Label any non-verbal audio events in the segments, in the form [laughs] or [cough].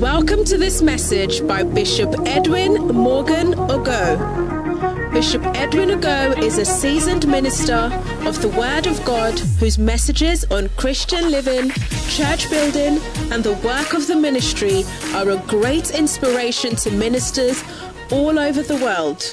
Welcome to this message by Bishop Edwin Morgan Ogo. Bishop Edwin Ogo is a seasoned minister of the Word of God whose messages on Christian living, church building, and the work of the ministry are a great inspiration to ministers all over the world.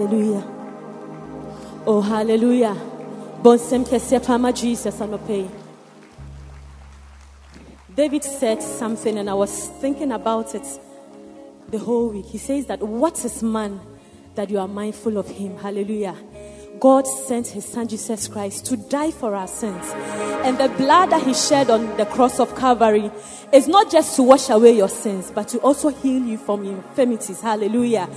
Hallelujah. Oh, hallelujah. Bonsem kese pama Jesus. David said something and I was thinking about it the whole week. He says that what is man that you are mindful of him? Hallelujah. God sent his son Jesus Christ to die for our sins. And the blood that he shed on the cross of Calvary is not just to wash away your sins, but to also heal you from infirmities. Hallelujah.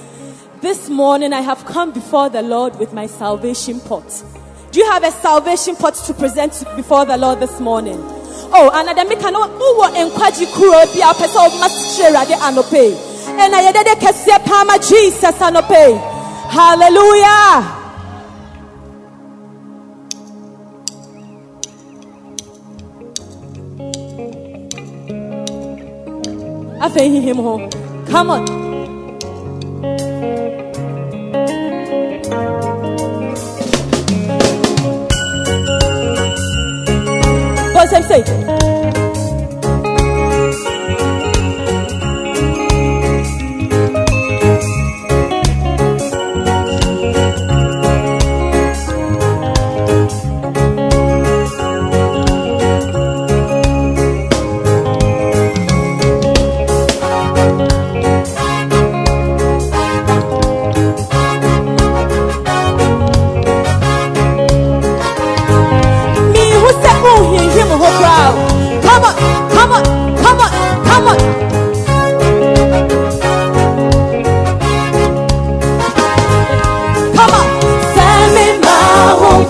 This morning I have come before the Lord with my salvation pot. Do you have a salvation pot to present before the Lord this morning? Oh, and I make no who encourage kuro be a person of must share de anope. And I did a pama Jesus anope. Hallelujah. I think him home. Come on. What's him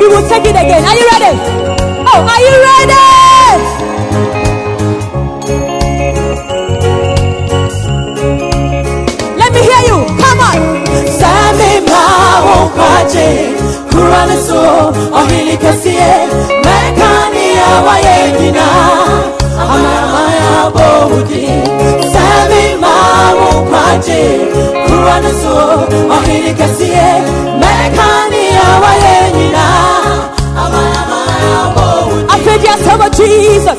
we, will take it again. Are you ready? Oh, are you ready? Let me hear you. Come on. Wọ́n pàjẹ́, kúrò ní so, ọ̀hìn kẹsíẹ́, mẹ́ka ní àwáyé nínà, máa wọ́n pàjẹ́, kúrò ní so, ọ̀hìn kẹsíẹ́, mẹ́ka ní àwáyé nínà, àmàmà bò òdì. I said yes, some of Jesus.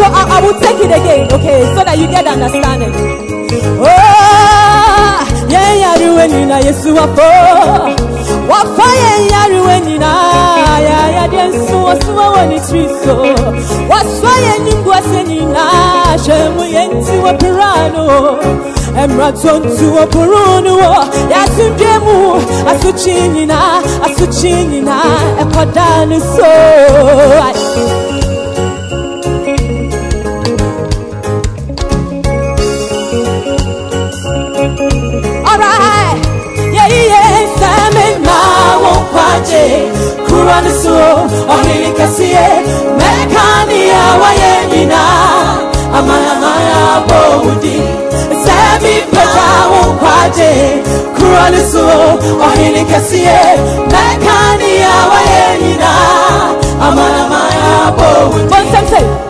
So I, I will take it again, okay, so that you get understanding. Oh, yeah, yeah, you when you know Yesu wapo. Wapo yeah, yeah, you when you know, yeah, yeah, yeah, so so when it's so. What's why you go saying na, shemu yenti wa pirano. Emra tontu wa puruno, yasu demu, asu asukyi nyinaa asukyi nyinaa ɛkɔda ne so kurani so, ohini kasiye, mekani ya wayenina, amaya maya bowudi, Sami peja won't kwaje, kurani so, ohini kasiye, mekani ya wayenina, amaya maya bowudi. One time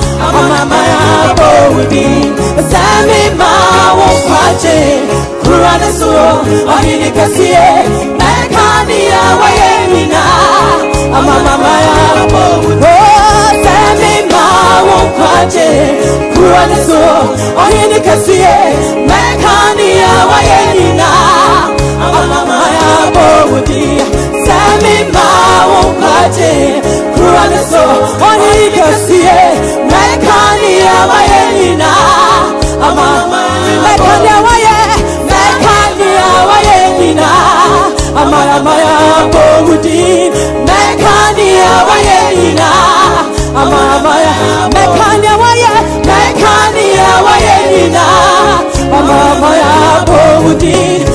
ya wayenina. Amama ya bowudi. Sami ma won't party. Kurani so, ahini kasiye. Mekani ya wayenina. Amama ya bowudi. Oh, Sami ma won't party. Kurani so, ahini kasiye. Mekani ya wayenina. Amama ya bowudi. Sami ma won't party. Kurani so, ahini kasiye. Mekani ya wayenina. Amama Mekani ya waye. Mekani ya wayenina. Amama ya bowudi. Mekani ya wayenina. Amama ya Mekani ya waye. Mekani ya wayenina. Amama ya bowudi.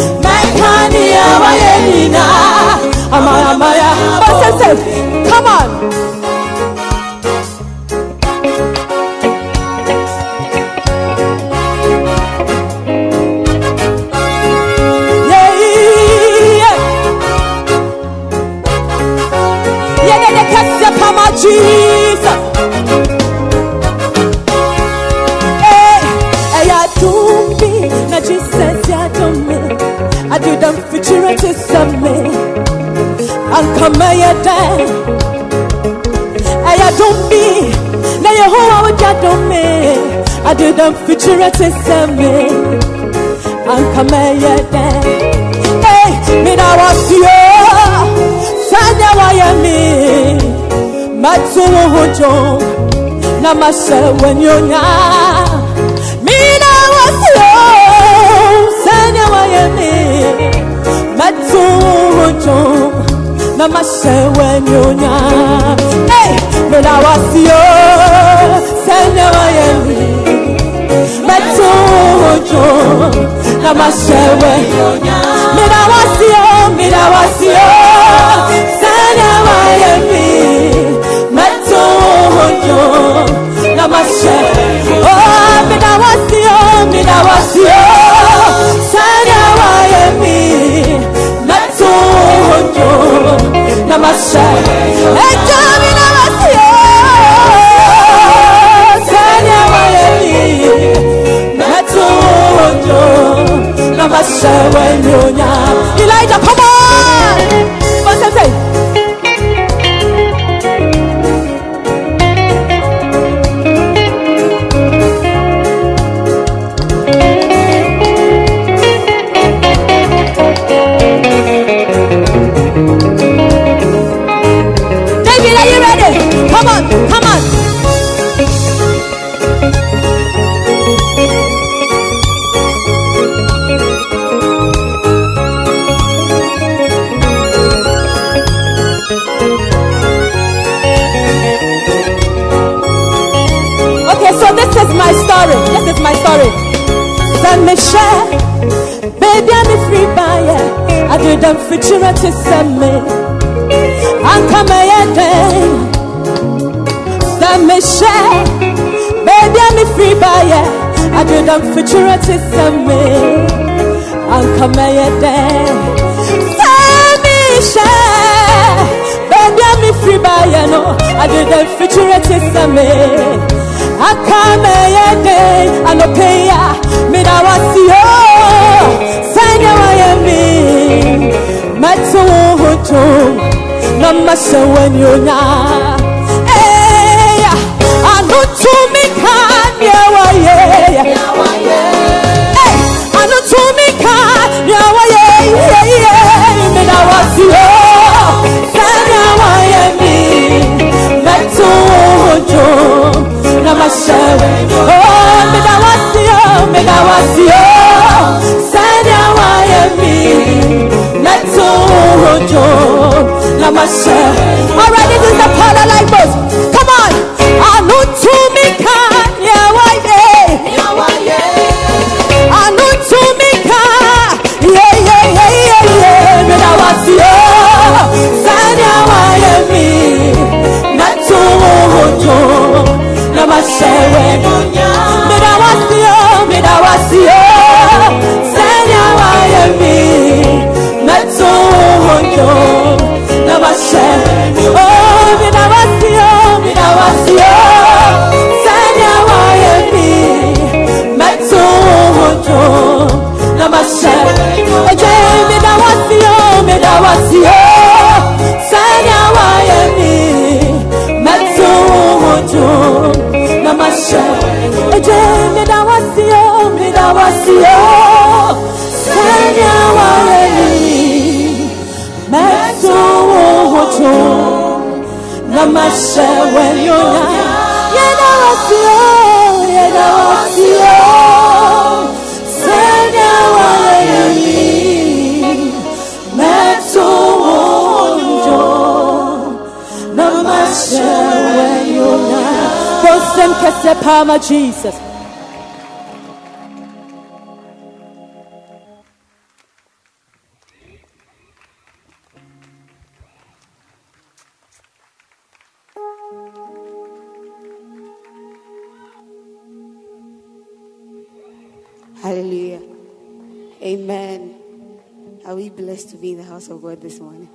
Yeah, catch the come on, Jesus. I'll come here then. Hey, I don't be, now you hold out, I don't me. I do them future to me. ankameyede hey mina wasio sanya wayemi matuwo hojo na mashe wenyonya mina wasio sanya wayemi matuwo hojo na. Mashe wenyonya hey mina wasio sanya wayemi mẹtọọjọ na. Ma ṣẹwẹ mìíràn wá sí ọ mìíràn wá sí ọ sẹni wáyé mi. Mẹtọọjọ na ma ṣẹ ọ mìíràn wá sí namaste. Ejami namaste. Sanya wayeni. Metu onyo. Namaste wenyonya. Elijah, come on. What's that say? Me share, baby, I'm a free buyer. I do them future to send me. I'm coming again. Send me share, baby, I'm a free buyer. adwedam fikyerɛ te sɛ me anka mɛyɛ dɛ sɛ mehyɛ baabi a mefiri baayɛ no adwedam fikyerɛ te sɛ me aka mɛyɛ dɛ anɔpɛ yi a meda wasio sɛnyɛ wayɛ me mɛto wo ho dwom na mahyɛ w'ani onya Eya, ano tumi ka nea wayɛ Hey, ano tumi ka nea wayɛ meda wasio sɛnea wayɛ me mɛto wo ho dwom na mahyɛ Oh, Alright, this is the part tuwo na mashewe. Oh, meda wasio, wasio, mi mẹtò òjò àwa yẹ mi mẹtò òjò na ma ṣe wẹ̀yìn ọ̀yà. Bọ́sẹ̀m kẹsẹ̀ pàmò Jesus. Of God this morning?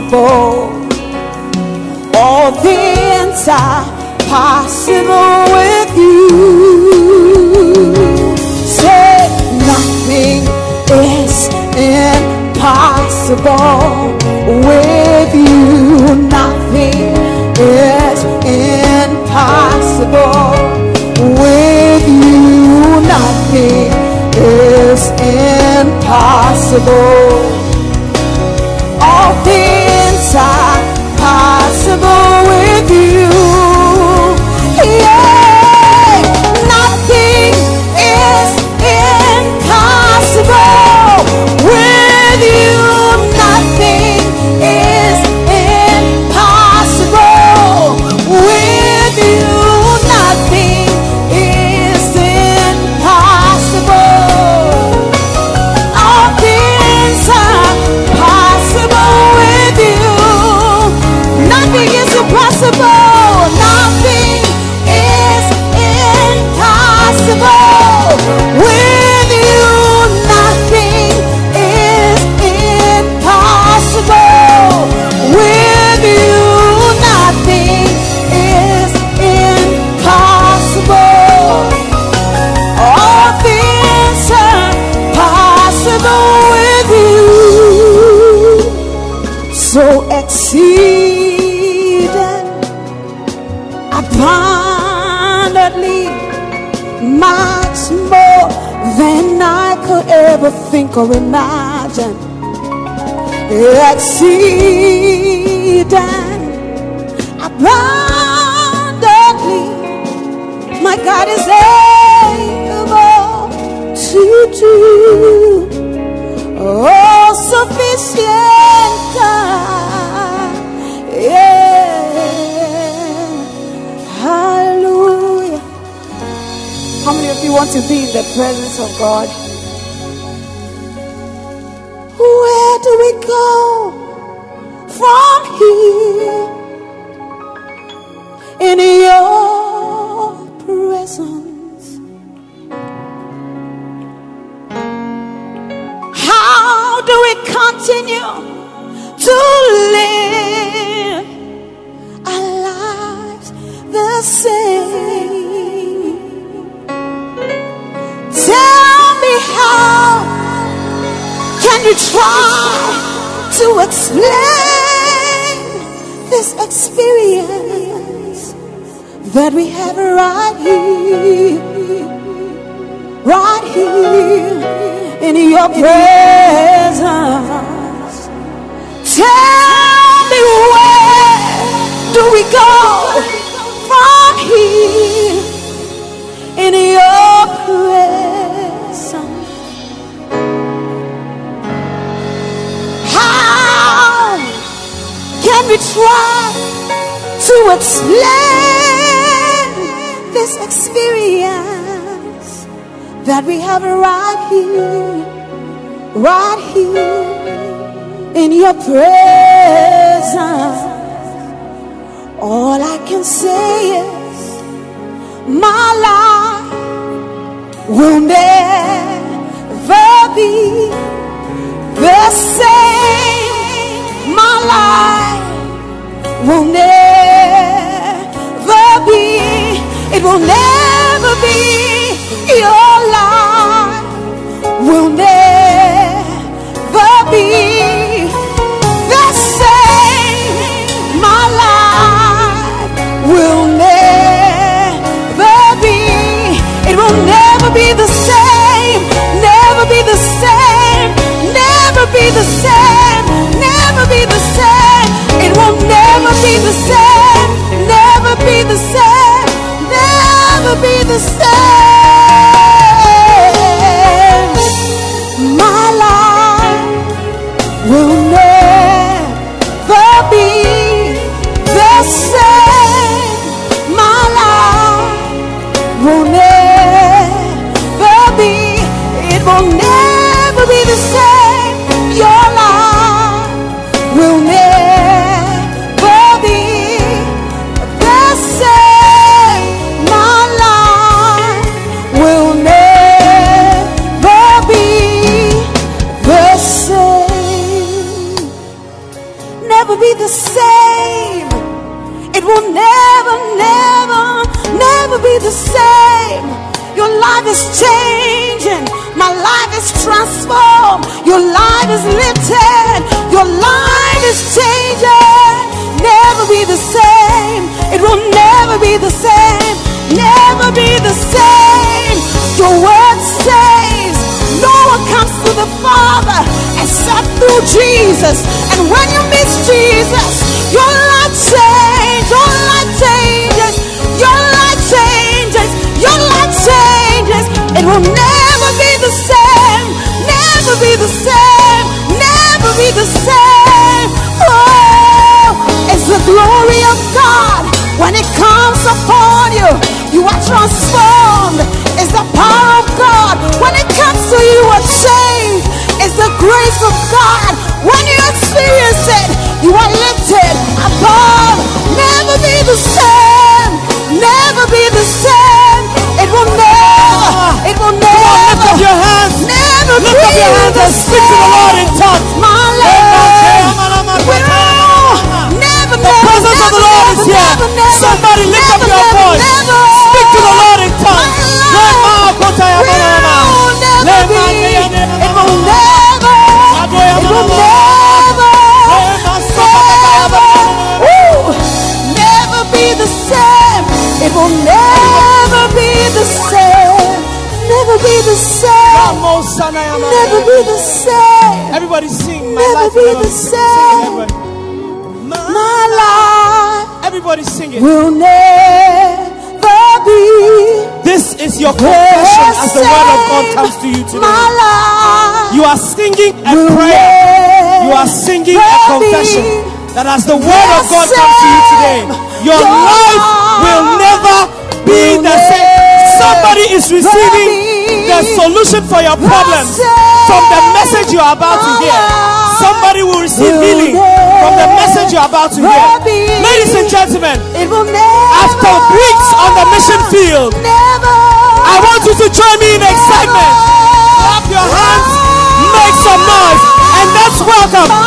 Impossible. All things are possible with you. Say nothing is impossible with you. Nothing is impossible with you. Nothing is impossible. Or imagine. Exceeding abundantly, my God is able to do all sufficient God. Yeah. Hallelujah. How many of you want to be in the presence of God? From here? In that we have a right here? right here in your presence. Tell me where do we go from here in your presence? How can we try to explain that we have right here, right here in your presence. All I can say is my life will never be the same. My life will never be, it will never. for your problems. From the message you are about to hear, somebody will receive healing from the message you are about to hear. Ladies and gentlemen, after weeks on the mission field, I want you to join me in excitement. Clap your hands, make some noise, and let's welcome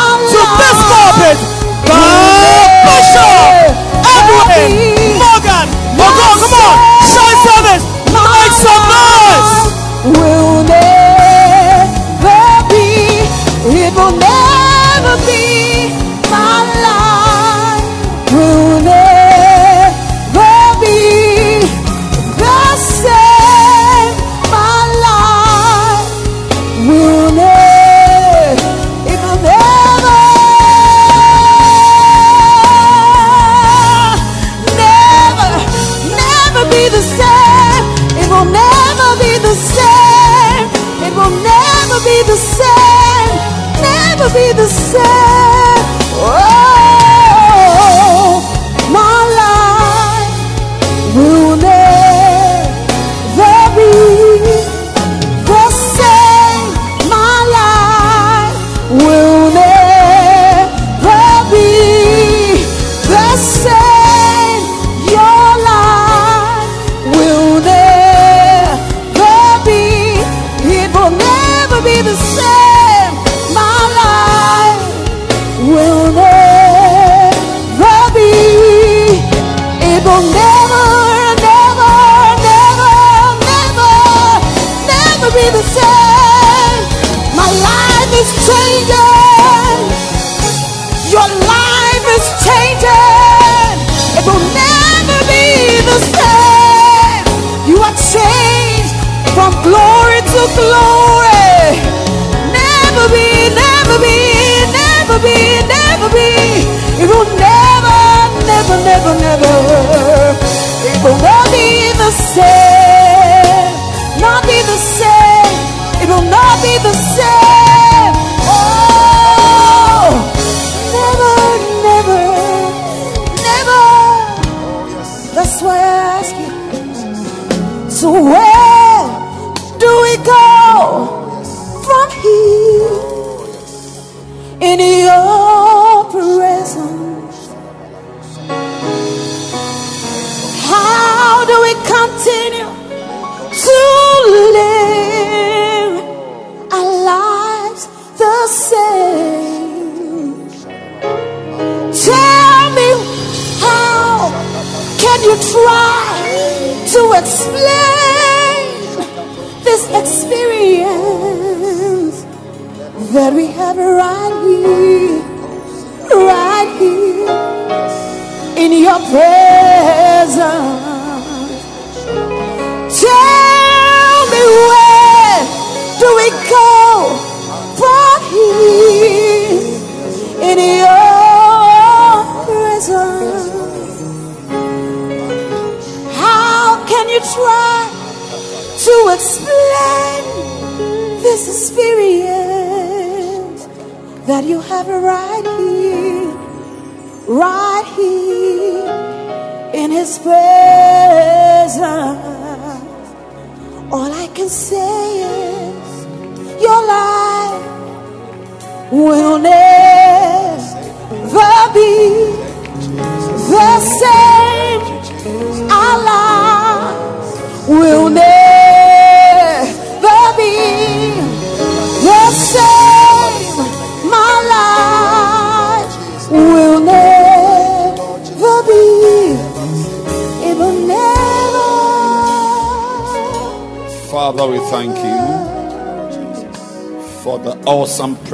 away.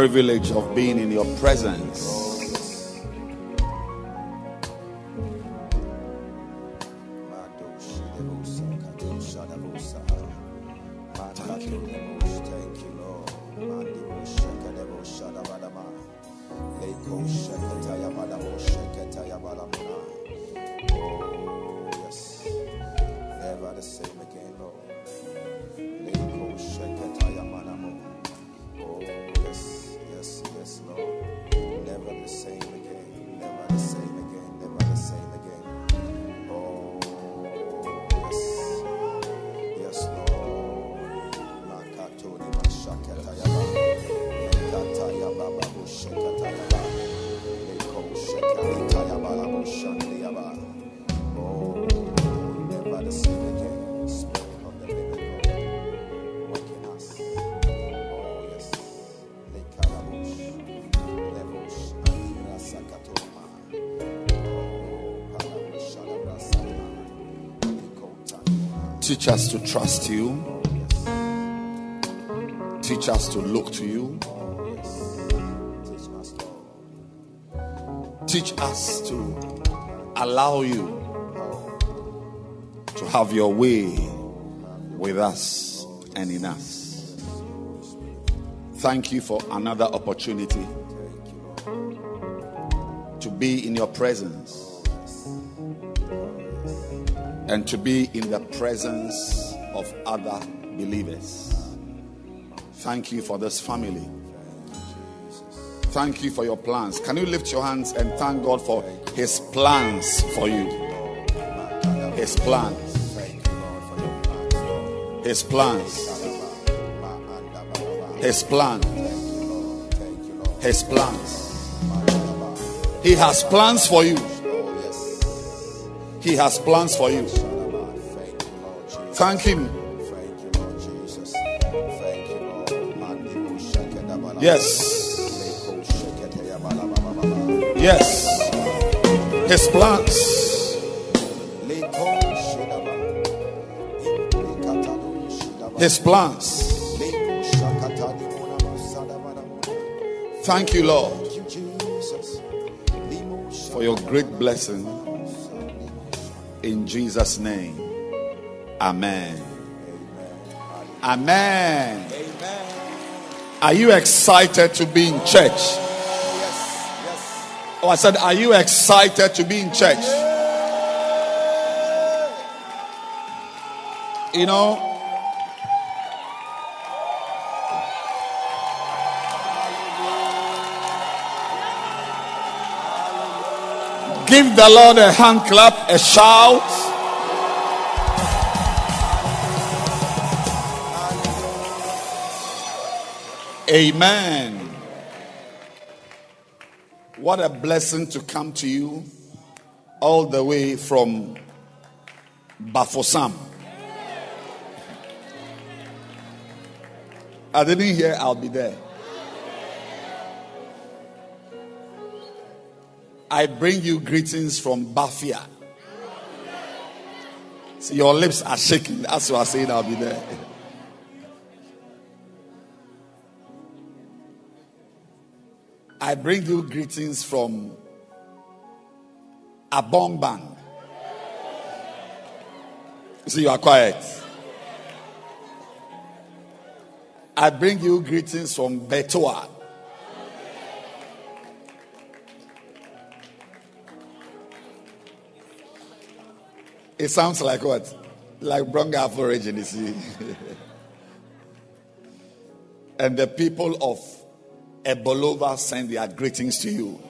privilege teach us to allow you to have your way with us and in us. Thank you for another opportunity to be in your presence and to be in the presence of other believers. Thank you for this family. Thank you for your plans. Can you lift your hands and thank God for His plans for you? His plans. His plans. His plans. His plans. He has plans for you. He has plans for you. Thank Him. Yes. Yes. His plans. His plans. Thank you, Lord, for your great blessing. In Jesus' name. Amen. Amen. Are you excited to be in church? Oh, I said, Are you excited to be in church? You know, Give the Lord a hand clap, a shout. Amen. What a blessing to come to you all the way from Bafoussam. I didn't hear I'll be there. I bring you greetings from Bafia. See, your lips are shaking. That's why I saying I'll be there. I bring you greetings from Abong-Mbang. See, you are quiet. I bring you greetings from Bertoua. It sounds like what? Like Bronga origin, you see. [laughs] and the people of Ebolowa send their greetings to you.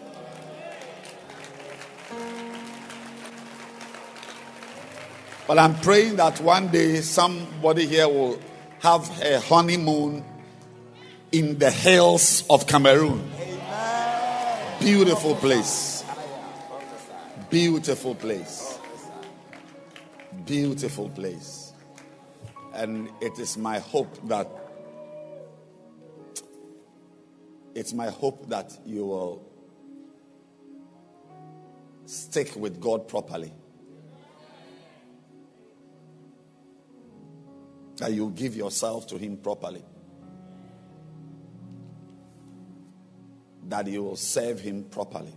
But I'm praying that one day somebody here will have a honeymoon in the hills of Cameroon. Beautiful place. Beautiful place beautiful place. And it is my hope that it's my hope that you will stick with God properly. That you give yourself to Him properly. That you will serve Him properly.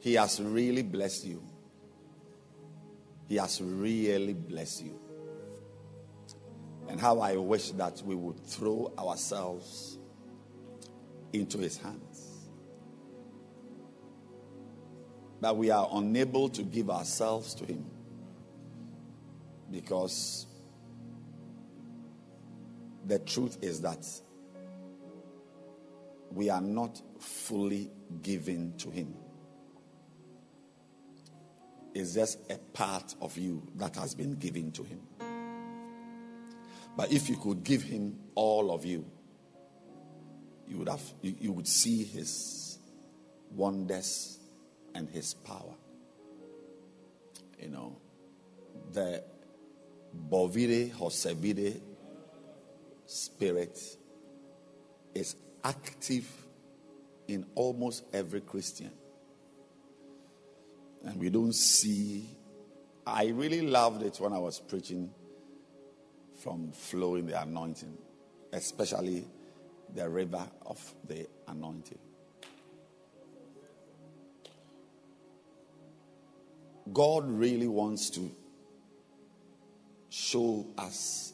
He has really blessed you. He has really blessed you. And how I wish that we would throw ourselves into His hands. But we are unable to give ourselves to Him because the truth is that we are not fully given to Him is just a part of you that has been given to him. But if you could give him all of you, you would have you, would see his wonders and his power. You know, the Bovide Hosebide spirit is active in almost every Christian and we don't see. I really loved it when I was preaching from flowing the anointing, especially the river of the anointing. God really wants to show us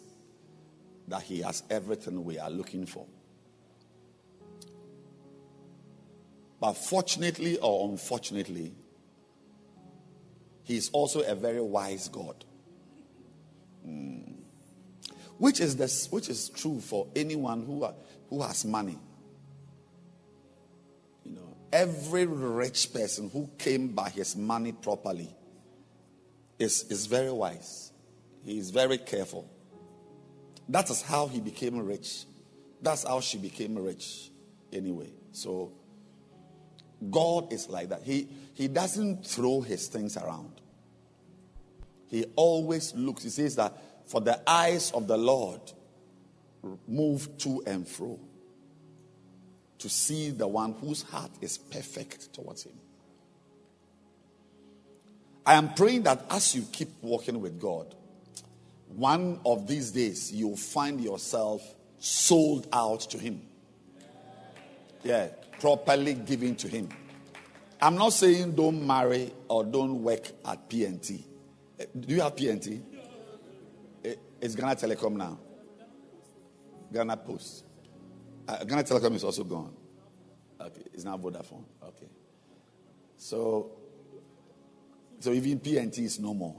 that He has everything we are looking for. But fortunately or unfortunately, he is also a very wise God. Mm. Which is this, which is true for anyone who, are, who has money. You know, every rich person who came by his money properly is, is very wise. He is very careful. That is how he became rich. That's how she became rich anyway. So God is like that. He, he doesn't throw his things around. He always looks. He says that for the eyes of the Lord move to and fro to see the one whose heart is perfect towards him. I am praying that as you keep walking with God, one of these days you'll find yourself sold out to Him. Yeah, properly given to Him. I'm not saying don't marry or don't work at PNT. Do you have PNT? It's Ghana Telecom now. Ghana Post. Uh, Ghana Telecom is also gone. Okay, it's now Vodafone. Okay. So, so even PNT is no more.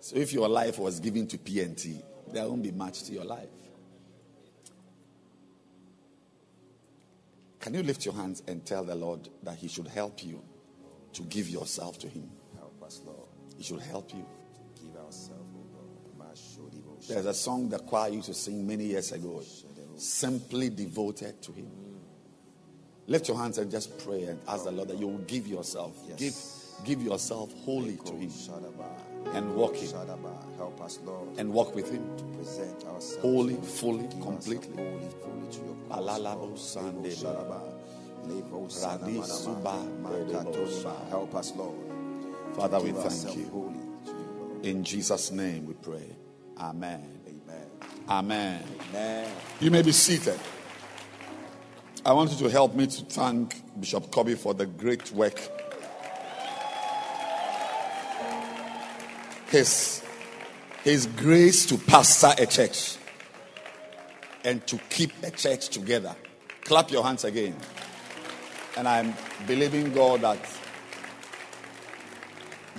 So if your life was given to PNT, there won't be much to your life. Can you lift your hands and tell the Lord that He should help you to give yourself to Him? Help us, Lord. He should help you. There's a song the choir used to sing many years ago, simply devoted to Him. Lift your hands and just pray and ask the Lord that you will give yourself, give, give yourself wholly to Him and walk Him Help us, Lord. and walk with Him. To present ourselves Wholly, fully, completely. Wholly, fully to your cause, Alalabo Lord. sande Lebo Shadaba. Lebo Radi Sanamanama. suba Makatoniba. redebo. Help us, Lord. Father, we thank you. Wholly to you, Lord. In Jesus' name we pray. Amen. Amen. Amen. Amen. You may be seated. I want you to help me to thank Bishop Kobe for the great work. His, his grace to pastor a church and to keep a church together. Clap your hands again. And I'm believing God that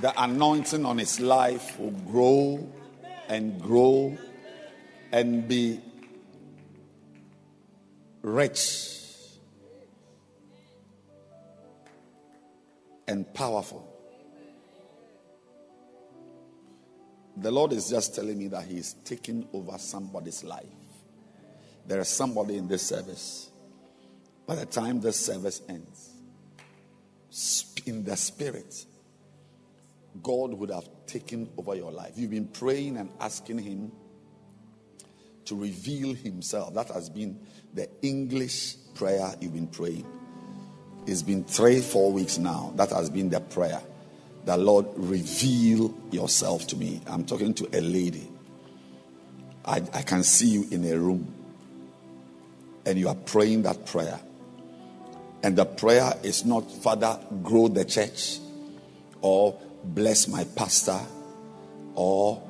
the anointing on his life will grow and grow and be rich and powerful. The Lord is just telling me that He is taking over somebody's life. There is somebody in this service. By the time this service ends, in the spirit, God would have taken over your life. You've been praying and asking Him to reveal himself. That has been the English prayer you've been praying. It's been three, four weeks now. That has been the prayer. The Lord, reveal yourself to me. I'm talking to a lady. I, I can see you in a room and you are praying that prayer. And the prayer is not, Father, grow the church or bless my pastor or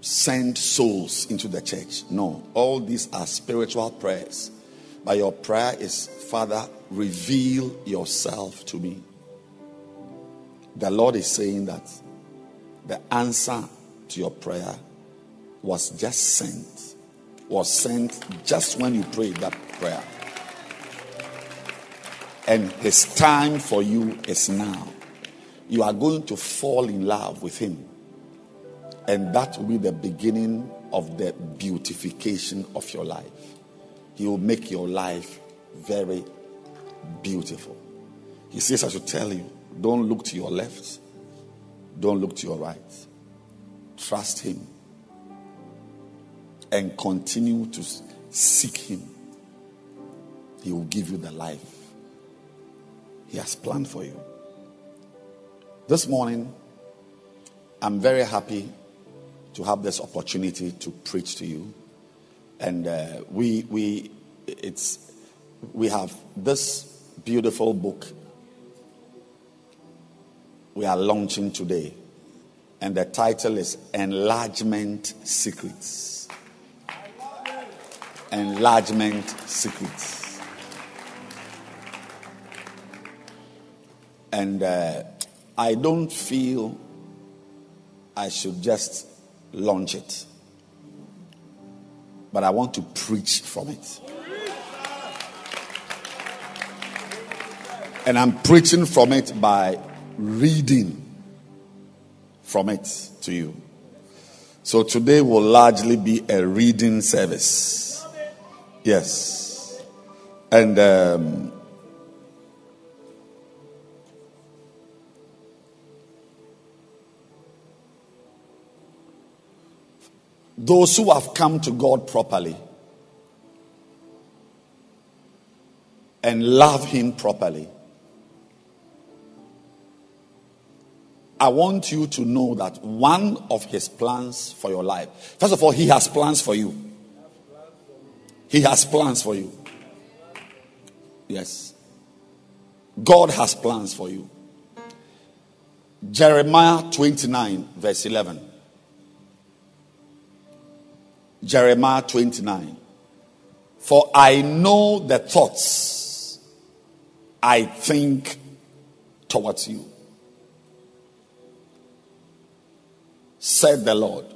send souls into the church. No, all these are spiritual prayers. But your prayer is, Father, reveal yourself to me. The Lord is saying that the answer to your prayer was just sent, was sent just when you prayed that prayer. And his time for you is now. You are going to fall in love with him. And that will be the beginning of the beautification of your life. He will make your life very beautiful. He says, I should tell you, don't look to your left, don't look to your right. Trust Him and continue to seek Him. He will give you the life He has planned for you. This morning, I'm very happy to have this opportunity to preach to you. And uh, we, we, it's, we have this beautiful book we are launching today. And the title is Enlargement Secrets. Enlargement Secrets. And uh, I don't feel I should just launch it. But I want to preach from it. And I'm preaching from it by reading from it to you. So today will largely be a reading service. Yes. And um, those who have come to God properly and love Him properly, I want you to know that one of His plans for your life, first of all, He has plans for you. He has plans for you. Yes. God has plans for you. Jeremiah 29, verse 11. Jeremiah 29. For I know the thoughts I think towards you, said the Lord.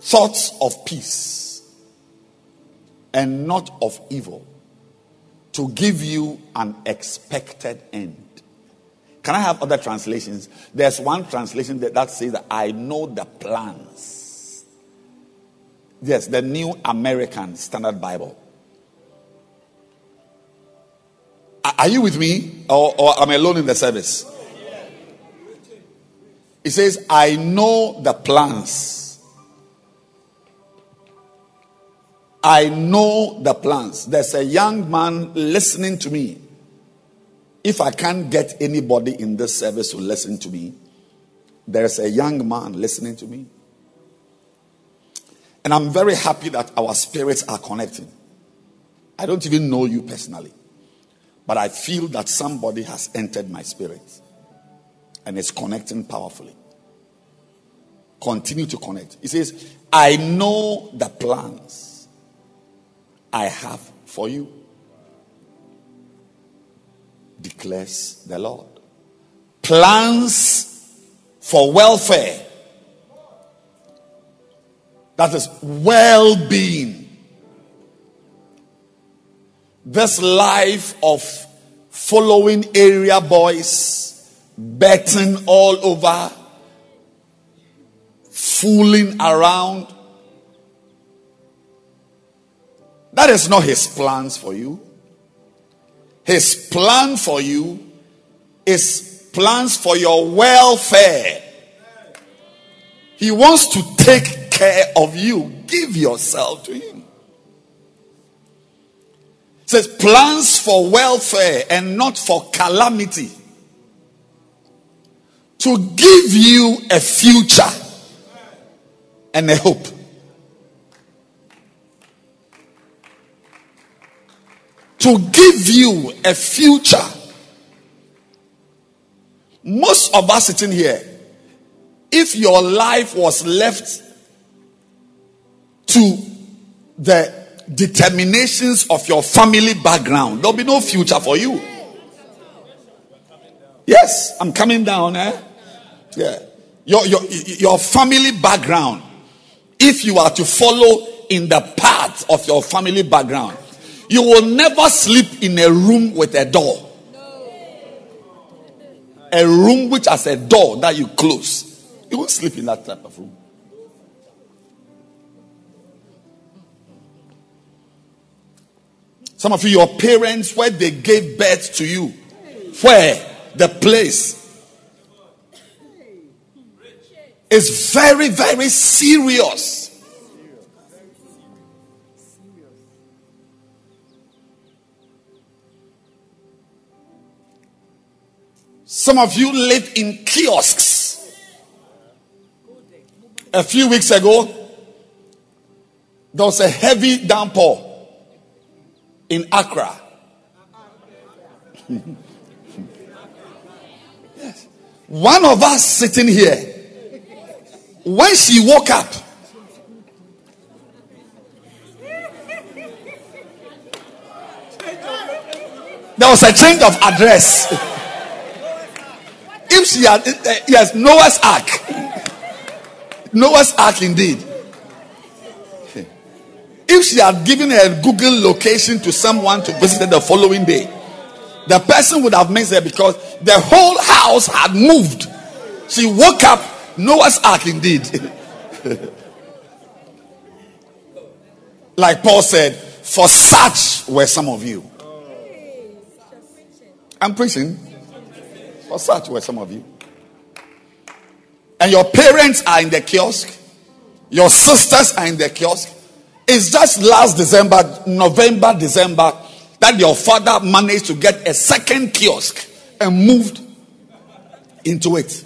Thoughts of peace and not of evil, to give you an expected end. Can I have other translations? There's one translation that, that says that I know the plans. Yes, the New American Standard Bible. Are you with me? Or, or am alone in the service? It says, I know the plans. I know the plans. There's a young man listening to me. If I can't get anybody in this service to listen to me, there's a young man listening to me. And I'm very happy that our spirits are connecting. I don't even know you personally, but I feel that somebody has entered my spirit and is connecting powerfully. Continue to connect. He says, I know the plans I have for you declares the Lord. Plans for welfare. That is well being. This life of following area boys, betting all over, fooling around. That is not his plans for you. His plan for you is plans for your welfare. He wants to take care of you. Give yourself to him. It says plans for welfare and not for calamity. To give you a future and a hope. to give you a future. Most of us sitting here, if your life was left to the determinations of your family background, there'll be no future for you. Yes, I'm coming down, eh? Yeah. Your, your, your family background, if you are to follow in the path of your family background, you will never sleep in a room with a door. A room which has a door that you close. You won't sleep in that type of room. Some of you, your parents, where they gave birth to you, where the place is very, very serious. Some of you live in kiosks. A few weeks ago, there was a heavy downpour in Accra. yes. [laughs] One of us sitting here, when she woke up, there was a change of address. [laughs] If she had, uh, yes, Noah's Ark. Noah's Ark indeed. If she had given a Google location to someone to visit her the following day, the person would have missed her because the whole house had moved. She woke up, Noah's Ark indeed. [laughs] like Paul said, for such were some of you. I'm preaching. For such were some of you. And your parents are in the kiosk, your sisters are in the kiosk. It's just last December, November, December, that your father managed to get a second kiosk and moved into it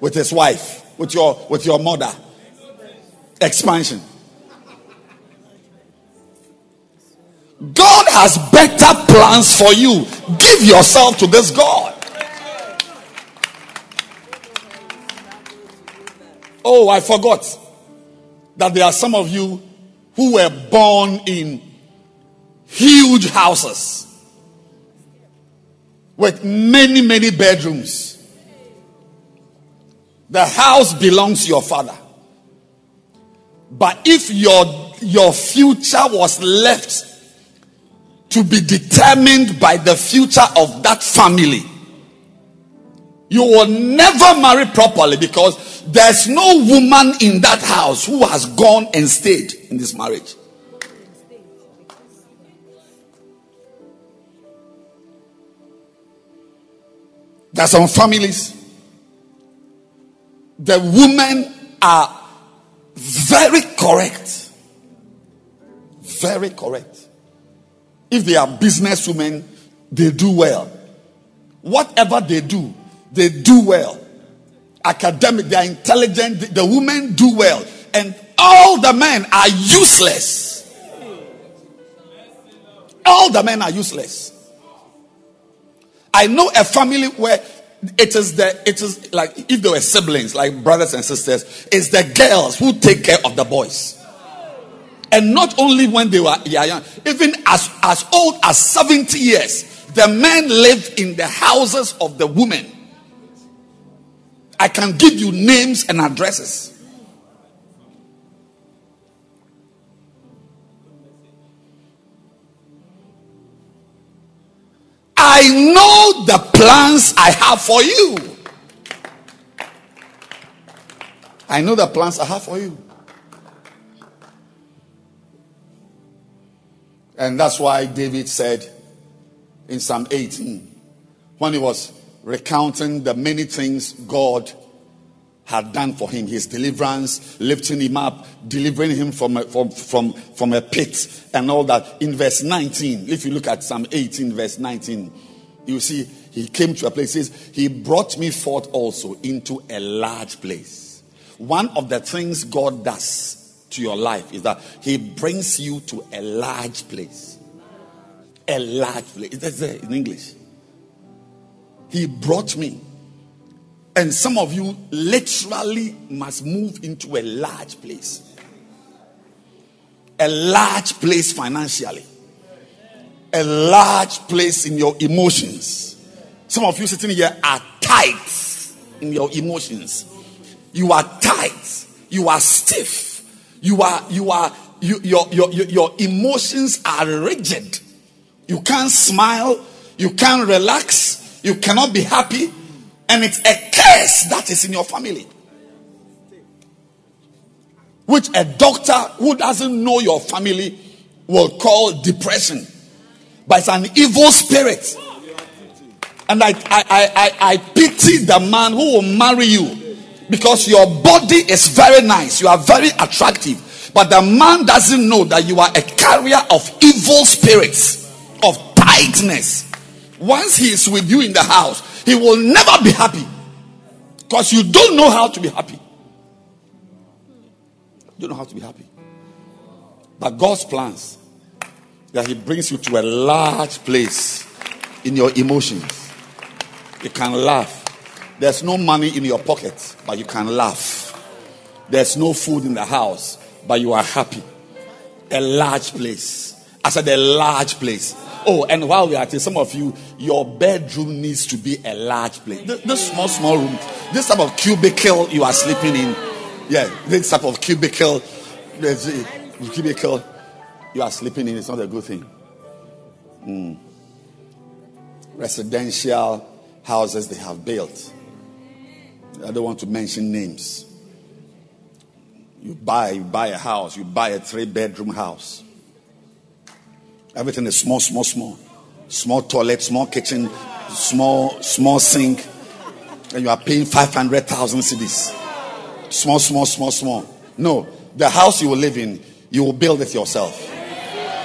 with his wife, with your with your mother. Expansion. God has better plans for you. Give yourself to this God. Oh, I forgot that there are some of you who were born in huge houses with many, many bedrooms. The house belongs to your father. But if your, your future was left to be determined by the future of that family, you will never marry properly because there's no woman in that house who has gone and stayed in this marriage. There are some families, the women are very correct. Very correct. If they are businesswomen, they do well. Whatever they do, they do well. Academic, they are intelligent, the women do well. And all the men are useless. All the men are useless. I know a family where it is the it is like if they were siblings like brothers and sisters it's the girls who take care of the boys and not only when they were young even as as old as 70 years the men live in the houses of the women i can give you names and addresses I know the plans I have for you. I know the plans I have for you. And that's why David said in Psalm 18, when he was recounting the many things God had done for him. His deliverance lifting him up delivering him from a, from, from, from a pit and all that. In verse 19 if you look at psalm 18 verse 19 you see he came to a place. Says he brought me forth also into a large place. One of the things god does to your life is that he brings you to a large place. A large place. Is that's there in english he brought me and some of you literally must move into a large place. A large place financially. A large place in your emotions. Some of you sitting here are tight in your emotions. You are tight. You are stiff. You are, you are, you, your, your, your, emotions are rigid. You can't smile. You can't relax. You cannot be happy and it's a curse that is in your family. Which a doctor who doesn't know your family will call depression. But it's an evil spirit. And I, I, I, I, pity the man who will marry you because your body is very nice. You are very attractive. But the man doesn't know that you are a carrier of evil spirits, of tightness. Once he is with you in the house, he will never be happy because you don't know how to be happy. You don't know how to be happy. But God's plans that He brings you to a large place in your emotions. You can laugh. There's no money in your pocket, but you can laugh. There's no food in the house, but you are happy. A large place. I said a large place. Oh, and while we are it, some of you, your bedroom needs to be a large place. This, small, small room, this type of cubicle you are sleeping in. Yeah, this type of cubicle, cubicle you are sleeping in is not a good thing. Mm. Residential houses they have built. I don't want to mention names. You buy, you buy a house, you buy a three bedroom house Everything is small, small, small. Small toilet, small kitchen, small, small sink. And you are paying 500,000 cedis. Small, small, small, small. No, the house you will live in, you will build it yourself.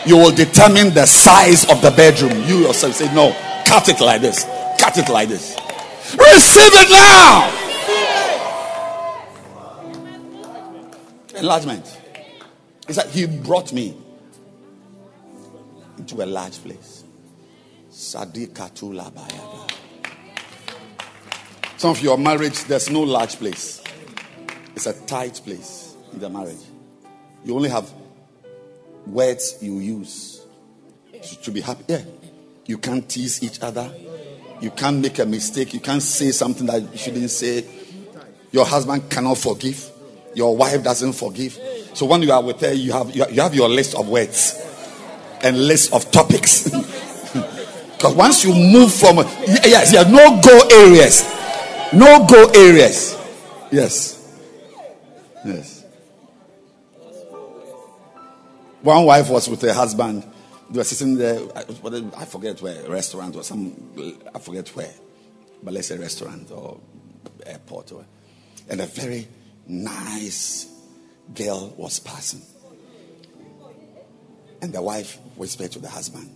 You will determine the size of the bedroom. You yourself say, no, cut it like this. Cut it like this. Receive it now. Enlargement. He said, He brought me into a large place. Some of your marriage, there's no large place. It's a tight place in the marriage. You only have words you use to, be happy. Yeah. You can't tease each other. You can't make a mistake. You can't say something that you shouldn't say. Your husband cannot forgive. Your wife doesn't forgive. So when you are with her, you have you have your list of words and list of topics. [laughs] Because once you move from yes, yes, no go areas, no go areas. Yes, yes. One wife was with her husband. They were sitting there. I forget where, restaurant or some. I forget where, but let's say restaurant or airport or, and a very nice girl was passing, and the wife whispered to the husband.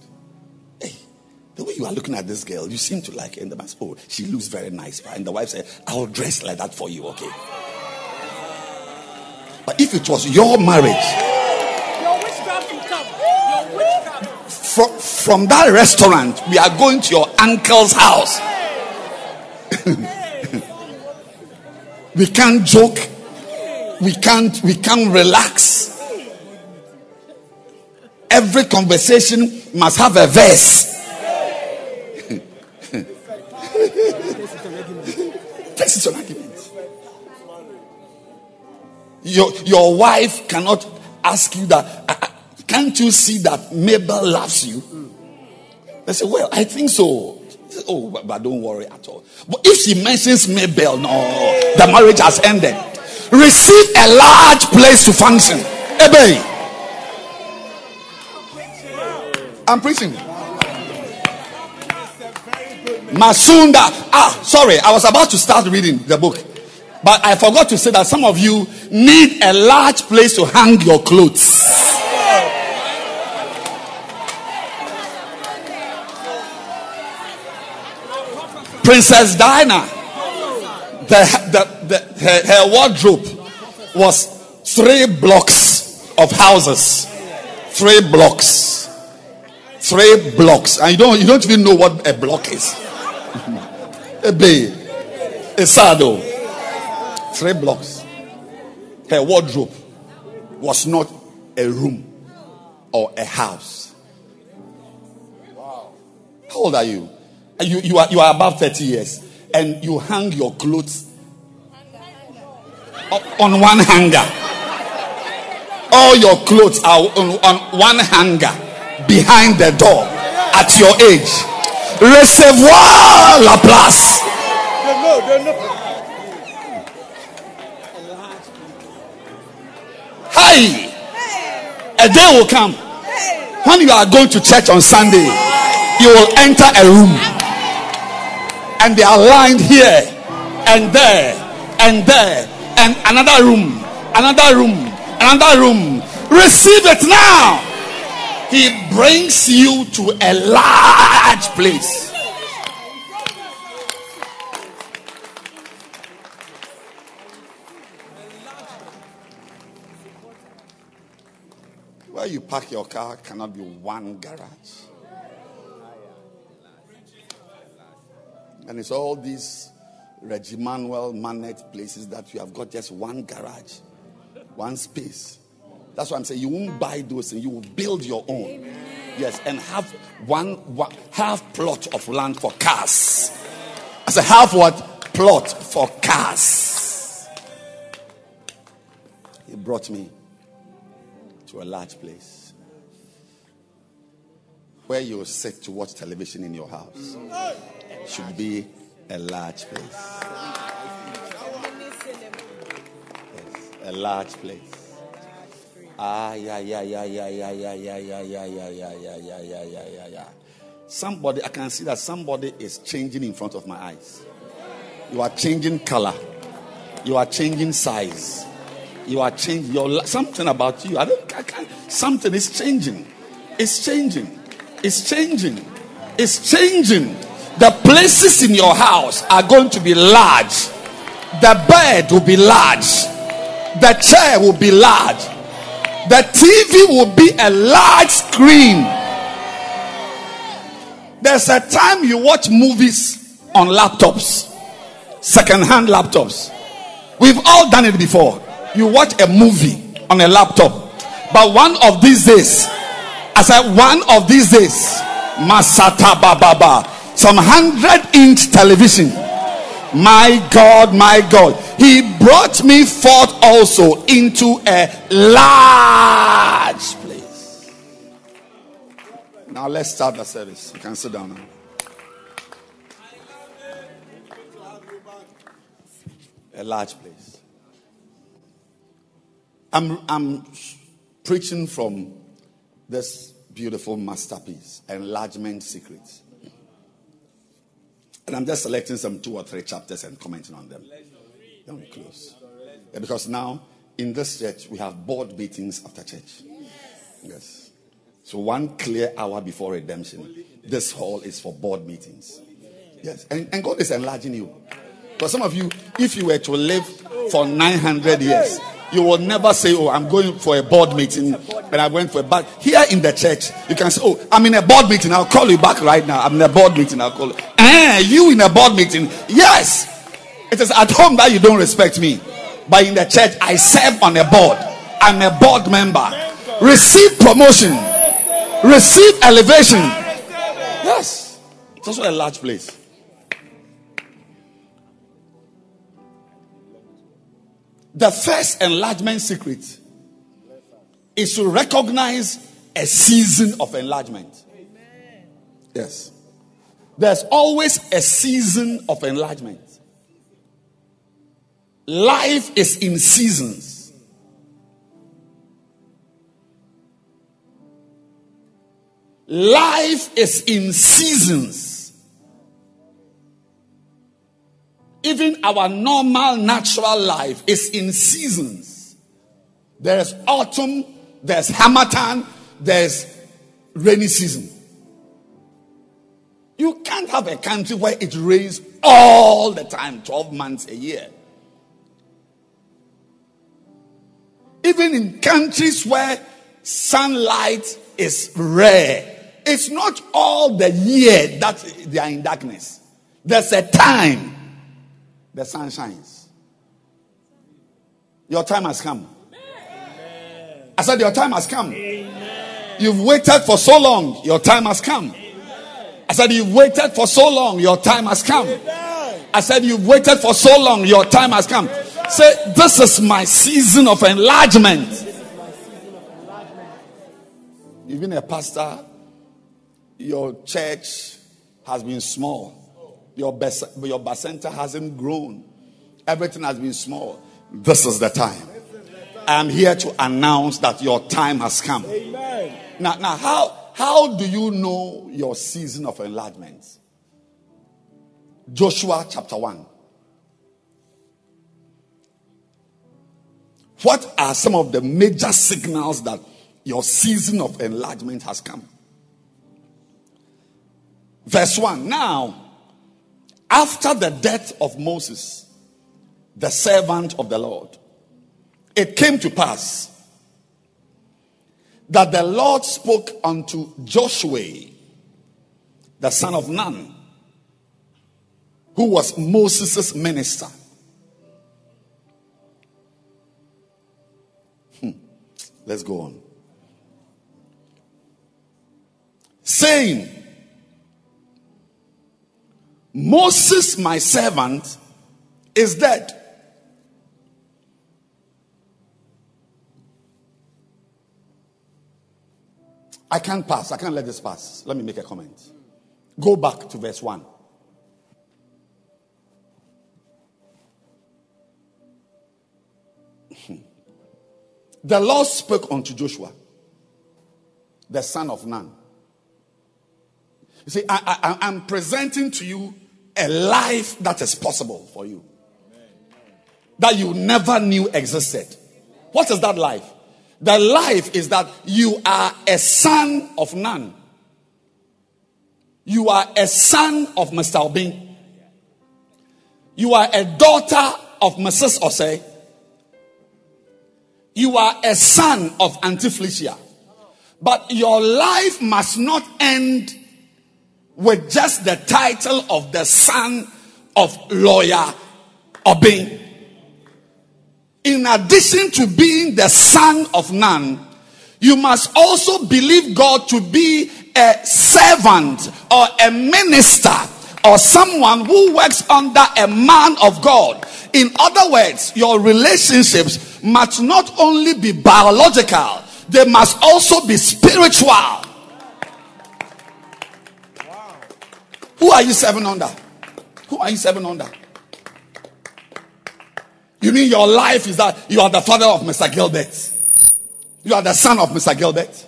The way you are looking at this girl, you seem to like her. And the man said, Oh, she looks very nice. And the wife said, I'll dress like that for you, okay? But if it was your marriage, your from, from that restaurant, we are going to your uncle's house. [laughs] we can't joke. We can't we can't relax. Every conversation must have a verse. This is an argument. Your, your wife cannot ask you that. Can't you see that Mabel loves you? They say, Well, I think so. Oh, but, but don't worry at all. But if she mentions Mabel, no, the marriage has ended. Receive a large place to function. Ebe. I'm preaching. Masunda. Ah, sorry, I was about to start reading the book. But I forgot to say that some of you need a large place to hang your clothes. Princess Diana, the, the, the, her, her wardrobe was three blocks of houses. Three blocks. Three blocks. And you don't, you don't even know what a block is. A bay, a saddle. Three blocks. Her wardrobe was not a room or a house. How old are you? You, you, are, you are above 30 years and you hang your clothes on one hanger. All your clothes are on, on one hanger behind the door at your age. Recevoir la place. Hi. A day will come when you are going to church on Sunday. You will enter a room and they are lined here and there and there and another room, another room, another room. Receive it now. He brings you to a large place. Where you park your car cannot be one garage. And it's all these Regimanuel Manet places that you have got just one garage, one space. That's why I'm saying you won't buy those and you will build your own. Yes, and have one, one half plot of land for cars. I said half what? Plot for cars. He brought me to a large place where you sit to watch television in your house should be a large place. Yes, a large place. Ah, yeah, yeah, yeah, yeah, yeah, yeah, yeah, yeah, yeah, yeah, yeah, yeah, yeah, yeah, yeah, yeah, yeah. Somebody, I can see that somebody is changing in front of my eyes. You are changing color. You are changing size. You are changing your something about you. I don't. I can't. Something is changing. It's changing. It's changing. It's changing. The places in your house are going to be large. The bed will be large. The chair will be large. The TV will be a large screen. There's a time you watch movies on laptops, second-hand laptops. We've all done it before. You watch a movie on a laptop. But one of these days, as I said, one of these days, Masata Baba, some hundred inch television. My God, my God. He brought me forth also into a large place. Now let's start the service. You can sit down now. A large place. I'm, I'm preaching from this beautiful masterpiece, Enlargement Secrets. And I'm just selecting some two or three chapters and commenting on them. Then we close. Yeah, because now in this church we have board meetings after church. Yes. So one clear hour before redemption, this hall is for board meetings. Yes. And, and God is enlarging you. For some of you, if you were to live for 900 years, you will never say, Oh, I'm going for a board meeting but I went for a but here in the church, you can say, Oh, I'm in a board meeting, I'll call you back right now. I'm in a board meeting, I'll call you. Eh, you in a board meeting? Yes. It is at home that you don't respect me. But in the church, I serve on a board. I'm a board member. Receive promotion. Receive elevation. Yes. It's also a large place. The first enlargement secret is to recognize a season of enlargement. Yes. There's always a season of enlargement. Life is in seasons. Life is in seasons. Even our normal natural life is in seasons. There's autumn, there's Harmattan, there's rainy season. You can't have a country where it rains all the time, 12 months a year. Even in countries where sunlight is rare, it's not all the year that they are in darkness. There's a time the sun shines. Your time has come. I said, Your time has come. You've waited for so long, your time has come. I said, You've waited for so long, your time has come. I said, You've waited for so long, your time has come. Say, This is my season of enlargement. Even a pastor, your church has been small. Your, bas- your bacenta hasn't grown. Everything has been small. This is the time. I'm here to announce that your time has come. Amen. Now, now how, how do you know your season of enlargement? Joshua chapter 1. What are some of the major signals that your season of enlargement has come? Verse 1. Now, after the death of Moses, the servant of the Lord, it came to pass that the Lord spoke unto Joshua, the son of Nun, who was Moses' minister. Hmm. Let's go on. Saying, Moses, my servant, is dead. I can't pass. I can't let this pass. Let me make a comment. Go back to verse 1. [laughs] the Lord spoke unto Joshua, the son of Nun. You see, I, I, I'm presenting to you a life that is possible for you, that you never knew existed. What is that life? The life is that you are a son of Nun. You are a son of Mr. Obin. You are a daughter of Mrs. Osei. You are a son of Auntie Felicia. But your life must not end with just the title of the son of lawyer Obin in addition to being the son of none, you must also believe God to be a servant or a minister or someone who works under a man of God. In other words, your relationships must not only be biological, they must also be spiritual. Who are you serving under? Who are you serving under? You mean your life is that you are the father of Mr. Gilbert? You are the son of Mr. Gilbert?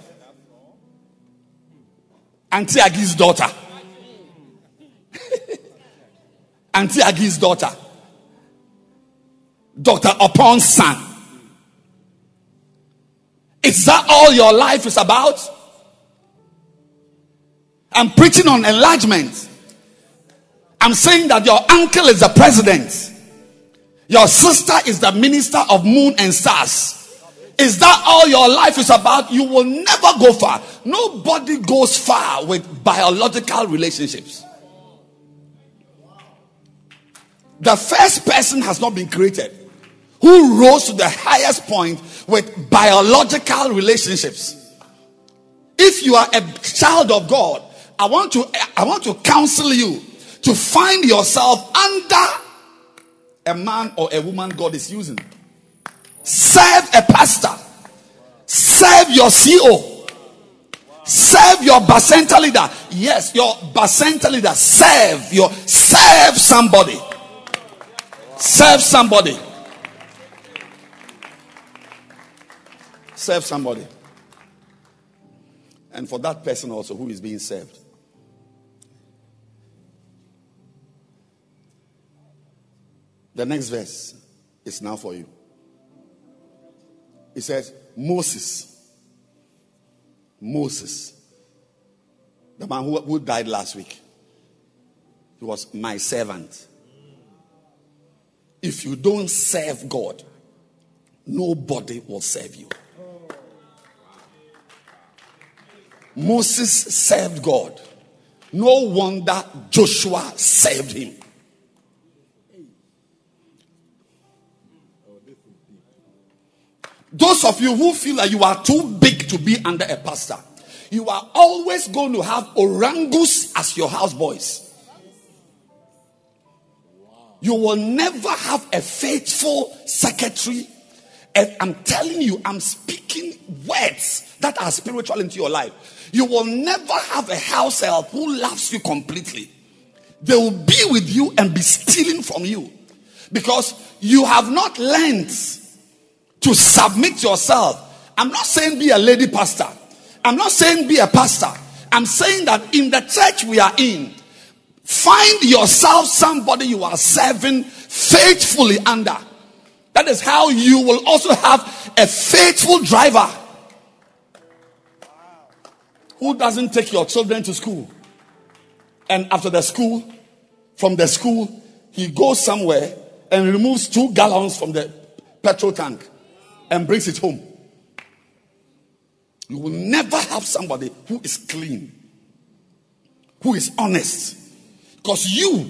Auntie Agi's daughter. [laughs] Auntie Agi's daughter. Dr. Upon's son. Is that all your life is about? I'm preaching on enlargement. I'm saying that your uncle is the president. Your sister is the minister of moon and stars. Is that all your life is about? You will never go far. Nobody goes far with biological relationships. The first person has not been created who rose to the highest point with biological relationships. If you are a child of God, I want to I want to counsel you to find yourself under a man or a woman God is using. Serve a pastor. Serve your CO. Serve your bacenta leader. Yes, your bacenta leader. Serve your serve somebody. Serve somebody. Serve somebody. And for that person also who is being served. The next verse is now for you. It says, Moses. Moses. The man who, who died last week. He was my servant. If you don't serve God, nobody will serve you. Moses served God. No wonder Joshua served him. Those of you who feel like you are too big to be under a pastor, you are always going to have orangus as your houseboys. You will never have a faithful secretary. And I'm telling you, I'm speaking words that are spiritual into your life. You will never have a house help who loves you completely. They will be with you and be stealing from you because you have not learned to submit yourself. I'm not saying be a lady pastor. I'm not saying be a pastor. I'm saying that in the church we are in, find yourself somebody you are serving faithfully under. That is how you will also have a faithful driver who doesn't take your children to school. And after the school, from the school, he goes somewhere and removes two gallons from the petrol tank and brings it home. You will never have somebody who is clean, who is honest, because you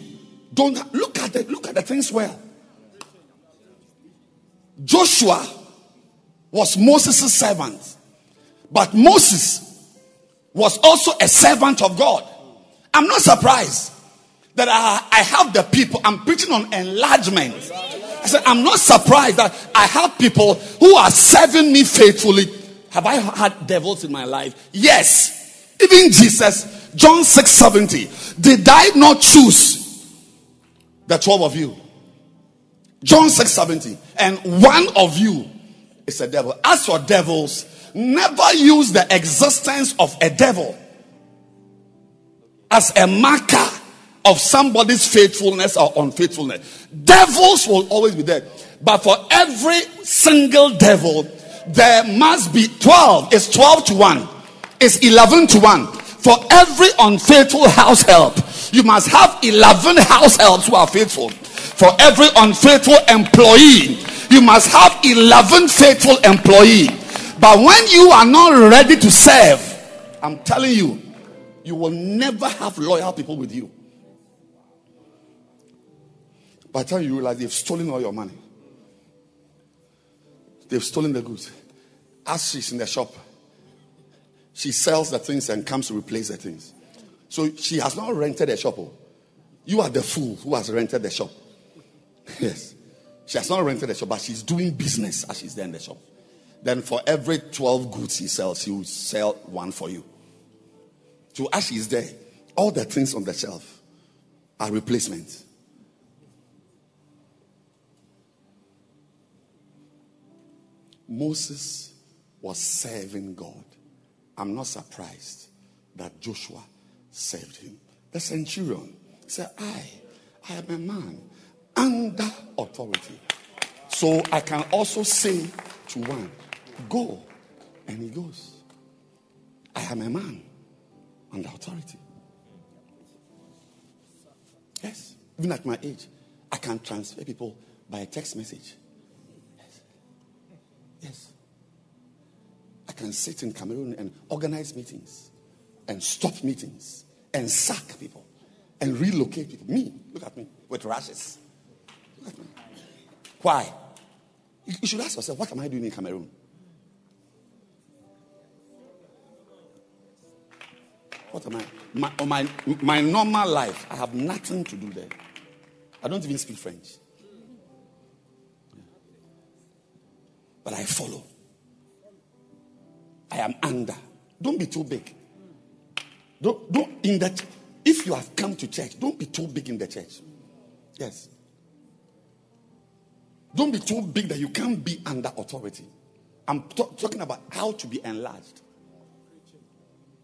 don't look at the look at the things well. Joshua was Moses' servant, but Moses was also a servant of God. I'm not surprised that I, I have the people. I'm preaching on enlargement. I said, I'm not surprised that I have people who are serving me faithfully. Have I had devils in my life? Yes. Even Jesus, John 6 70. Did I not choose the 12 of you? John 6 70. And one of you is a devil. As for devils, never use the existence of a devil as a marker of somebody's faithfulness or unfaithfulness. Devils will always be there. But for every single devil, there must be 12. It's 12 to 1. It's 11 to 1. For every unfaithful house help, you must have 11 house helps who are faithful. For every unfaithful employee, you must have 11 faithful employee. But when you are not ready to serve, I'm telling you, you will never have loyal people with you. By the time you realize they've stolen all your money, they've stolen the goods. As she's in the shop, She sells the things and comes to replace the things. So she has not rented a shop. oh. You are the fool who has rented the shop. [laughs] Yes. She has not rented the shop, but she's doing business as she's there in the shop. Then for every 12 goods she sells, she will sell one for you. So as she's there, all the things on the shelf are replacements. Moses was serving God. I'm not surprised that Joshua served him. The centurion said, I, I am a man under authority. So I can also say to one, Go, and he goes. I am a man under authority. Yes, even at my age, I can transfer people by a text message. Yes. Yes. I can sit in Cameroon and organize meetings and stop meetings and sack people and relocate people. Me, look at me with rashes. Look at me. Why? You should ask yourself, what am I doing in Cameroon? What am I? My, on my, my normal life, I have nothing to do there. I don't even speak French. But I follow. I am under. Don't be too big. Don't, don't in that. If you have come to church, don't be too big in the church. Yes. Don't be too big that you can't be under authority. I'm ta- talking about how to be enlarged.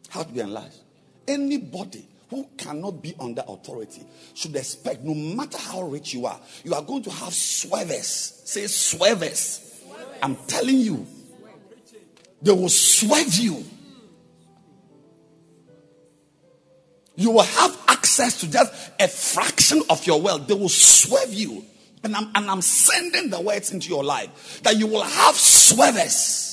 How to be enlarged. Anybody who cannot be under authority should expect, no matter how rich you are, you are going to have swervers. Say swervers. I'm telling you, they will swerve you. You will have access to just a fraction of your wealth. They will swerve you. And I'm, and I'm sending the words into your life that you will have swervers.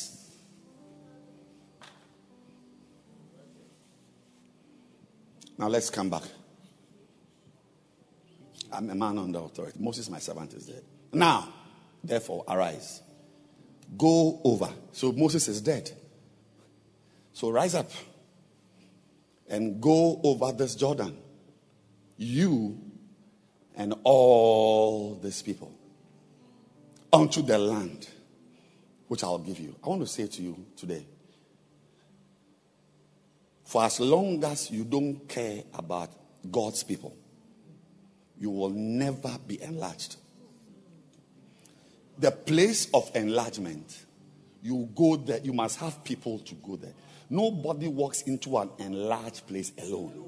Now let's come back. I'm a man under authority. Moses, my servant, is dead. Now, therefore, arise. Go over. So Moses is dead. So rise up and go over this Jordan. You and all these people unto the land which I'll give you. I want to say to you today for as long as you don't care about God's people, you will never be enlarged. The place of enlargement, you go there, you must have people to go there. Nobody walks into an enlarged place alone.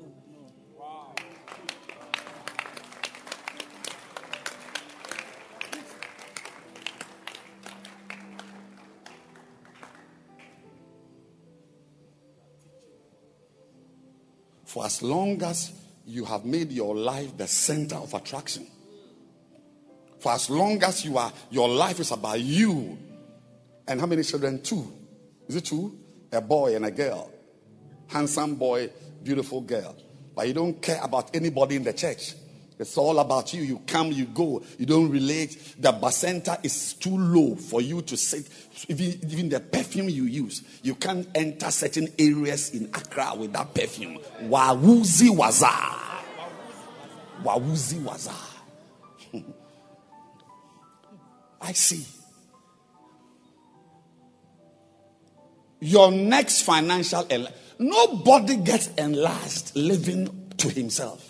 For as long as you have made your life the center of attraction, for as long as you are, your life is about you. And how many children? Two. Is it two? A boy and a girl. Handsome boy, beautiful girl. But you don't care about anybody in the church. It's all about you. You come, you go. You don't relate. The bacenta is too low for you to sit. Even, even the perfume you use, you can't enter certain areas in Accra with that perfume. Wawuzi waza. Wawuzi waza. I see. Your next financial nobody gets enlarged living to himself.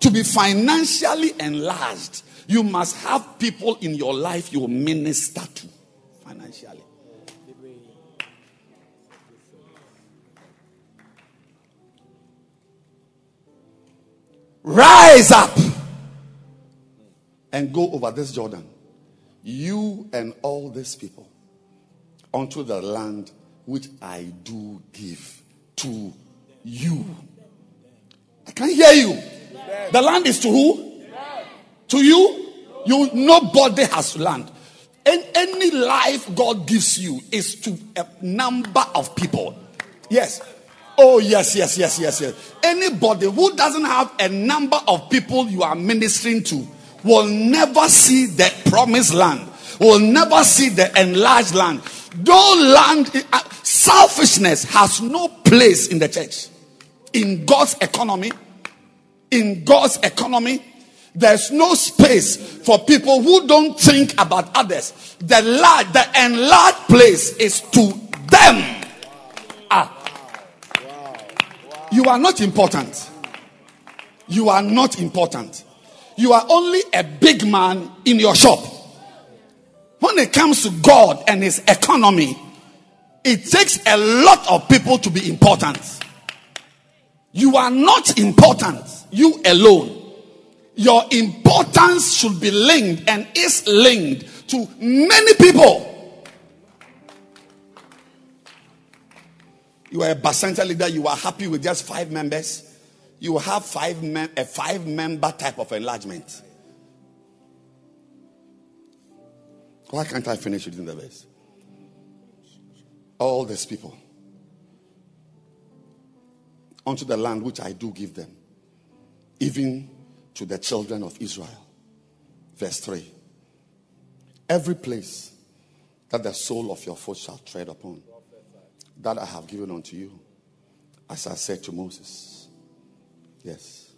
To be financially enlarged, you must have people in your life you minister to financially. Rise up and go over this Jordan, you and all these people, unto the land which I do give to you. I can hear you. The land is to who? To you? You nobody has land. And any life God gives you is to a number of people. Yes. Oh, yes, yes, yes, yes, yes. Anybody who doesn't have a number of people you are ministering to will never see the promised land, will never see the enlarged land. Though land, uh, Selfishness has no place in the church. In God's economy, in God's economy, there's no space for people who don't think about others. The large, the enlarged place is to them. Ah. You are not important. You are not important. You are only a big man in your shop. When it comes to God and his economy, it takes a lot of people to be important. You are not important, you alone. Your importance should be linked and is linked to many people. You are a Bacenta leader, you are happy with just five members. You have five mem- a five member type of enlargement. Why can't I finish reading the verse? All these people unto the land which I do give them, even to the children of Israel. Verse 3 Every place that the sole of your foot shall tread upon, that I have given unto you, as I said to Moses. Yes.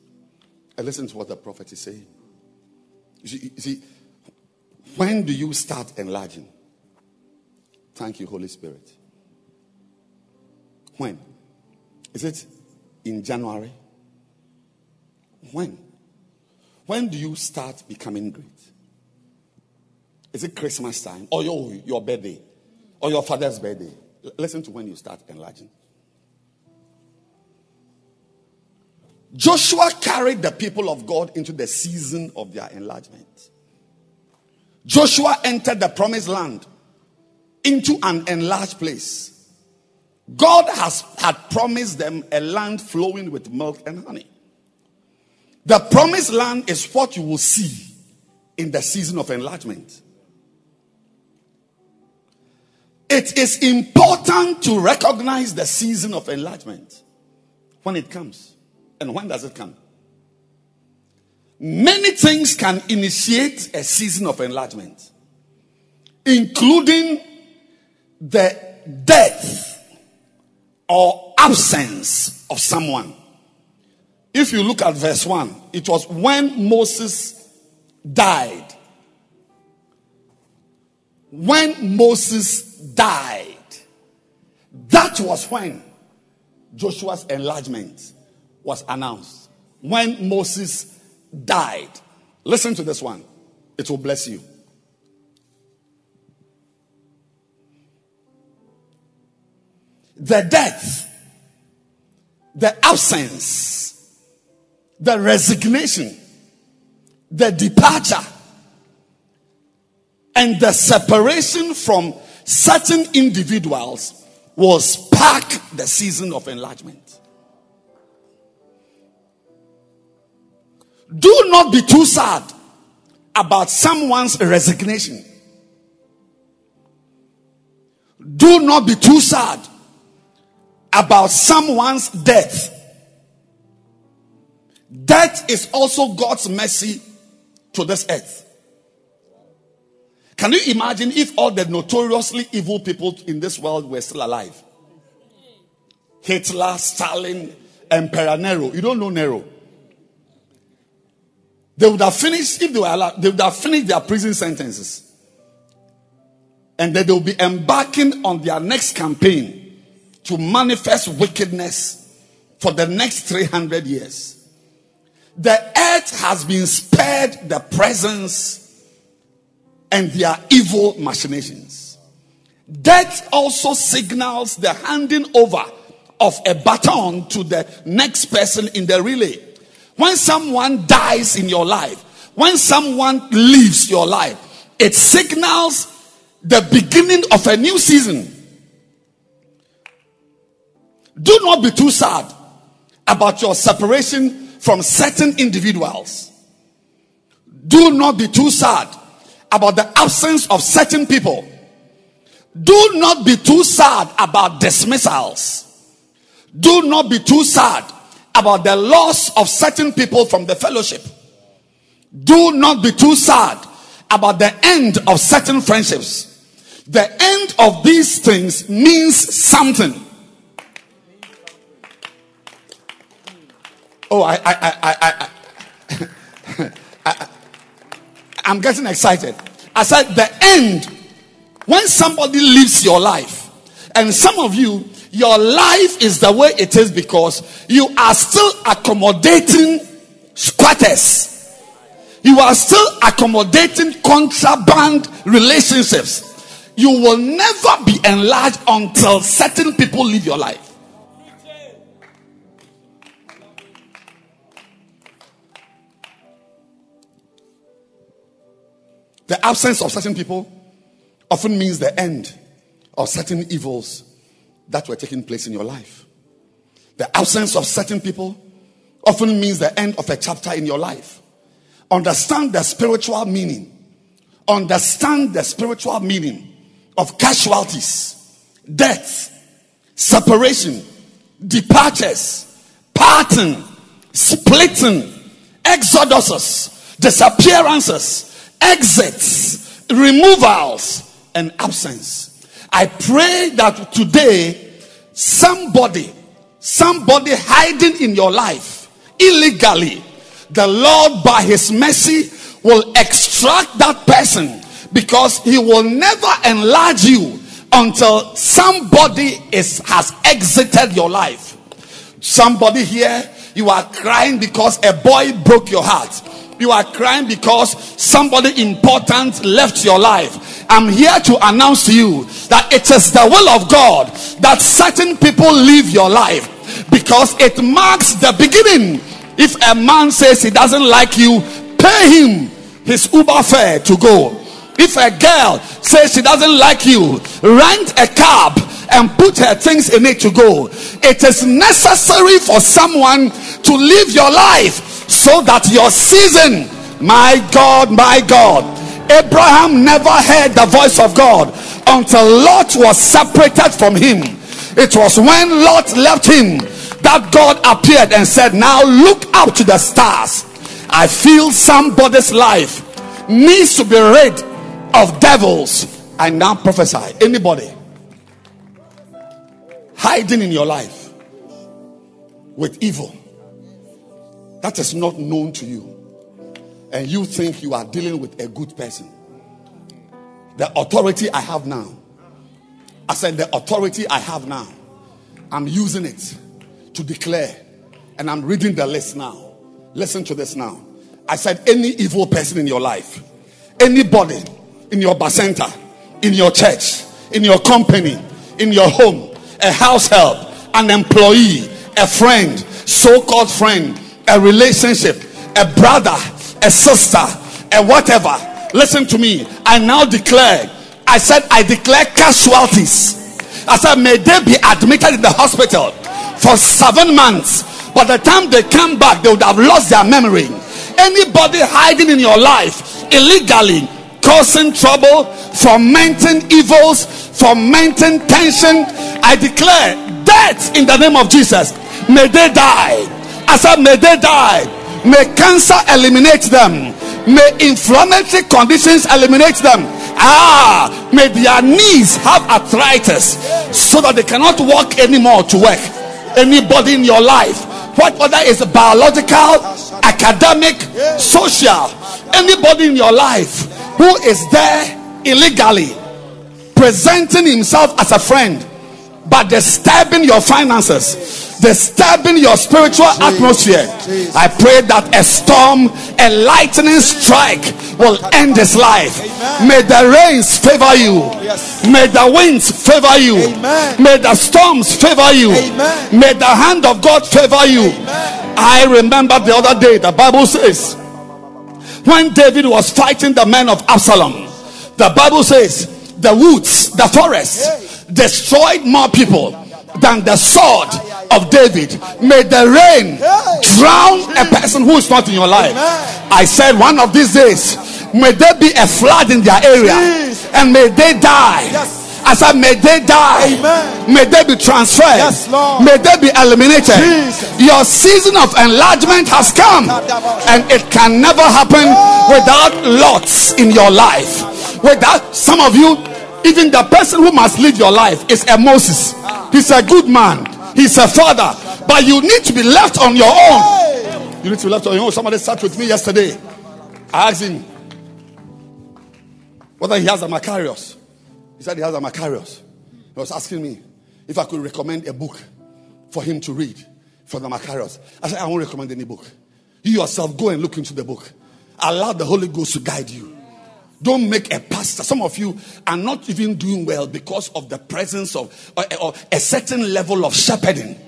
And listen to what the prophet is saying. You see, you see, when do you start enlarging? Thank you, Holy Spirit. When? Is it in January? When? When do you start becoming great? Is it Christmas time or your, your birthday or your father's birthday? Listen to when you start enlarging. Joshua carried the people of God into the season of their enlargement. Joshua entered the promised land into an enlarged place. God has had promised them a land flowing with milk and honey. The promised land is what you will see in the season of enlargement. It is important to recognize the season of enlargement when it comes. And when does it come? Many things can initiate a season of enlargement, including the death or absence of someone. If you look at verse 1, it was when Moses died. When Moses died, that was when Joshua's enlargement was announced. When Moses died. Listen to this one, it will bless you. The death, the absence, the resignation, the departure, and the separation from certain individuals will spark the season of enlargement. Do not be too sad about someone's resignation. Do not be too sad about someone's death. Death is also God's mercy to this earth. Can you imagine if all the notoriously evil people in this world were still alive? Hitler, Stalin, Emperor Nero. You don't know Nero. They would have finished, if they were alive, they would have finished their prison sentences. And then they will be embarking on their next campaign to manifest wickedness for the next 300 years. The earth has been spared the presence and their evil machinations. Death also signals the handing over of a baton to the next person in the relay. When someone dies in your life, when someone leaves your life, it signals the beginning of a new season. Do not be too sad about your separation from certain individuals. Do not be too sad about the absence of certain people. Do not be too sad about dismissals. Do not be too sad about the loss of certain people from the fellowship. Do not be too sad about the end of certain friendships. The end of these things means something. Oh, I, I, I, I, I, I, [laughs] I'm getting excited. I said, the end, when somebody lives your life, and some of you, your life is the way it is because you are still accommodating squatters. You are still accommodating contraband relationships. You will never be enlarged until certain people live your life. The absence of certain people often means the end of certain evils that were taking place in your life. The absence of certain people often means the end of a chapter in your life. Understand the spiritual meaning. Understand the spiritual meaning of casualties, death, separation, departures, parting, splitting, exoduses, disappearances, exits, removals, and absence. I pray that today somebody, somebody hiding in your life illegally, the Lord by his mercy will extract that person because he will never enlarge you until somebody is has exited your life. Somebody here, you are crying because a boy broke your heart. You are crying because somebody important left your life. I'm here to announce to you that it is the will of God that certain people leave your life because it marks the beginning. If a man says he doesn't like you, pay him his Uber fare to go. If a girl says she doesn't like you, rent a cab and put her things in it to go. It is necessary for someone to live your life so that your season, my God, my God, Abraham never heard the voice of God until Lot was separated from him. It was when Lot left him that God appeared and said, Now look up to the stars. I feel somebody's life needs to be rid of devils. I now prophesy. Anybody hiding in your life with evil that is not known to you, and you think you are dealing with a good person, the authority I have now, I said, the authority I have now, I'm using it to declare, and I'm reading the list now. Listen to this now. I said, any evil person in your life, anybody in your bacenta, in your church, in your company, in your home, a house help, an employee, a friend, so called friend, a relationship, a brother, a sister, a whatever. Listen to me. I now declare, I said, I declare casualties. I said, may they be admitted in the hospital for seven months. By the time they come back, they would have lost their memory. Anybody hiding in your life illegally, causing trouble, fomenting evils, fomenting tension, I declare death in the name of Jesus. May they die. Said, may they die. May cancer eliminate them. May inflammatory conditions eliminate them. Ah, may their knees have arthritis so that they cannot walk anymore to work. Anybody in your life, what whether it's a biological, academic, social, anybody in your life who is there illegally presenting himself as a friend but disturbing your finances, disturbing your spiritual atmosphere. I pray that a storm, a lightning strike will end his life. May the rains favor you. May the winds favor you. May the storms favor you. May the hand of God favor you. I remember the other day, the Bible says, when David was fighting the men of Absalom, the Bible says, the woods, the forest, destroyed more people than the sword of David. May the rain drown a person who is not in your life. I said, one of these days, may there be a flood in their area and may they die. I said, may they die. May they be transferred. may they be eliminated. Your season of enlargement has come, and it can never happen without lots in your life. Without some of you, Even the person who must lead your life is a Moses. He's a good man. He's a father. But you need to be left on your own. You need to be left on your own. Somebody sat with me yesterday. I asked him whether he has a Macarius. He said he has a Macarius. He was asking me if I could recommend a book for him to read from the Macarius. I said, I won't recommend any book. You yourself go and look into the book. Allow the Holy Ghost to guide you. Don't make a pastor. Some of you are not even doing well because of the presence of or, or a certain level of shepherding.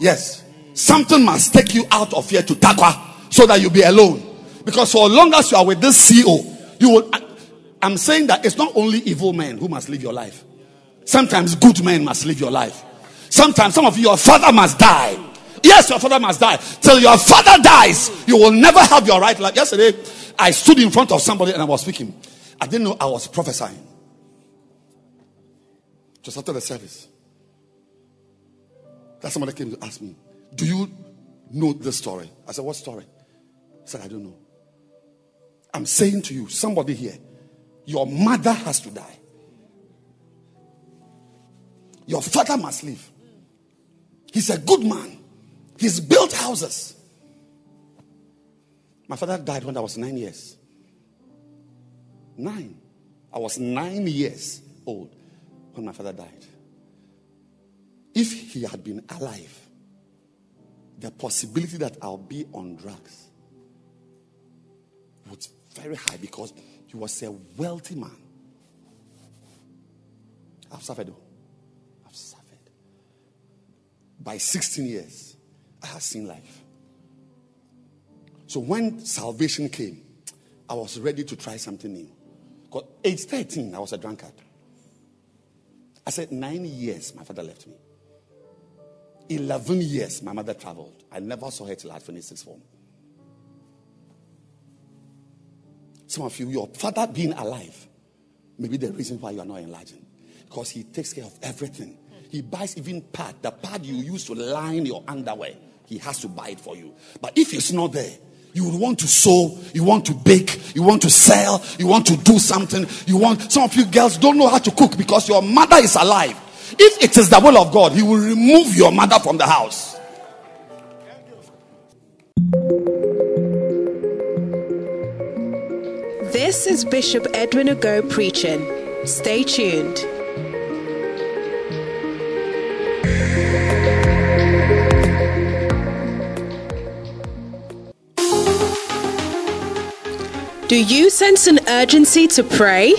Yes. Something must take you out of here to Takwa so that you'll be alone. Because for as long as you are with this CEO, you will. I'm saying that it's not only evil men who must live your life. Sometimes good men must live your life. Sometimes some of you, your father must die. Yes, your father must die. Till your father dies, you will never have your right life. Yesterday, I stood in front of somebody and I was speaking. I didn't know I was prophesying. Just after the service. That somebody came to ask me, Do you know this story? I said, What story? He said, I don't know. I'm saying to you, somebody here, your mother has to die. Your father must live. He's a good man. He's built houses. My father died when I was nine years. Nine. I was nine years old when my father died. If he had been alive, the possibility that I'll be on drugs was very high because he was a wealthy man. I've suffered though. I've suffered. By 16 years, I had seen life. So when salvation came, I was ready to try something new. Because age 13, I was a drunkard. I said, nine years, my father left me. 11 years, my mother traveled. I never saw her till I finished sixth form. Some of you, your father being alive, maybe the reason why you are not enlarging. Because he takes care of everything. He buys even pad, the pad you use to line your underwear. He has to buy it for you. But if it's not there, you would want to sew, you want to bake, you want to sell, you want to do something. You want some of you girls don't know how to cook because your mother is alive. If it is the will of God, He will remove your mother from the house. This is Bishop Edwin Ogo preaching. Stay tuned. Do you sense an urgency to pray?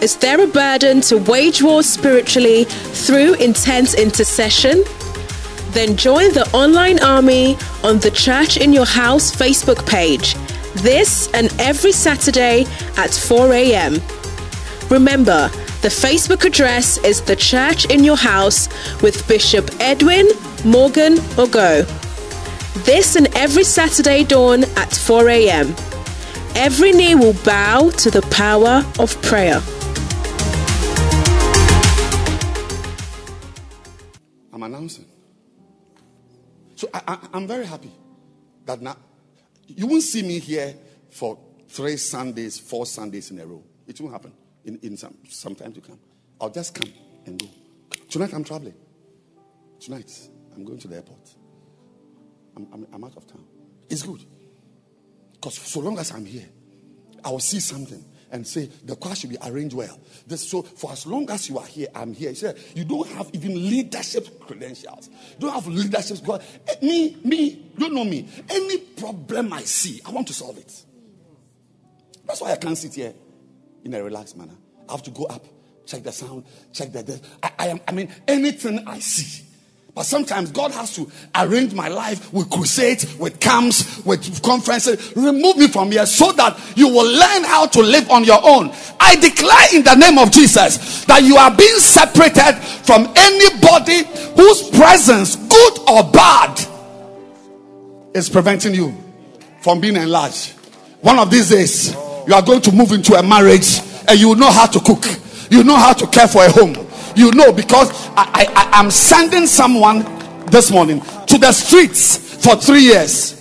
Is there a burden to wage war spiritually through intense intercession? Then join the online army on the Church in Your House Facebook page this and every Saturday at 4 a.m. Remember, the Facebook address is The Church in Your House with Bishop Edwin Morgan Ogo. This and every Saturday dawn at 4 a.m. Every knee will bow to the power of prayer. I'm announcing. So I, I'm very happy that now you won't see me here for three Sundays, four Sundays in a row. It won't happen in, in some, some time to come. I'll just come and go. Tonight I'm traveling. Tonight I'm going to the airport. I'm, I'm, I'm out of town. It's good. Because so long as I'm here, I will see something and say the car should be arranged well. This, so for as long as you are here, I'm here. You don't have even leadership credentials. You don't have leadership. Eh, me, me, you don't know me. Any problem I see, I want to solve it. That's why I can't sit here in a relaxed manner. I have to go up, check the sound, check the. I, I am. I mean, anything I see. But sometimes God has to arrange my life with crusades, with camps, with conferences. Remove me from here so that you will learn how to live on your own. I declare in the name of Jesus that you are being separated from anybody whose presence, good or bad, is preventing you from being enlarged. One of these days, you are going to move into a marriage and you know how to cook, you know how to care for a home you know because I, I, I'm sending someone this morning to the streets for three years.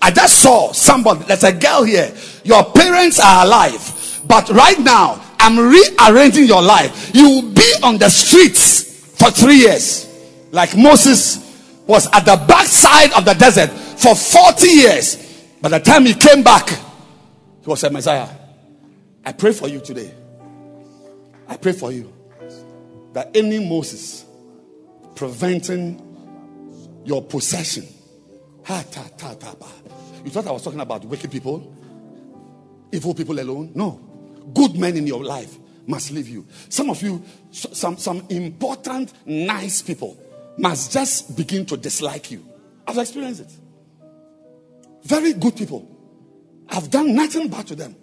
I just saw somebody, there's a girl here. Your parents are alive, but right now I'm rearranging your life. You will be on the streets for three years. Like Moses was at the backside of the desert for 40 years. By the time he came back, he was a Messiah. I pray for you today. I pray for you that any Moses preventing your possession. Ha, ta, ta, ta, ba. You thought I was talking about wicked people? Evil people alone? No. Good men in your life must leave you. Some of you, some, some important, nice people must just begin to dislike you. I've experienced it. Very good people. I've done nothing bad to them.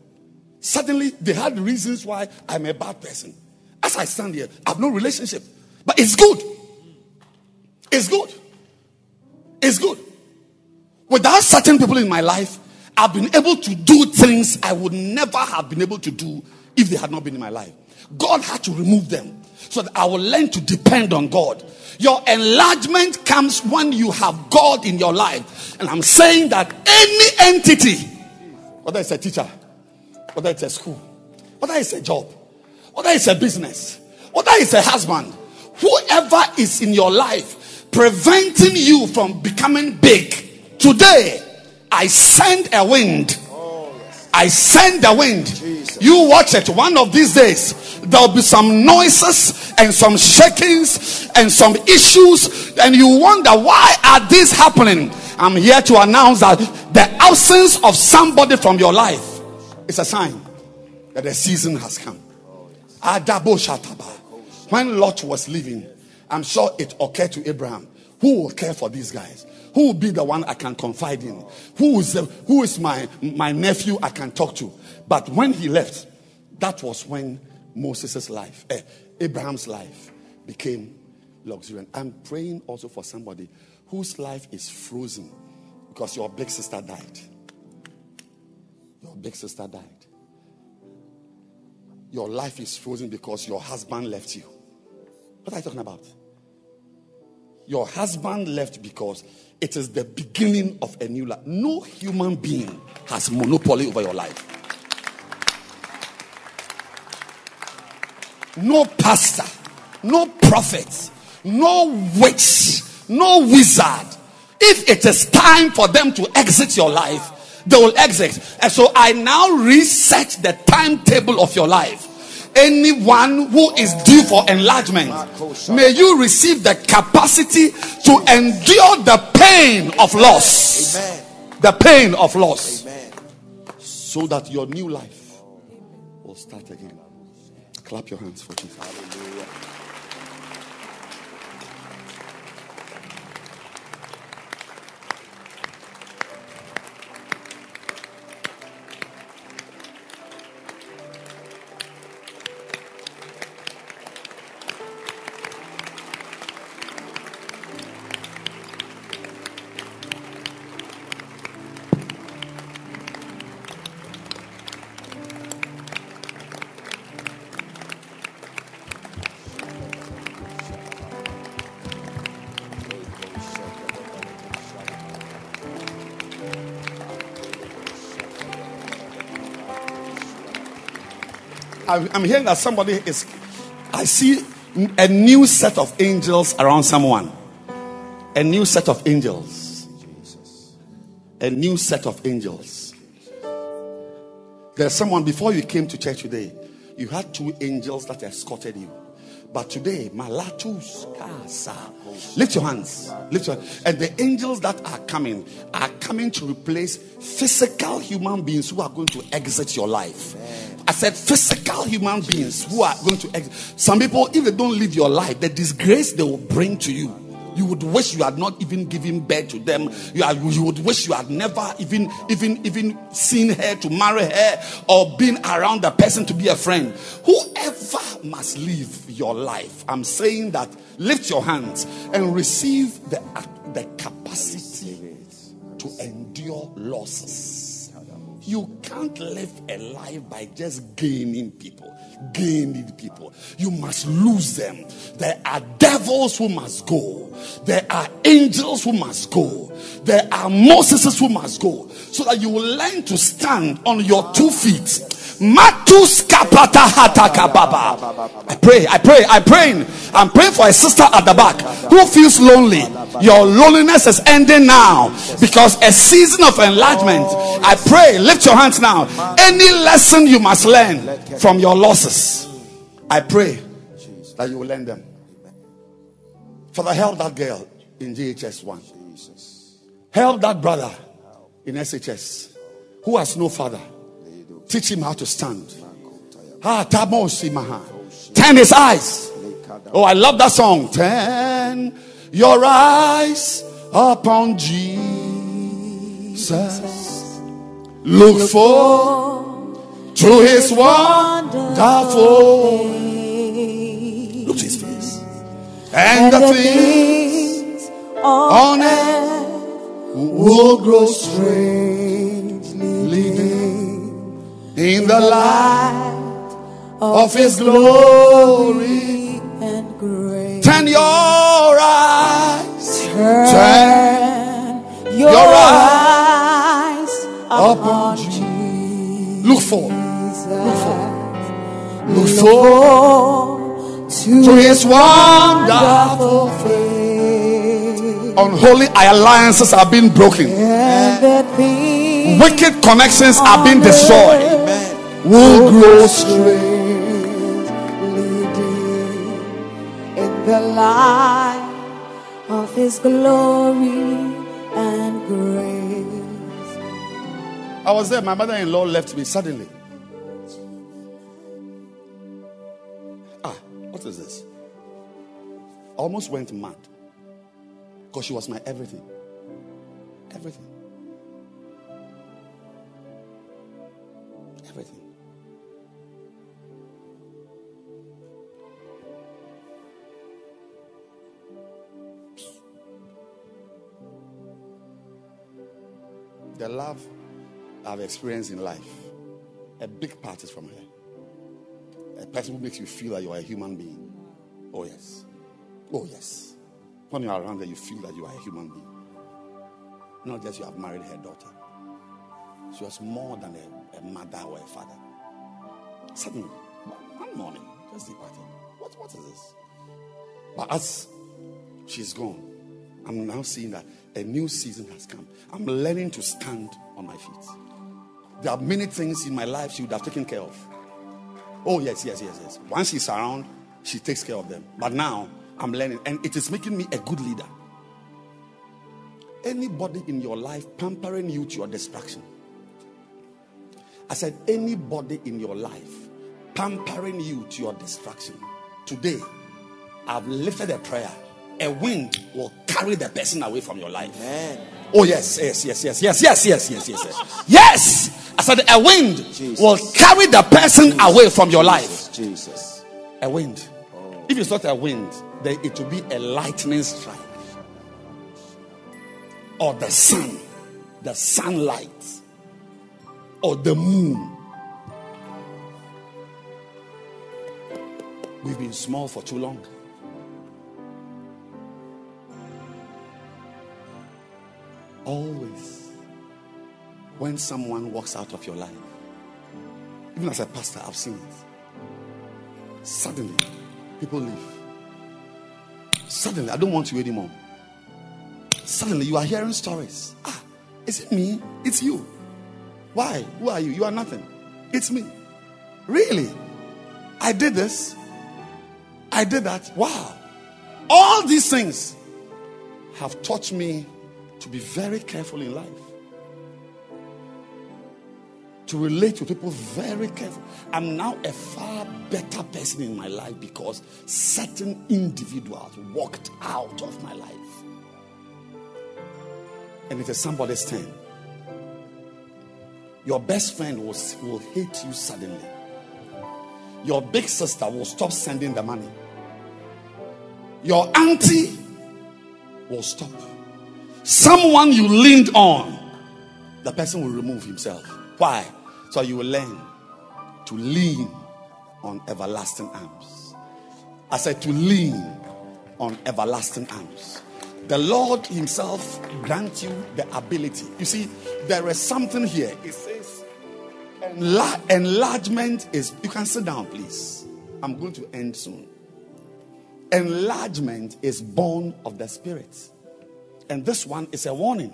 Suddenly, they had reasons why I'm a bad person. As I stand here, I have no relationship. But it's good. It's good. It's good. Without certain people in my life, I've been able to do things I would never have been able to do if they had not been in my life. God had to remove them so that I will learn to depend on God. Your enlargement comes when you have God in your life. And I'm saying that any entity, whether it's a teacher, whether it's a school, whether it's a job, whether it's a business, whether it's a husband, whoever is in your life preventing you from becoming big, today I send a wind. I send the wind. You watch it. One of these days, there'll be some noises and some shakings and some issues, and you wonder why are these happening? I'm here to announce that the absence of somebody from your life is a sign that the season has come. When Lot was leaving, I'm sure it occurred to Abraham, who will care for these guys? Who will be the one I can confide in? Who is, the, who is my, my nephew I can talk to? But when he left, that was when Moses' life, eh, Abraham's life became luxuriant. I'm praying also for somebody whose life is frozen because your big sister died. Your big sister died. Your life is frozen because your husband left you. What are you talking about? Your husband left because it is the beginning of a new life. No human being has monopoly over your life. No pastor, no prophet, no witch, no wizard. If it is time for them to exit your life, they will exit. And so I now reset the timetable of your life. Anyone who is due for enlargement, may you receive the capacity to endure the pain of loss. The pain of loss. So that your new life will start again. Clap your hands for Jesus. I'm I'm hearing that somebody is. I see a new set of angels around someone. A new set of angels. A new set of angels. There's someone before you came to church today. You had two angels that escorted you. But today, Malatus Kasa. Lift your hands. Lift your and the angels that are coming are coming to replace physical human beings who are going to exit your life. Said physical human beings who are going to. Some people, if they don't live your life, the disgrace they will bring to you. You would wish you had not even given birth to them. You, are, you would wish you had never even even even seen her to marry her or been around the person to be a friend. Whoever must live your life, I'm saying that lift your hands and receive the the capacity to endure losses. You can't live a life by just gaining people, gaining people. You must lose them. There are devils who must go. There are angels who must go. There are Moses who must go. So that you will learn to stand on your two feet. Matus kapata hataka baba. I pray, I pray, I pray. I'm praying for a sister at the back who feels lonely. Your loneliness is ending now because a season of enlargement. I pray, lift your hands now. Any lesson you must learn from your losses, I pray that you will learn them. Father, help that girl in GHS 1. Help that brother in SHS who has no father. Teach him how to stand. Ah. Turn his eyes. Oh, I love that song. Turn your eyes upon Jesus. Look for to his wonderful. Look to his face. And the things on earth will grow strangely dim in the light of his glory. and grace. Turn your eyes, turn Your, your eyes upon Jesus. Look for, look for look For to to his wonderful. faith Unholy alliances are being broken. and the things Wicked connections are being destroyed. Will grow dim in the light of His glory and grace. I was there. My mother-in-law left me suddenly. Ah, what is this? I almost went mad because she was my. Everything. Everything. The love I've experienced in life, a big part is from her. A person who makes you feel that you are a human being. Oh, yes. Oh, yes. When you are around her, you feel that you are a human being. Not just you have married her daughter. She was more than a, a mother or a father. Suddenly, one- morning, just departed. What, what is this? But as she's gone, I'm now seeing that a new season has come. I'm learning to stand on my feet. There are many things in my life she would have taken care of. Oh, yes, yes, yes, yes. Once she's around, she takes care of them. But now I'm learning, and it is making me a good leader. Anybody in your life pampering you to your destruction. I said, anybody in your life pampering you to your destruction. Today, I've lifted a prayer. A wind will carry the person away from your life. Oh, yes, yes, yes, yes, yes, yes, yes, yes, yes, yes. Yes! I said, a wind will carry the person away from your life. Jesus. A wind. If it's not a wind, then it will be a lightning strike. Or the sun, the sunlight, or the moon. We've been small for too long. Always, when someone walks out of your life, even as a pastor, I've seen it. Suddenly, people leave. Suddenly, I don't want you anymore. Suddenly, you are hearing stories. Ah, is it me? It's you. Why? Who are you? You are nothing. It's me. Really? I did this. I did that. Wow. All these things have taught me to be very careful in life. To relate to people very careful. I'm now a far better person in my life because certain individuals walked out of my life. And it is somebody's turn. Your best friend will, will hate you suddenly. Your big sister will stop sending the money. Your auntie will stop. Someone you leaned on, the person will remove himself. Why? So you will learn to lean on everlasting arms. I said to lean on everlasting arms. The Lord Himself grant you the ability. You see, there is something here. It says Enla- enlargement is, you can sit down, please. I'm going to end soon. Enlargement is born of the Spirit. And this one is a warning.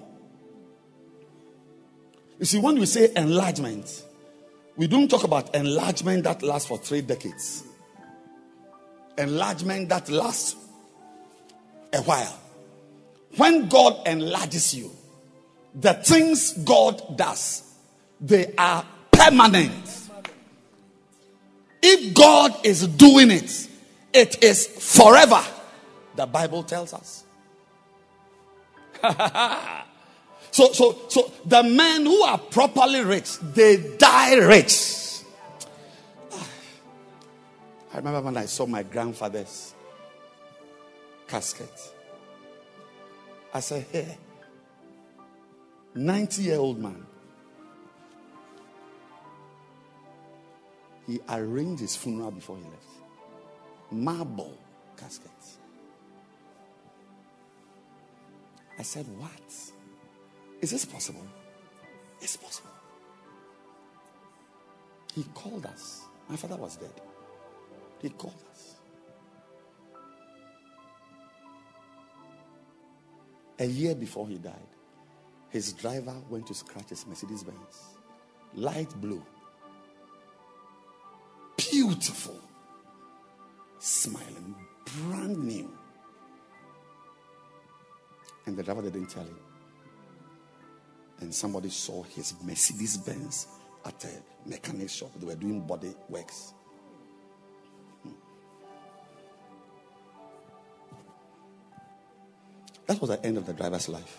You see, when we say enlargement, we don't talk about enlargement that lasts for three decades, enlargement that lasts a while. When God enlarges you, the things God does, they are permanent. If God is doing it, it is forever. The Bible tells us. [laughs] so, so, so the men who are properly rich, they die rich. [sighs] I remember when I saw my grandfather's casket. I said, Hey, 90 year old man. He arranged his funeral before he left. Marble casket. I said, What? Is this possible? It's possible. He called us. My father was dead. He called us. A year before he died, his driver went to scratch his Mercedes Benz. Light blue. Beautiful. Smiling. Brand new. And the driver didn't tell him. And somebody saw his Mercedes Benz at a mechanic shop. They were doing body works. Hmm. That was the end of the driver's life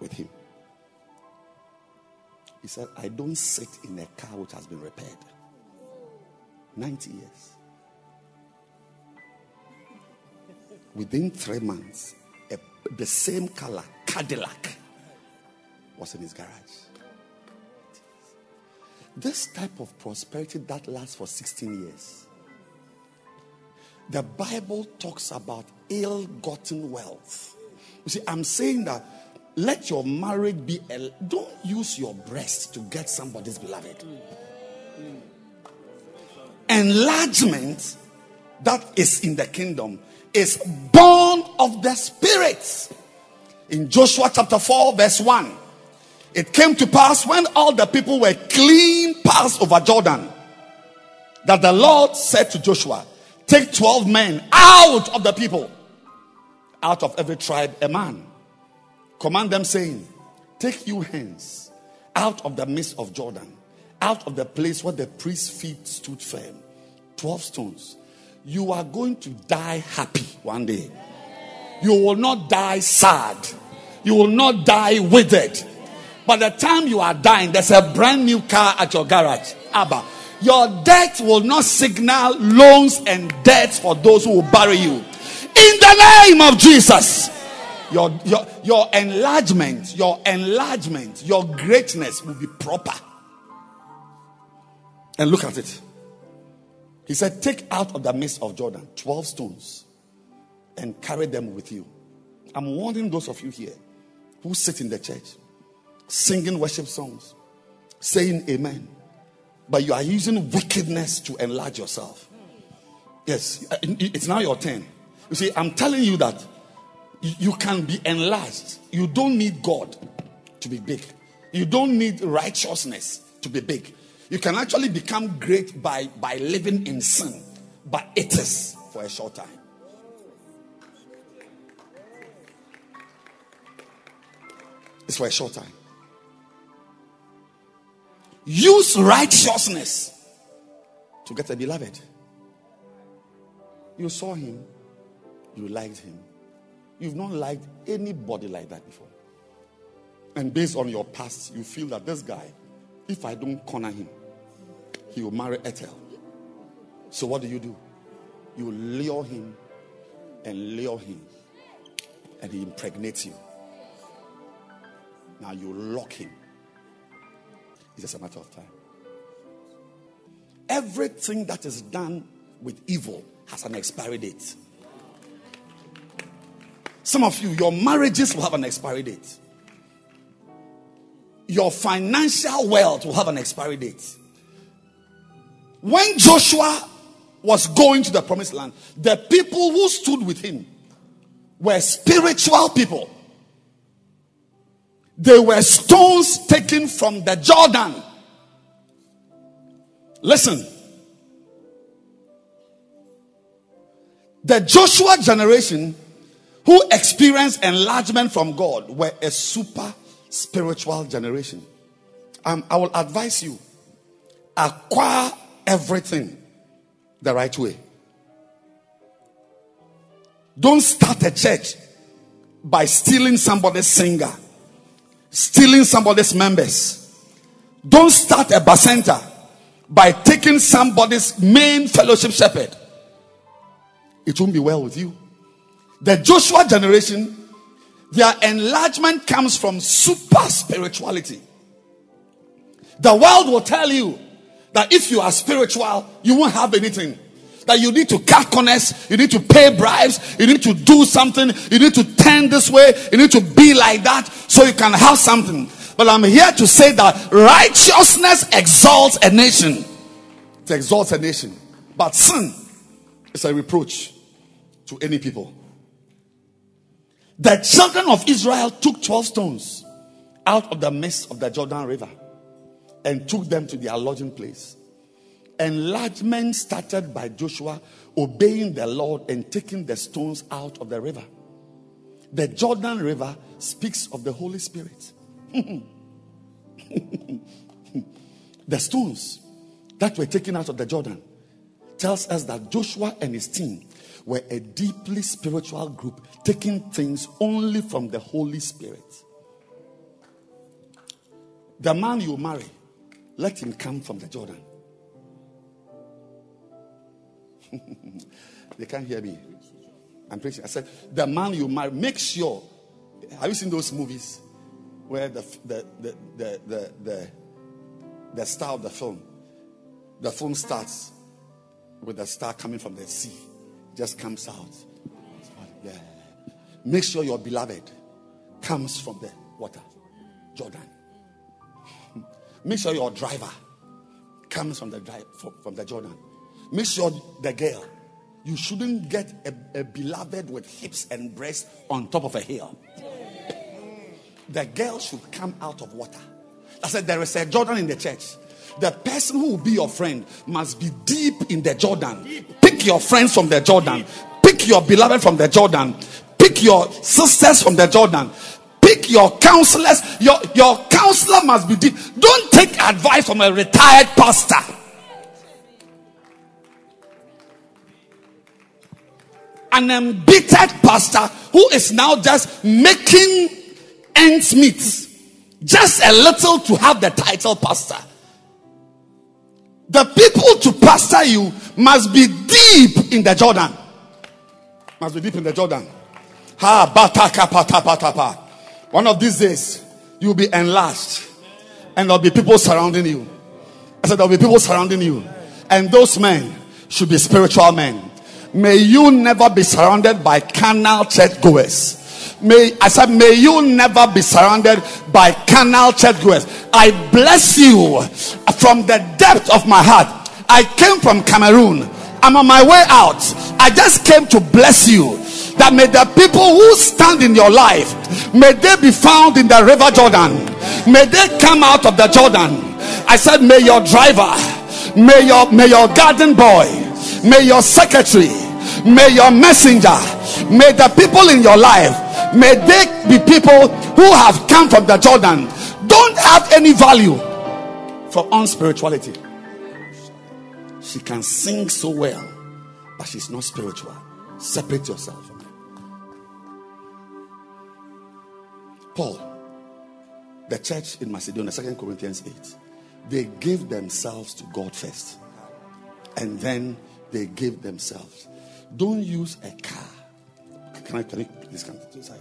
with him. He said, I don't sit in a car which has been repaired. 90 years. Within three months, the same color, Cadillac, was in his garage. This type of prosperity that lasts for 16 years. The Bible talks about ill gotten wealth. You see, I'm saying that let your marriage be a, don't use your breast to get somebody's beloved. Enlargement that is in the kingdom is born of the spirit. In Joshua chapter 4, verse 1, it came to pass when all the people were clean passed over Jordan that the Lord said to Joshua, Take 12 men out of the people, out of every tribe, a man. Command them, saying, Take you hence out of the midst of Jordan, out of the place where the priest's feet stood firm. 12 stones. You are going to die happy one day. You will not die sad. You will not die withered. By the time you are dying, there's a brand new car at your garage. Abba. Your death will not signal loans and debts for those who will bury you. In the name of Jesus. Your, your, your enlargement, your enlargement, your greatness will be proper. And look at it. He said, Take out of the midst of Jordan 12 stones and carry them with you. I'm warning those of you here who sit in the church singing worship songs, saying amen, but you are using wickedness to enlarge yourself. Yes, it's now your turn. You see, I'm telling you that you can be enlarged. You don't need God to be big, you don't need righteousness to be big. You can actually become great by, by living in sin, but it is for a short time. It's for a short time. Use righteousness to get a beloved. You saw him, you liked him. You've not liked anybody like that before. And based on your past, you feel that this guy, if I don't corner him, he will marry Ethel. So what do you do? You lure him and lure him, and he impregnates you. Now you lock him. It's just a matter of time. Everything that is done with evil has an expiry date. Some of you, your marriages will have an expiry date. your financial wealth will have an expiry date. When Joshua was going to the promised land, the people who stood with him were spiritual people. They were stones taken from the Jordan. Listen. The Joshua generation who experienced enlargement from God were a super spiritual generation. Um, I will advise you acquire everything the right way. Don't start a church by stealing somebody's singer, stealing somebody's members. Don't start a bacenta by taking somebody's main fellowship shepherd. It won't be well with you. The Joshua generation, their enlargement comes from super spirituality. The world will tell you that if you are spiritual, you won't have anything. That you need to cut corners, you need to pay bribes, you need to do something, you need to turn this way, you need to be like that so you can have something. But I'm here to say that righteousness exalts a nation. It exalts a nation. But sin is a reproach to any people. The children of Israel took 12 stones out of the midst of the Jordan River and took them to their lodging place. Enlargement started by Joshua obeying the Lord and taking the stones out of the river. The Jordan River speaks of the Holy Spirit. [laughs] the stones that were taken out of the Jordan tells us that Joshua and his team were a deeply spiritual group taking things only from the Holy Spirit. The man you marry let him come from the Jordan. [laughs] they can't hear me. I'm preaching. I said, the man you marry, make sure. Have you seen those movies where the the the the the, the, the star of the film, the film starts with the star coming from the sea, just comes out. Yeah. Make sure your beloved comes from the water, Jordan. Make sure your driver comes from the drive, from the Jordan. Make sure the girl, you shouldn't get a, a beloved with hips and breasts on top of a hill. The girl should come out of water. I said there is a Jordan in the church. The person who will be your friend must be deep in the Jordan. Pick your friends from the Jordan. Pick your beloved from the Jordan. Pick your sisters from the Jordan pick your counselors. Your, your counselor must be deep. Don't take advice from a retired pastor. An embittered pastor who is now just making ends meet. Just a little to have the title pastor. The people to pastor you must be deep in the Jordan. Must be deep in the Jordan. Ha bataka patapatapa. One of these days, you'll be enlarged, and there'll be people surrounding you. I said, There'll be people surrounding you, and those men should be spiritual men. May you never be surrounded by carnal churchgoers. May I said, may you never be surrounded by carnal churchgoers. I bless you from the depth of my heart. I came from Cameroon. I'm on my way out. I just came to bless you that may the people who stand in your life may they be found in the river jordan. May they come out of the jordan. I said may your driver may your may your garden boy may your secretary may your messenger may the people in your life may they be people who have come from the jordan. Don't have any value for unspirituality. She can sing so well but she's not spiritual. Separate yourself Paul, the church in Macedonia, Second Corinthians 8, they gave themselves to God first. And then they gave themselves. Don't use a car. Can I, can I please come to the side?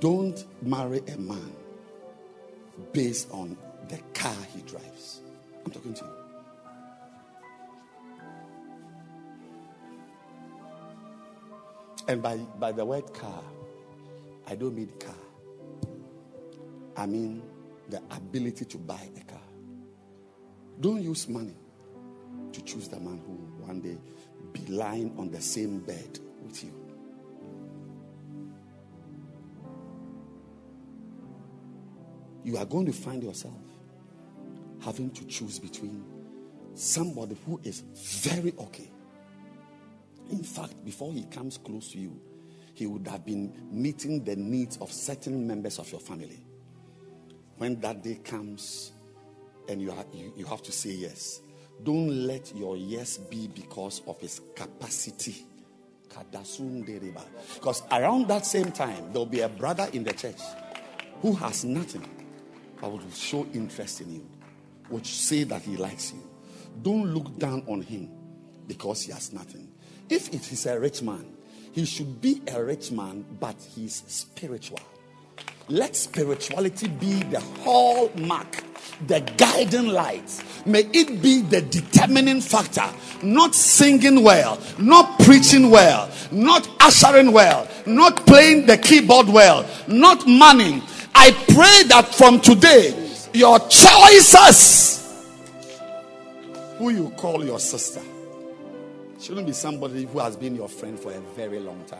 Don't marry a man based on the car he drives. I'm talking to you. And by, by the word car, I don't mean car. I mean the ability to buy a car. Don't use money to choose the man who will one day be lying on the same bed with you. You are going to find yourself having to choose between somebody who is very okay. In fact, before he comes close to you, he would have been meeting the needs of certain members of your family. When that day comes and you, you, you have to say yes, don't let your yes be because of his capacity. Because around that same time, there'll be a brother in the church who has nothing but will show interest in you, would say that he likes you. Don't look down on him because he has nothing. If it is a rich man, he should be a rich man, but he's spiritual. Let spirituality be the hallmark, the guiding light. May it be the determining factor. Not singing well, not preaching well, not ushering well, not playing the keyboard well, not money. I pray that from today, your choices, who you call your sister, shouldn't be somebody who has been your friend for a very long time.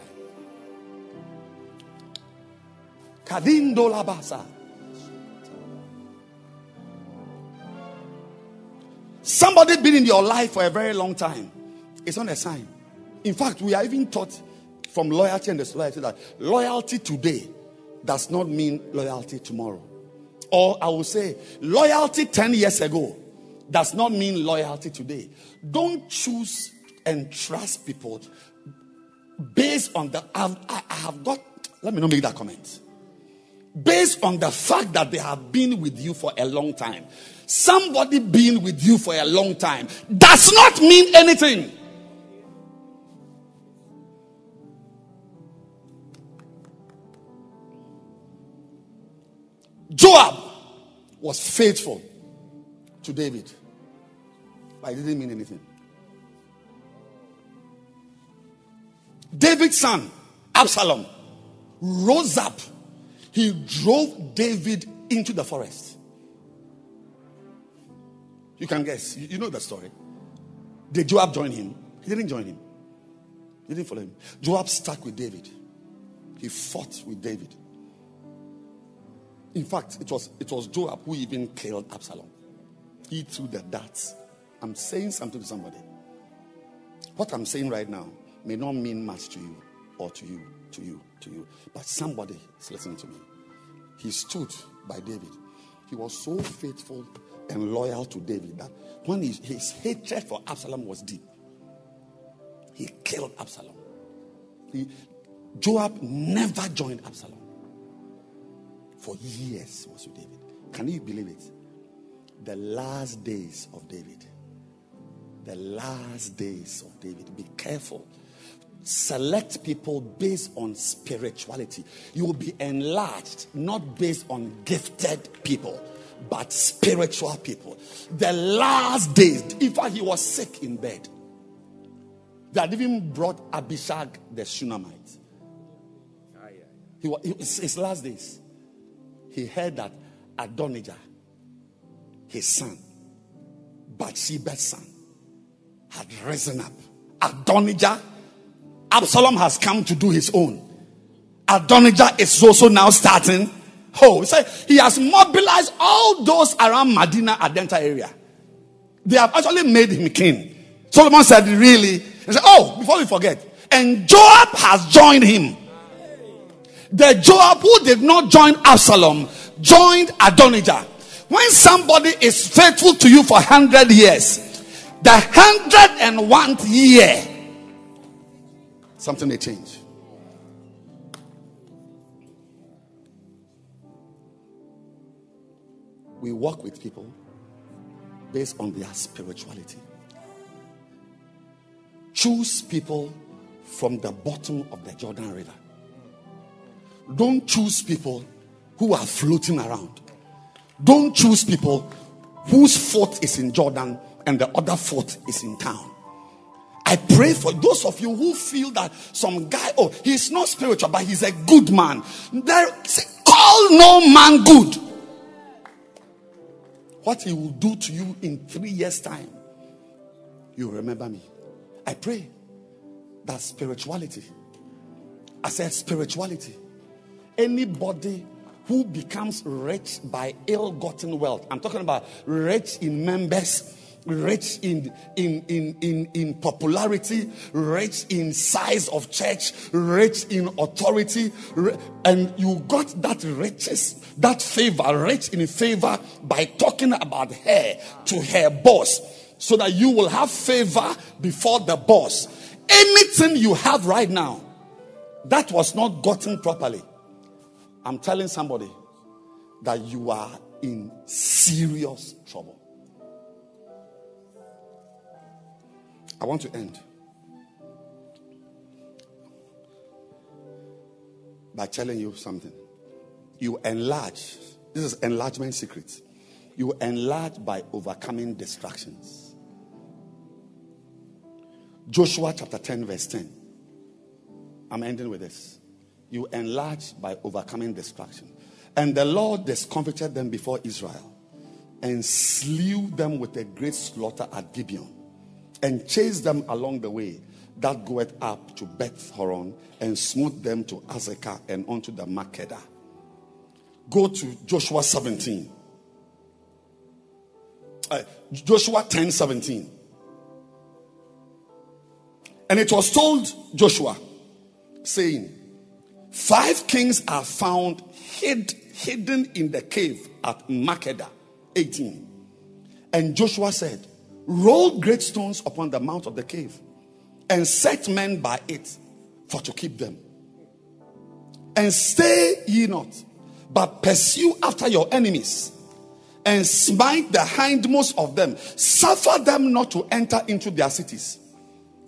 Kadindo labasa. Somebody been in your life for a very long time. It's not a sign. In fact, we are even taught from loyalty and disloyalty that loyalty today does not mean loyalty tomorrow. Or I will say, loyalty 10 years ago does not mean loyalty today. Don't choose and trust people based on the. I've, I have got, let me not make that comment. Based on the fact that they have been with you for a long time. Somebody being with you for a long time does not mean anything. Joab was faithful to David, but it didn't mean anything. David's son, Absalom, rose up. He drove David into the forest. You can guess. You know the story. Did Joab join him? He didn't join him. He didn't follow him. Joab stuck with David. He fought with David. In fact, it was it was Joab who even killed Absalom. He threw the darts. I'm saying something to somebody. What I'm saying right now may not mean much to you or to you, to you, to you. But somebody is listening to me. He stood by David. He was so faithful and loyal to David that when his, his hatred for Absalom was deep, he killed Absalom. He, Joab never joined Absalom for years was with David. Can you believe it? The last days of David. The last days of David. Be careful. Select people based on spirituality. You will be enlarged, not based on gifted people, but spiritual people. The last days, in fact, he was sick in bed. They had even brought Abishag the Shunammite. He was, his last days he heard that Adonijah, his son, Bathsheba's son, had risen up. Adonijah, Absalom has come to do his own. Adonijah is also now starting. Oh, he he has mobilized all those around Madina Adenta area. They have actually made him king. Solomon said, Really? He said, Oh, before we forget, and Joab has joined him. The Joab who did not join Absalom joined Adonijah. When somebody is faithful to you for 100 years, the 101th year, something may change. We work with people based on their spirituality. Choose people from the bottom of the Jordan River. Don't choose people who are floating around. Don't choose people whose fort is in Jordan and the other fort is in town. I pray for those of you who feel that some guy, oh, he's not spiritual, but he's a good man. There, say, call no man good. what he will do to you in three years' time, you remember me. I pray that spirituality, I said spirituality, anybody who becomes rich by ill gotten wealth, I'm talking about rich in members rich in, in, in, in, in popularity, rich in size of church, rich in authority, and you got that riches, that favor, rich in favor by talking about her to her boss, so that you will have favor before the boss. Anything you have right now that was not gotten properly, I'm telling somebody that you are in serious I want to end by telling you something. You enlarge. This is enlargement secret. You enlarge by overcoming distractions. Joshua chapter 10, verse 10. I'm ending with this. You enlarge by overcoming distraction. And the Lord discomfited them before Israel and slew them with a great slaughter at Gibeon and chased them along the way that goeth up to Beth Horon and smote them to Azekah and unto the Makkedah. Go to Joshua 17. Uh, Joshua 10 17. And it was told Joshua, saying, Five kings are found hid, hidden in the cave at Makkedah. 18. And Joshua said, Roll great stones upon the mouth of the cave and set men by it for to keep them. And stay ye not, but pursue after your enemies and smite the hindmost of them. Suffer them not to enter into their cities.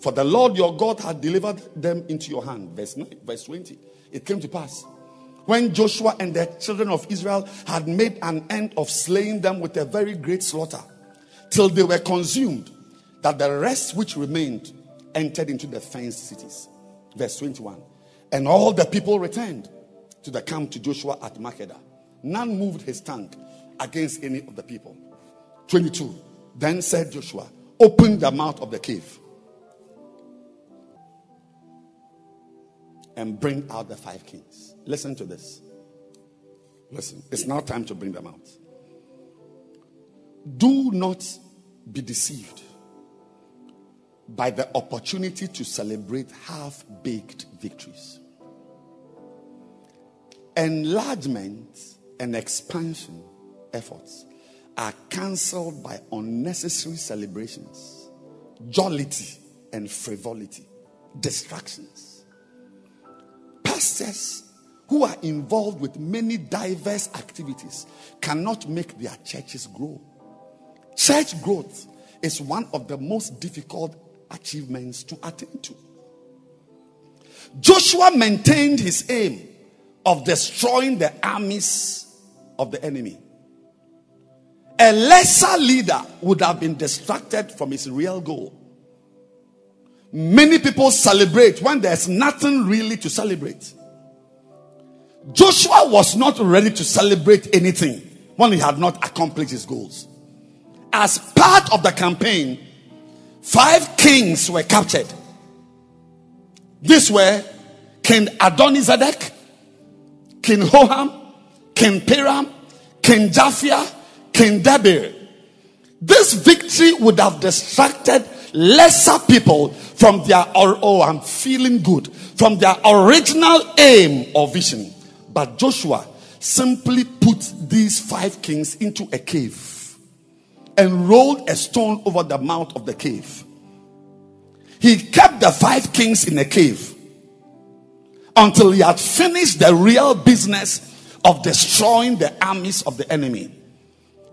For the Lord your God had delivered them into your hand. Verse 9, verse 20. It came to pass when Joshua and the children of Israel had made an end of slaying them with a very great slaughter till they were consumed, that the rest which remained entered into the fenced cities. Verse 21. And all the people returned to the camp to Joshua at Makkedah. None moved his tongue against any of the people. 22. Then said Joshua, Open the mouth of the cave and bring out the five kings. Listen to this. Listen, it's now time to bring them out. Do not be deceived by the opportunity to celebrate half baked victories. Enlargement and expansion efforts are cancelled by unnecessary celebrations, jollity, and frivolity, distractions. Pastors who are involved with many diverse activities cannot make their churches grow. Church growth is one of the most difficult achievements to attain to. Joshua maintained his aim of destroying the armies of the enemy. A lesser leader would have been distracted from his real goal. Many people celebrate when there's nothing really to celebrate. Joshua was not ready to celebrate anything when he had not accomplished his goals as part of the campaign, five kings were captured. These were King Adonizedek, King Hoham, King Piram, King Japhia, King Debir. This victory would have distracted lesser people from their, oh, I'm feeling good, from their original aim or vision. But Joshua simply put these five kings into a cave and rolled a stone over the mouth of the cave. He kept the five kings in a cave until he had finished the real business of destroying the armies of the enemy.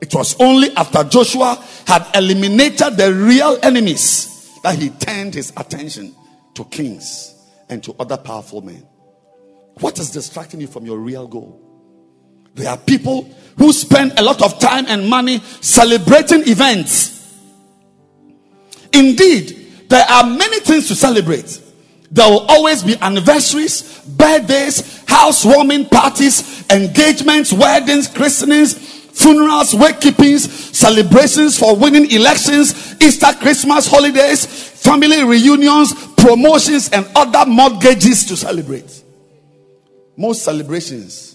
It was only after Joshua had eliminated the real enemies that he turned his attention to kings and to other powerful men. What is distracting you from your real goal? There are people who spend a lot of time and money celebrating events. Indeed, there are many things to celebrate. There will always be anniversaries, birthdays, housewarming parties, engagements, weddings, christenings, funerals, wake keepings, celebrations for winning elections, Easter, Christmas, holidays, family reunions, promotions, and other mortgages to celebrate. Most celebrations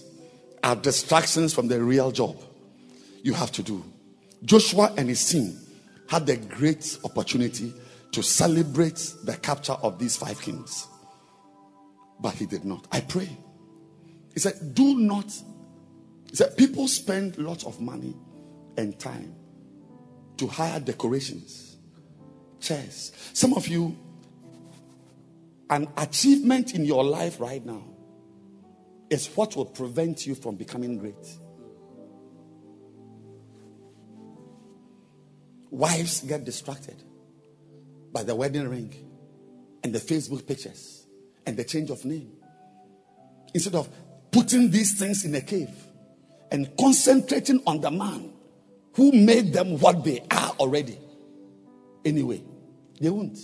are distractions from the real job you have to do. Joshua and his team had a great opportunity to celebrate the capture of these five kings, but he did not. I pray. He said, Do not. He said, People spend lots of money and time to hire decorations, chairs. Some of you, an achievement in your life right now is what will prevent you from becoming great. Wives get distracted by the wedding ring and the Facebook pictures and the change of name. Instead of putting these things in a cave and concentrating on the man who made them what they are already. Anyway, they won't.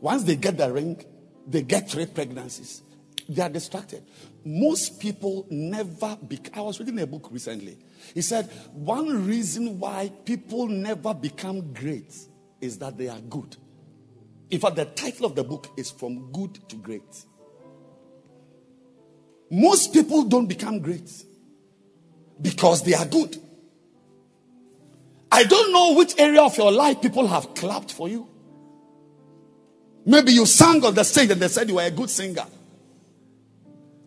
Once they get the ring, they get three pregnancies. They are distracted. Most people never. Be- I was reading a book recently. He said one reason why people never become great is that they are good. In fact, the title of the book is From Good to Great. Most people don't become great because they are good. I don't know which area of your life people have clapped for you. Maybe you sang on the stage and they said you were a good singer.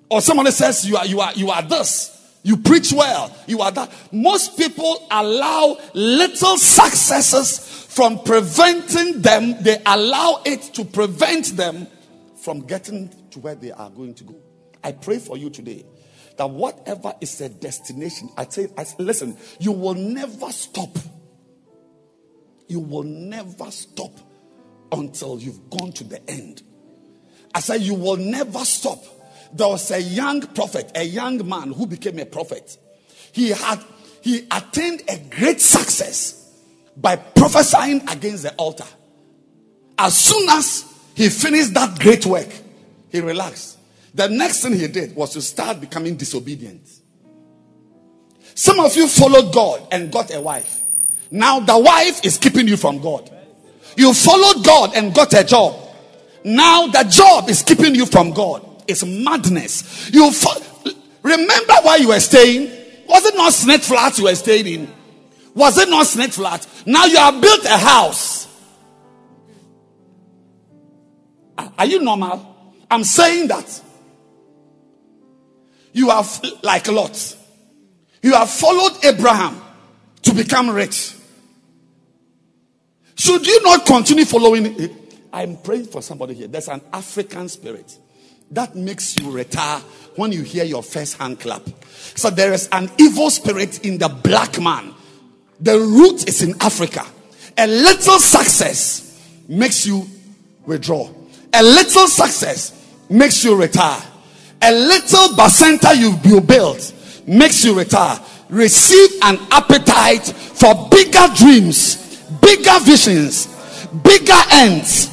Or somebody says you are you are you are this. You preach well. You are that. Most people allow little successes from preventing them. They allow it to prevent them from getting to where they are going to go. I pray for you today that whatever is a destination, I say, I say, listen, you will never stop. You will never stop until you've gone to the end. I say, you will never stop. There was a young prophet, a young man who became a prophet. He had he attained a great success by prophesying against the altar. As soon as he finished that great work, he relaxed. The next thing he did was to start becoming disobedient. Some of you followed God and got a wife. Now the wife is keeping you from God. You followed God and got a job. Now the job is keeping you from God. It's madness. You fo- remember where you were staying? Was it not Snake Flat you were staying in? Was it not Snake Flat? Now you have built a house. Are- Are you normal? I'm saying that you have, like Lot, you have followed Abraham to become rich. Should you not continue following? I'm praying for somebody here. There's an African spirit that makes you retire when you hear your first hand clap. So there is an evil spirit in the black man. The root is in Africa. A little success makes you withdraw. A little success makes you retire. A little bacenta you, you built makes you retire. Receive an appetite for bigger dreams, bigger visions, bigger ends,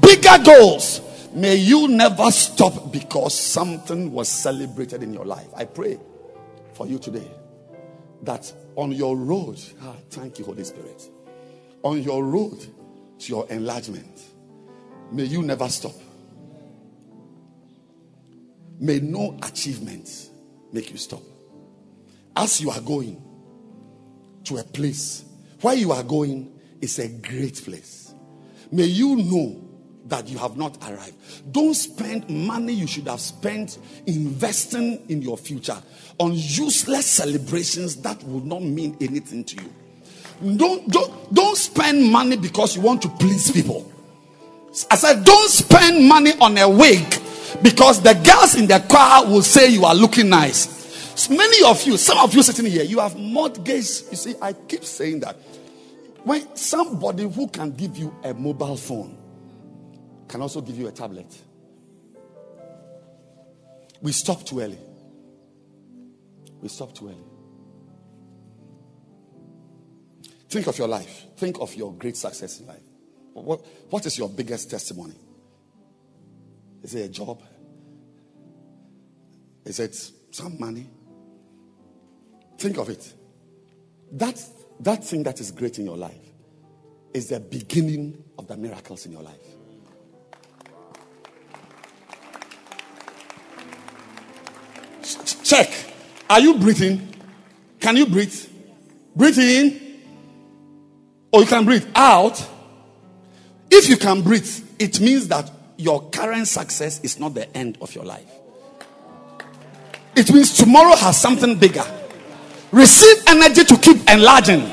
bigger goals. May you never stop because something was celebrated in your life. I pray for you today that on your road, ah, thank you, Holy Spirit, on your road to your enlargement, may you never stop. May no achievement make you stop. As you are going to a place where you are going is a great place. May you know that you have not arrived. Don't spend money you should have spent investing in your future on useless celebrations that will not mean anything to you. Don't, don't, don't spend money because you want to please people. I said, don't spend money on a wig because the girls in the car will say you are looking nice. Many of you, some of you sitting here, you have mortgaged. You see, I keep saying that when somebody who can give you a mobile phone can also give you a tablet. We stop too early. We stop too early. Think of your life. Think of your great success in life. What, what is your biggest testimony? Is it a job? Is it some money? Think of it. that, that thing that is great in your life is the beginning of the miracles in your life. Check. Are you breathing? Can you breathe? Breathe in. Or you can breathe out. If you can breathe, it means that your current success is not the end of your life. It means tomorrow has something bigger. Receive energy to keep enlarging.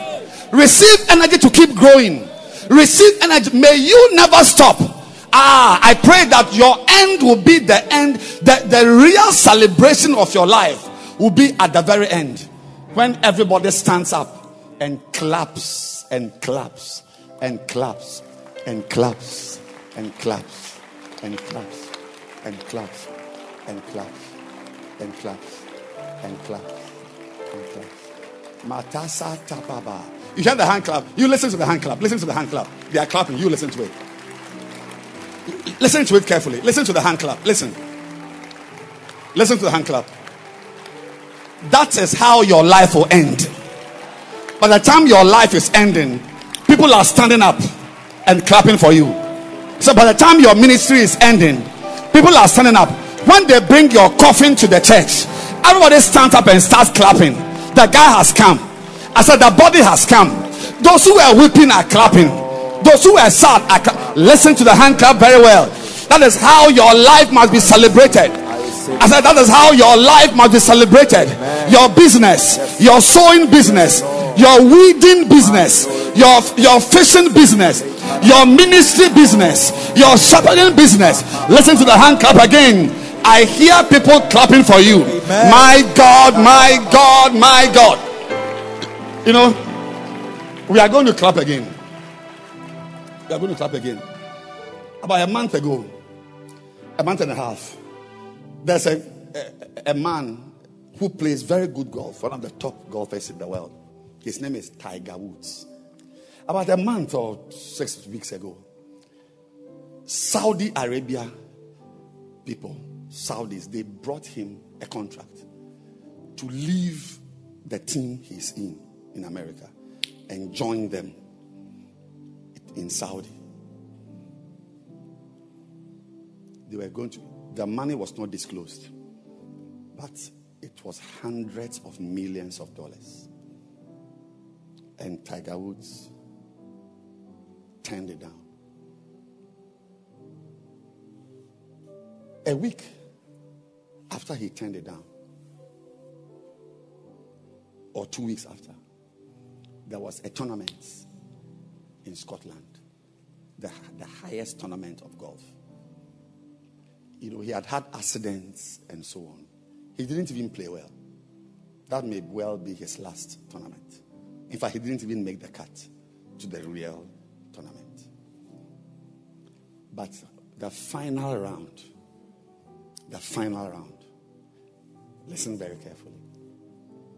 Receive energy to keep growing. Receive energy. May you never stop. Ah, I pray that your end will be the end. The, the real celebration of your life will be at the very end. When everybody stands up and claps and claps and claps and claps and claps and claps and claps and claps and claps and claps and claps. Matasa tapaba. You hear the hand clap. You listen to the hand clap. Listen to the hand clap. They are clapping. You listen to it. Listen to it carefully. Listen to the hand clap. Listen. Listen to the hand clap. That is how your life will end. By the time your life is ending, people are standing up and clapping for you. So by the time your ministry is ending, people are standing up. When they bring your coffin to the church, everybody stands up and starts clapping. The guy has come. I said, the body has come. Those who were weeping are clapping. Those who were sad are cla- listen to the hand clap very well. That is how your life must be celebrated. I said that is how your life must be celebrated. Your business, your sewing business, your weeding business, your your fishing business, your ministry business, your shepherding business. Listen to the hand clap again. I hear people clapping for you. My God, my God, my God. You know, we are going to clap again. We are going to clap again. About a month ago, a month and a half, there's a, a, a man who plays very good golf, one of the top golfers in the world. His name is Tiger Woods. About a month or six weeks ago, Saudi Arabia people, Saudis, they brought him a contract to leave the team he's in in America and join them in Saudi. They were going to, the money was not disclosed, but it was hundreds of millions of dollars. And Tiger Woods turned it down. A week after he turned it down, or two weeks after, there was a tournament in Scotland, the, the highest tournament of golf. You know, he had had accidents and so on. He didn't even play well. That may well be his last tournament. In fact, he didn't even make the cut to the real tournament. But the final round, the final round, listen very carefully.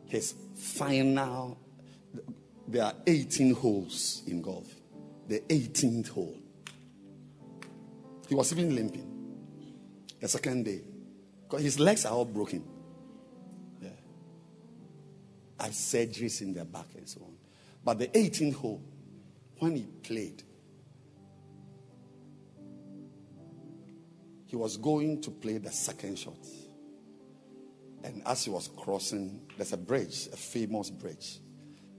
His final, there are 18 holes in golf. The 18th hole. He was even limping. The second day. Because his legs are all broken. Yeah. Had surgeries in their back and so on. But the 18th hole, when he played, he was going to play the second shot. And as he was crossing, there's a bridge, a famous bridge.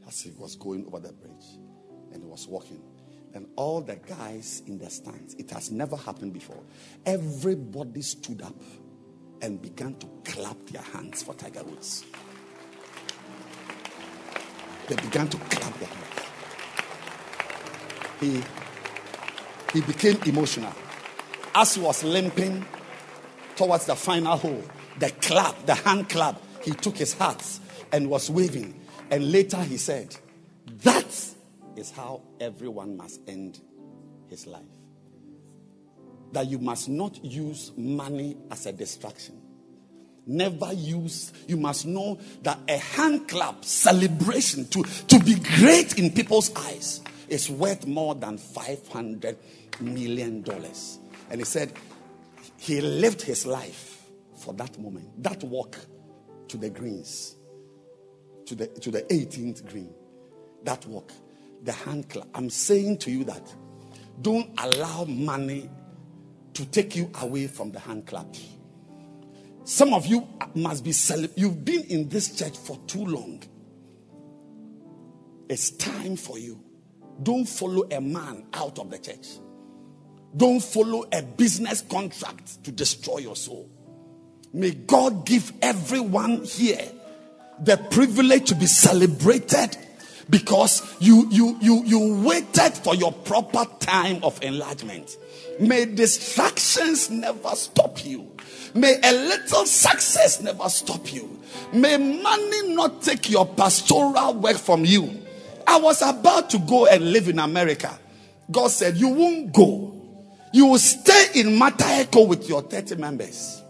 As he was going over the bridge, and he was walking, and all the guys in the stands, it has never happened before. Everybody stood up and began to clap their hands for Tiger Woods. They began to clap their hands. He, he became emotional. As he was limping towards the final hole, the clap, the hand clap, he took his hat and was waving. And later he said, is how everyone must end his life. That you must not use money as a distraction. Never use, you must know that a hand clap celebration to, to be great in people's eyes is worth more than 500 million dollars. And he said, he lived his life for that moment, that walk to the greens, to the, to the 18th green. that work. The hand clap. I'm saying to you that don't allow money to take you away from the hand clap. Some of you must be cele- you've been in this church for too long. It's time for you. Don't follow a man out of the church. Don't follow a business contract to destroy your soul. May God give everyone here the privilege to be celebrated because you you you you waited for your proper time of enlargement. May distractions never stop you. May a little success never stop you. May money not take your pastoral work from you. I was about to go and live in America. God said, You won't go. You will stay in Mataheko with your 30 members.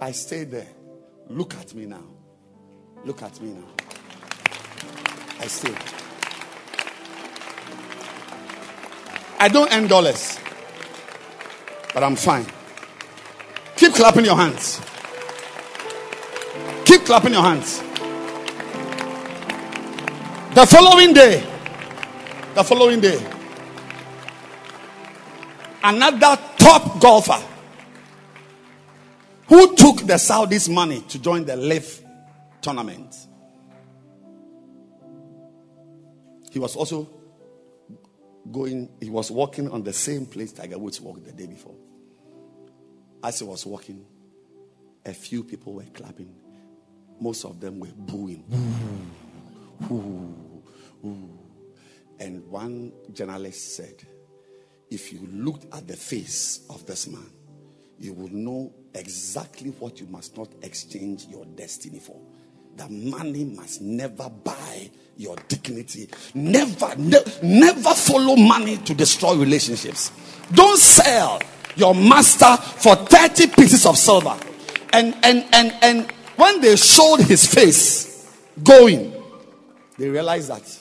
I stayed there. Look at me now. Look at me now. I stayed. I don't earn dollars, but I'm fine. Keep clapping your hands. Keep clapping your hands. The following day, the following day, another top golfer who took the Saudis' money to join the LIV tournament. He was also going, he was walking on the same place Tiger Woods walked the day before. As he was walking, a few people were clapping. Most of them were booing. And one journalist said, if you looked at the face of this man, you would know exactly what you must not exchange your destiny for. That money must never buy your dignity. Never, ne- never follow money to destroy relationships. Don't sell your master for 30 pieces of silver. And and and and when they showed his face going, they realized that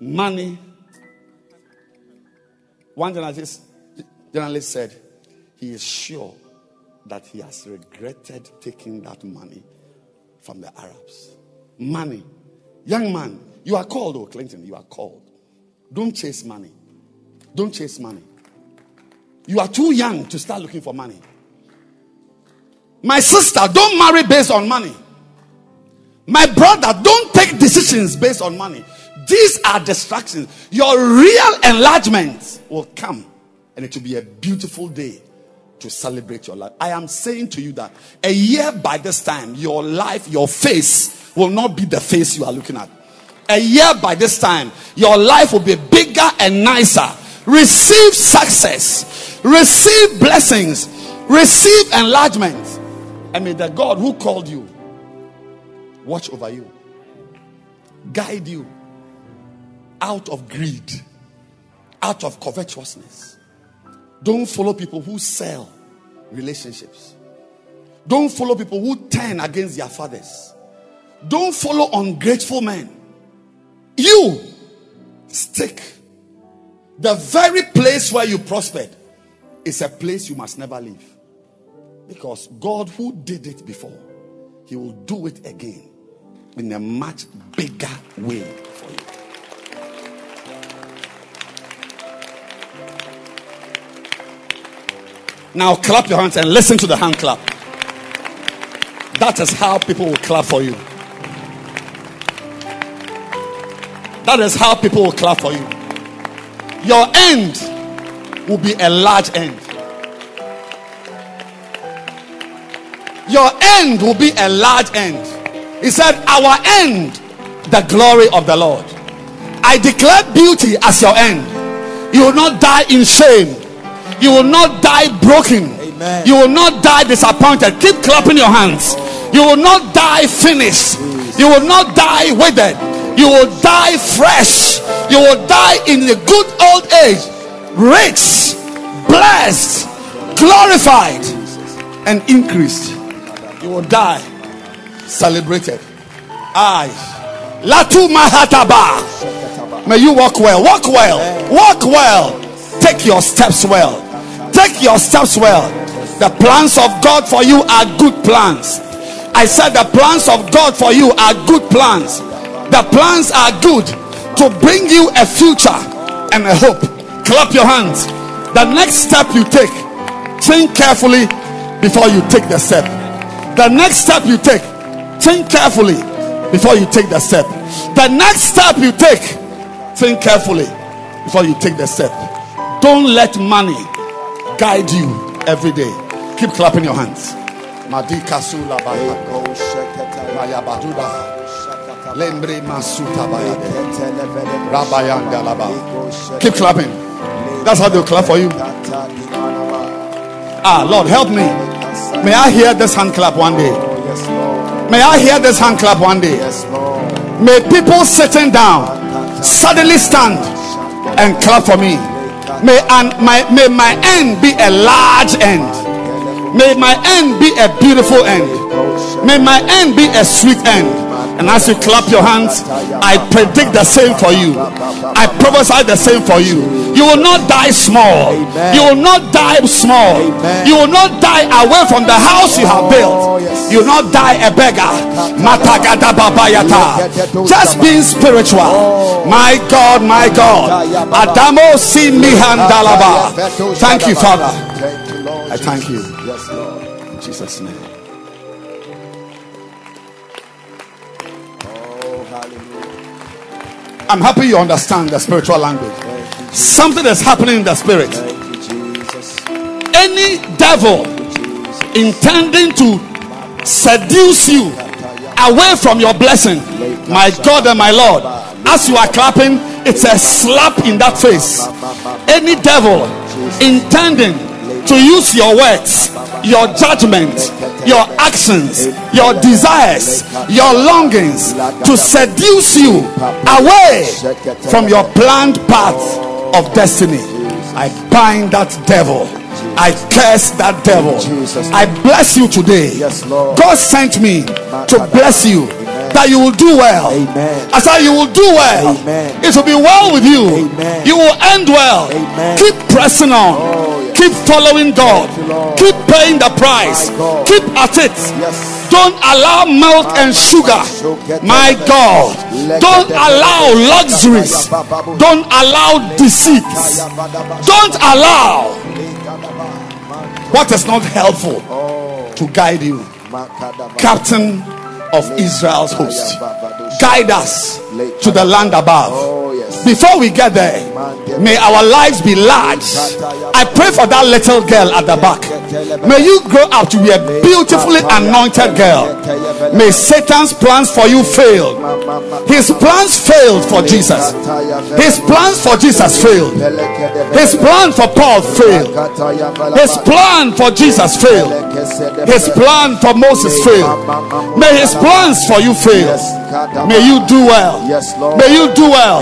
money. One journalist, journalist said, he is sure that he has regretted taking that money from the Arabs. Money. Young man, you are called, oh Clinton, you are called. Don't chase money. Don't chase money. You are too young to start looking for money. My sister, don't marry based on money. My brother, don't take decisions based on money. These are distractions. Your real enlargement will come, and it will be a beautiful day to celebrate your life. I am saying to you that a year by this time, your life, your face will not be the face you are looking at. A year by this time, your life will be bigger and nicer. Receive success, receive blessings, receive enlargement. I mean, the God who called you, watch over you, guide you out of greed, out of covetousness. Don't follow people who sell relationships. Don't follow people who turn against their fathers. Don't follow ungrateful men. You stick. The very place where you prospered is a place you must never leave. Because God, who did it before, He will do it again in a much bigger way for you. Now clap your hands and listen to the hand clap. That is how people will clap for you. That is how people will clap for you. Your end will be a large end. Your end will be a large end. He said, Our end, the glory of the Lord. I declare beauty as your end. You will not die in shame. You will not die broken. Amen. You will not die disappointed. Keep clapping your hands. You will not die finished. You will not die withered. You will die fresh. You will die in the good old age, rich, blessed, glorified, and increased. You will die celebrated. I. Latu Mahataba. May you walk well. Walk well. Walk well. Take your steps well. Take your steps well. The plans of God for you are good plans. I said the plans of God for you are good plans. The plans are good to bring you a future and a hope. Clap your hands. The next step you take, think carefully before you take the step. The next step you take, think carefully before you take the step. The next step you take, think carefully before you take the step. Don't let money guide you every day. Keep clapping your hands. Madika sula. Lembre masuta baya. Rabayanda laba. Keep clapping. That's how they'll clap for you. Ah, Lord, help me. May I hear this hand clap one day. May I hear this hand clap one day. May people sitting down suddenly stand and clap for me. May and my may my end be a large end. May my end be a beautiful end. May my end be a sweet end. And as you clap your hands, I predict the same for you. I prophesy the same for you. You will not die small. You will not die small. You will not die away from the house you have built. Oh, you will not die a beggar. Just being spiritual. My God, my God. Adamo. Thank you, Father. I thank you. Yes, Lord. In Jesus' name. I'm happy you understand the spiritual language. Something is happening in the spirit. Any devil intending to seduce you away from your blessing, my God and my Lord, as you are clapping, it's a slap in that face. Any devil intending to use your words, your judgment, your actions, your desires, your longings to seduce you away from your planned path of destiny. I bind that devil. I curse that devil. I bless you today. God sent me to bless you that you will do well. Amen. I said you will do well. Amen. It will be well with you. Amen. You will end well. Amen. Keep pressing on. Oh. Keep following God. Keep paying the price. Keep at it. Don't allow milk and sugar. My God. Don't allow luxuries. Don't allow deceit. Don't allow what is not helpful to guide you. Captain of Israel's host. Guide us to the land above. Oh. Before we get there, may our lives be large. I pray for that little girl at the back. May you grow up to be a beautifully anointed girl. May Satan's plans for you fail. His plans failed for Jesus. His plans for Jesus failed. His plan for Paul failed. His plan for Jesus failed. His plan for Moses failed. May his plans for you fail. May you do well. May you do well.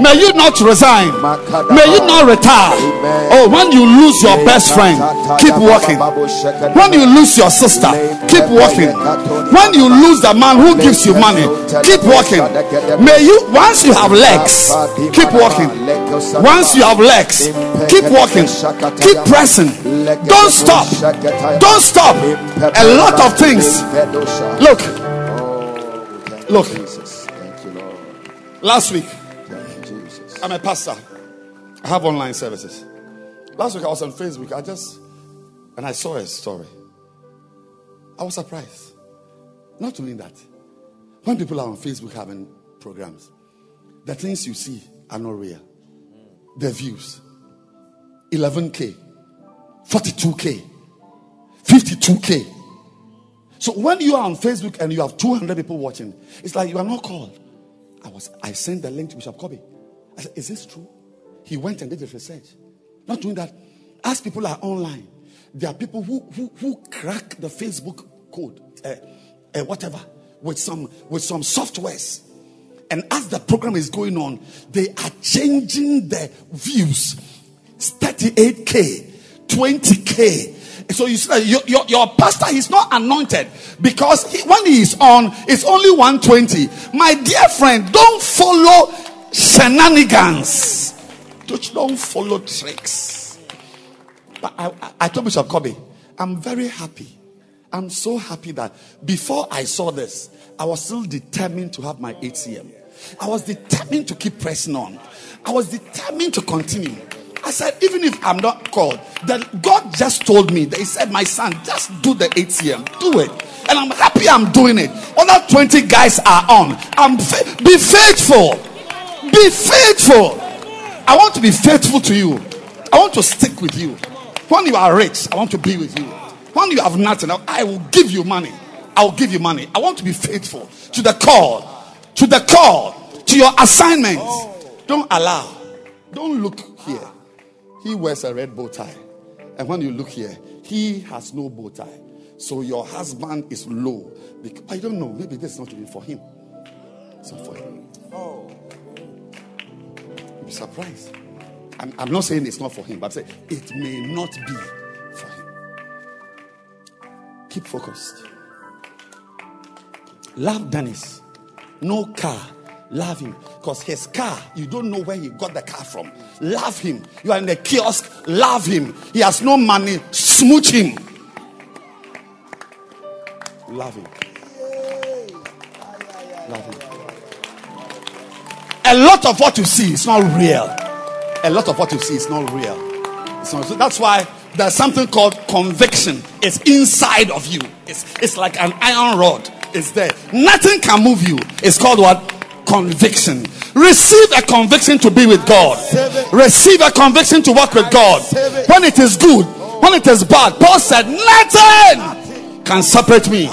May you not resign. May you not retire. Oh, when you lose your best friend, keep walking. When you lose your sister, keep walking. When you lose the man who gives you money, keep walking. May you, once you have legs, keep walking. Once you have legs, keep walking. Keep pressing. Don't stop. Don't stop. A lot of things. Look, Look. Jesus. Thank you, Lord. last week, Thank you, Jesus. I'm a pastor. I have online services. Last week I was on Facebook. I just and I saw a story. I was surprised. Not only that, when people are on Facebook having programs, the things you see are not real. The views 11k, 42k, 52k. So when you are on Facebook and you have 200 people watching, it's like you are not called. I was I sent the link to Bishop Kobe. I said, Is this true? He went and did his research. Not doing that. As people are online, there are people who who, who crack the Facebook code, uh, uh, whatever, with some with some softwares. And as the program is going on, they are changing the views. It's 38k, 20k. So you see that your, your, your pastor is not anointed because he, when he is on, it's only 120. My dear friend, don't follow shenanigans. Don't, don't follow tricks. But I, I, I told Bishop Kobe, I'm very happy. I'm so happy that before I saw this, I was still determined to have my ATM. I was determined to keep pressing on. I was determined to continue. I said, even if I'm not called, then God just told me that He said, My son, just do the ATM, do it. And I'm happy I'm doing it. Other 20 guys are on. I'm fa- be faithful. Be faithful. I want to be faithful to you. I want to stick with you. When you are rich, I want to be with you. When you have nothing, I will give you money. I will give you money. I want to be faithful to the call, to the call, to your assignments. Don't allow. Don't look here. He wears a red bow tie. And when you look here, he has no bow tie. So your husband is low. I don't know. Maybe this is not even for him. It's not for him. Oh. Be surprised. I'm, I'm not saying it's not for him, but say it may not be for him. Keep focused. Love Dennis. No car. Love him. Because his car, you don't know where he got the car from. Love him. You are in the kiosk. Love him. He has no money. Smooch him. Love him. Love him. A lot of what you see is not real. A lot of what you see is not real. So that's why there's something called conviction. It's inside of you. It's, it's like an iron rod. It's there. Nothing can move you. It's called what? Conviction. Receive a conviction to be with God. Receive a conviction to work with God. When it is good, when it is bad. Paul said, Nothing can separate me.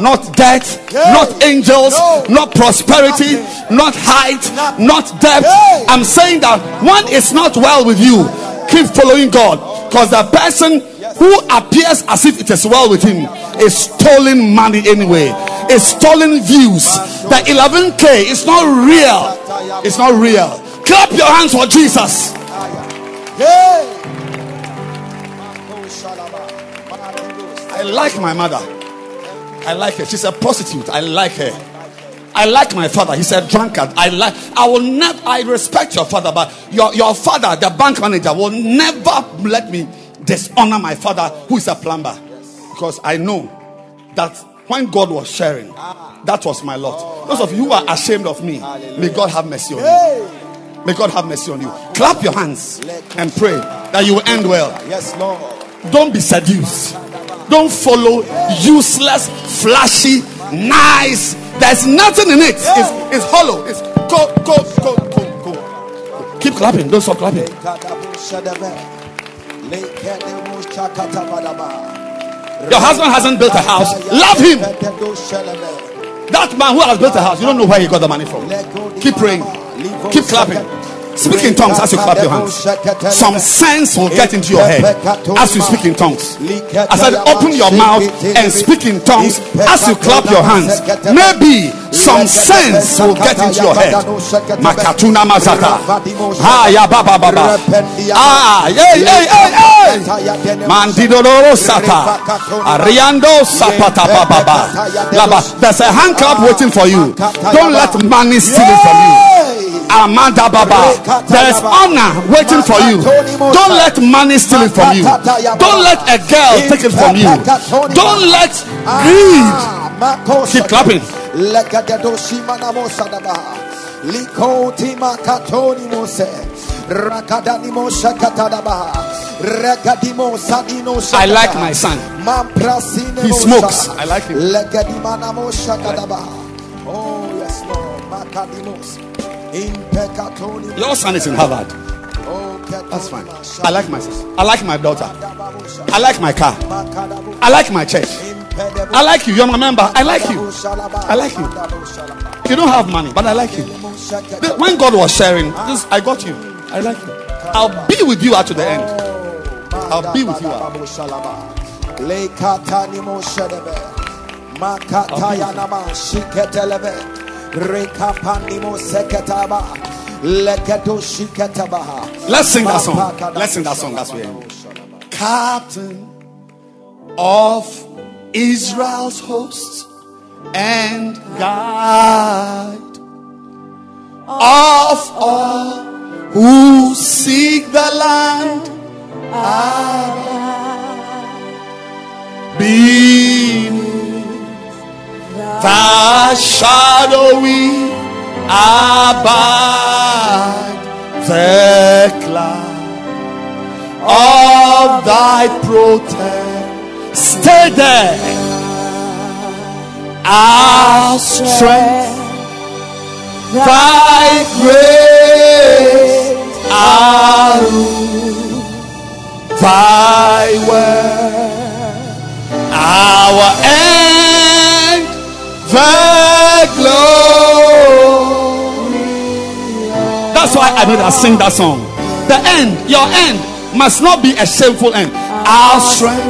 Not death, not angels, not prosperity, not height, not depth. I'm saying that when it's not well with you, keep following God. Because the person who appears as if it is well with him is stolen money anyway, is stolen views. The 11k is not real. It's not real. Clap your hands for Jesus. I like my mother. I like her. She's a prostitute. I like her. I like my father. He's a drunkard. I like. I will never. I respect your father, but your your father, the bank manager, will never let me dishonor my father, who is a plumber, because I know that when God was sharing, that was my lot. Those of you who are ashamed of me, may God have mercy on you. May God have mercy on you. Clap your hands and pray that you will end well. Yes, Lord. Don't be seduced. Don't follow useless, flashy, nice. There's nothing in it. It's, it's hollow. It's go, go, go, go, go. Keep clapping. Don't stop clapping. Your husband hasn't built a house. Love him. That man who has built a house, you don't know where he got the money from. Keep praying. Keep clapping. Speak in tongues as you clap your hands. Some sense will get into your head as you speak in tongues. As I said, open your mouth and speak in tongues as you clap your hands. Maybe some sense will get into your head. Makatuna mazata. Ah, ya baba baba. Ah, yeah, yeah, yeah, yeah. Mandidoro sata. Ariando sapata baba. Laba. There's a hand clap waiting for you. Don't let money steal it from you. Amanda Baba. There is honor waiting for you. Don't let money steal it from you. Don't let a girl take it from you. Don't let greed. Keep clapping. Likoti makatoni mose rakadani mosha katadabaha regadimo sadino I like my son. He smokes. I like him. Legadimana mosha kadabaha. Oh yes Lord makadimos Your son is in Harvard. Oh, That's fine. I like my sister. I like my daughter. I like my car. I like my church. I like you. You're my member. I like you. I like you. You don't have money, but I like you. When God was sharing, I got you. I like you. I'll be with you out to the end. I'll be with you. Let's sing that song. Let's sing that song. That's where. Captain of Israel's hosts and guide of all who seek the land. Be Thy shadow we abide the cloud of thy protect. Our strength, thy grace, our rule, thy word, our end, the glory. That's why I made us sing that song. The end, your end, must not be a shameful end. Our strength,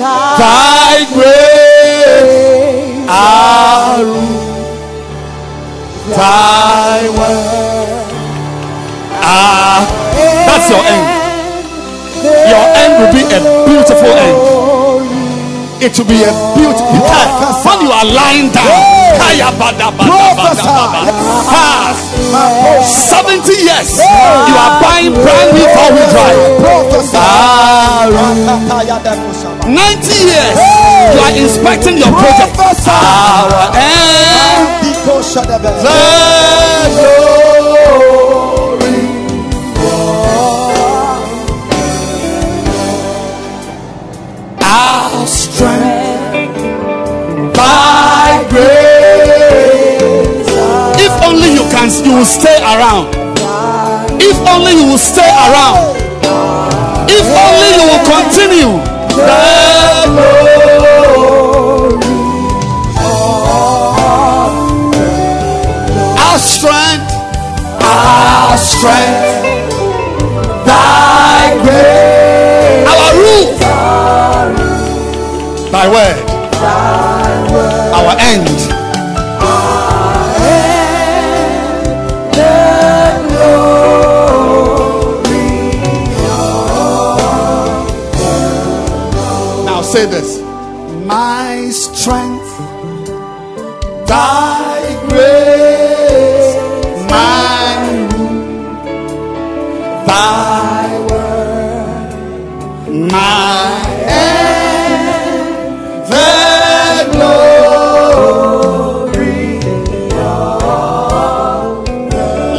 thy grace, our thy word. Ah, that's your end. Your end will be a beautiful end. It will be a beautiful. End. When you are lying down, kaya bada bada bada bada. Ah, 70 years, you are buying brand new four wheel drive. Ah, 90 years, you are inspecting your project. Our end, the glory. Our strength, by grace. If only you can, you will stay around. If only you will stay around. If only you will continue. The glory. Our strength, our strength, thy grace, our rule, thy word, our end. Say this My strength, thy grace, my thy word, my end, the glory.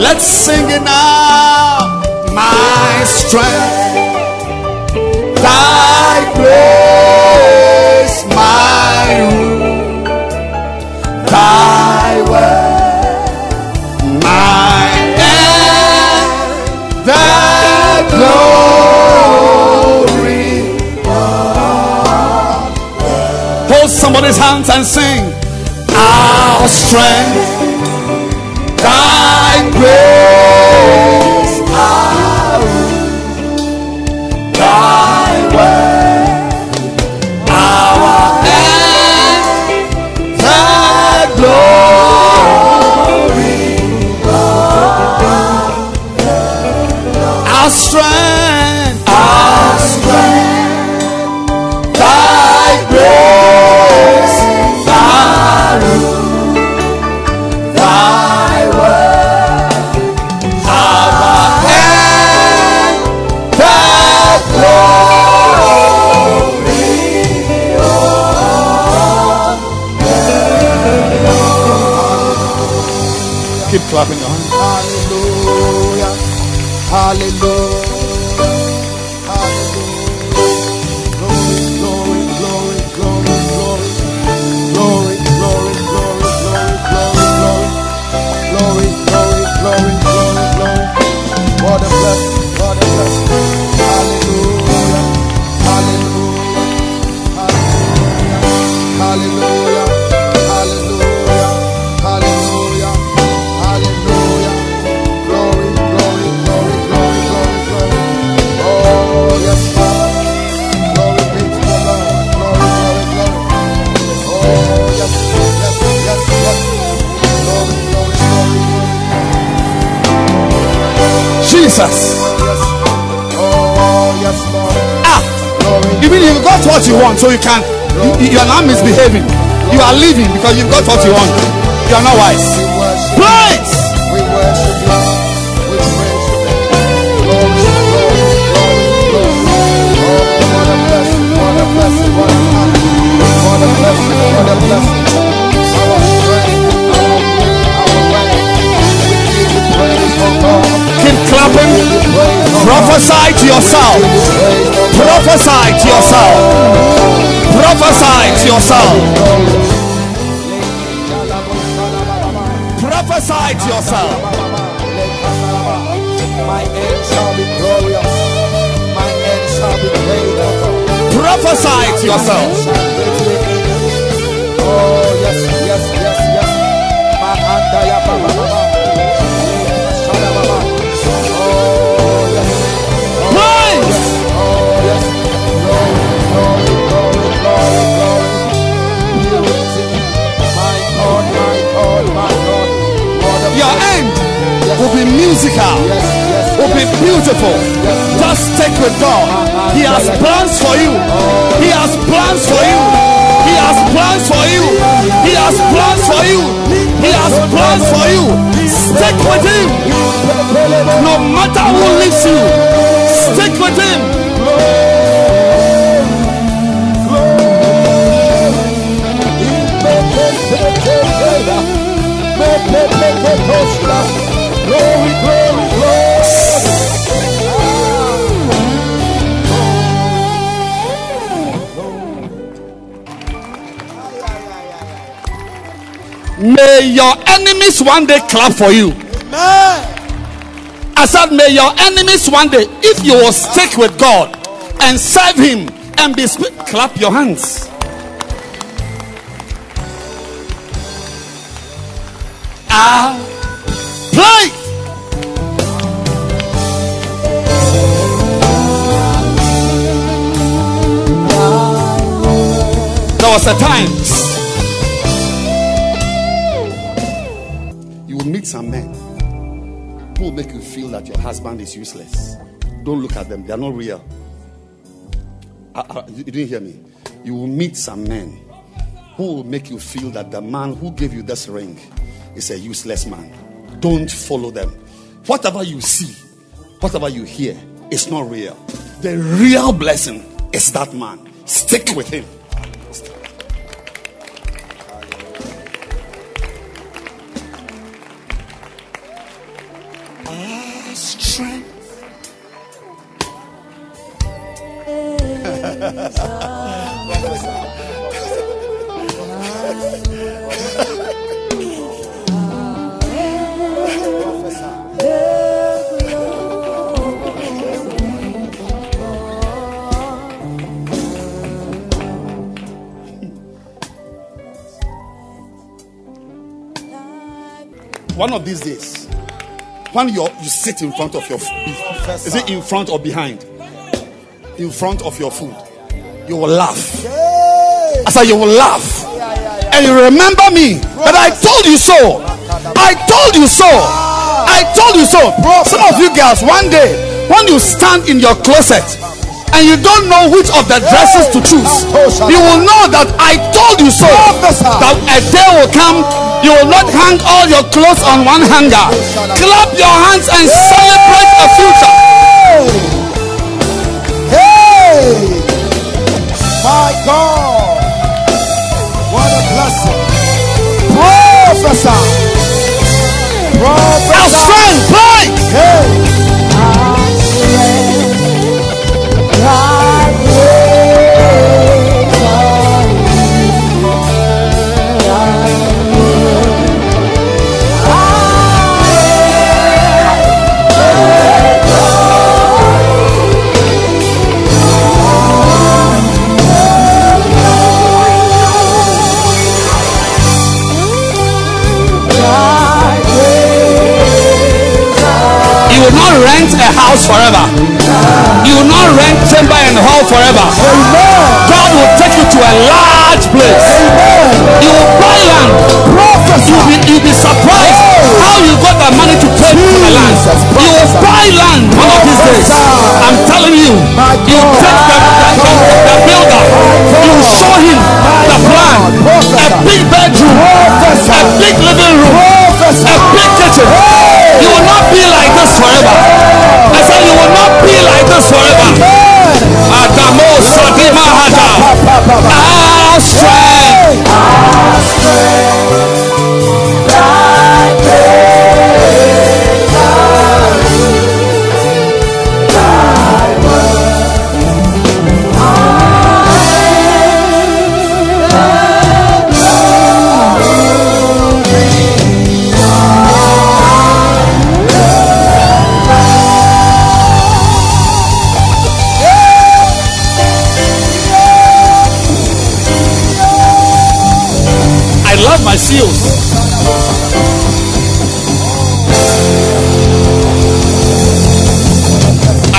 Let's sing it now. My strength somebody's hands and sing. Our strength, thy grace, clapping Ah, you mean you've got what you want, so you can. You, you are not misbehaving. You are leaving because you've got what you want. You are not wise. Praise. You. You. What a blessing, yourself. Prophesy to yourself. Prophesy to yourself. Prophesy to yourself. My end shall be glorious. My end shall be great. Prophesy to yourself. Oh, yes, yes, yes, yes. Be musical. Yes, yes, Will be beautiful. Just stick with God. He has plans for you. He has plans for you. He has plans for you. He has plans for you. He has plans for you. Stick with him. No matter who leaves you, stick with him. May your enemies one day clap for you. Amen. I said, may your enemies one day, if you will stick with God and serve Him and be sp- clap your hands. Ah, was a time you will meet some men who will make you feel that your husband is useless. Don't look at them, they are not real. Uh, uh, you didn't hear me. You will meet some men who will make you feel that the man who gave you this ring is a useless man. Don't follow them. Whatever you see, whatever you hear, is not real. The real blessing is that man. Stick with him. Of these days, when you sit in front of your is it in front or behind? In front of your food, you will laugh. I said you will laugh, and you remember me that I told you so. I told you so. I told you so. Some of you girls, one day when you stand in your closet and you don't know which of the dresses to choose, you will know that I told you so. That a day will come, you will not hang all your clothes on one hanger. Clap your hands and celebrate a future. Hey! My God! What a blessing! Professor! Our Professor! strength, play. Hey! House forever. You will not rent chamber and hall forever. God will take you to a large place. You will buy land. You'll be, be surprised how you got the money to pay for the land. You will buy land one of these days. I'm telling you. You take the, the, the, the builder. You show him the plan. A big bedroom. A big living room. A big kitchen. You will not be like this forever. You will not be like this forever. Adamo Sadima Hada. Our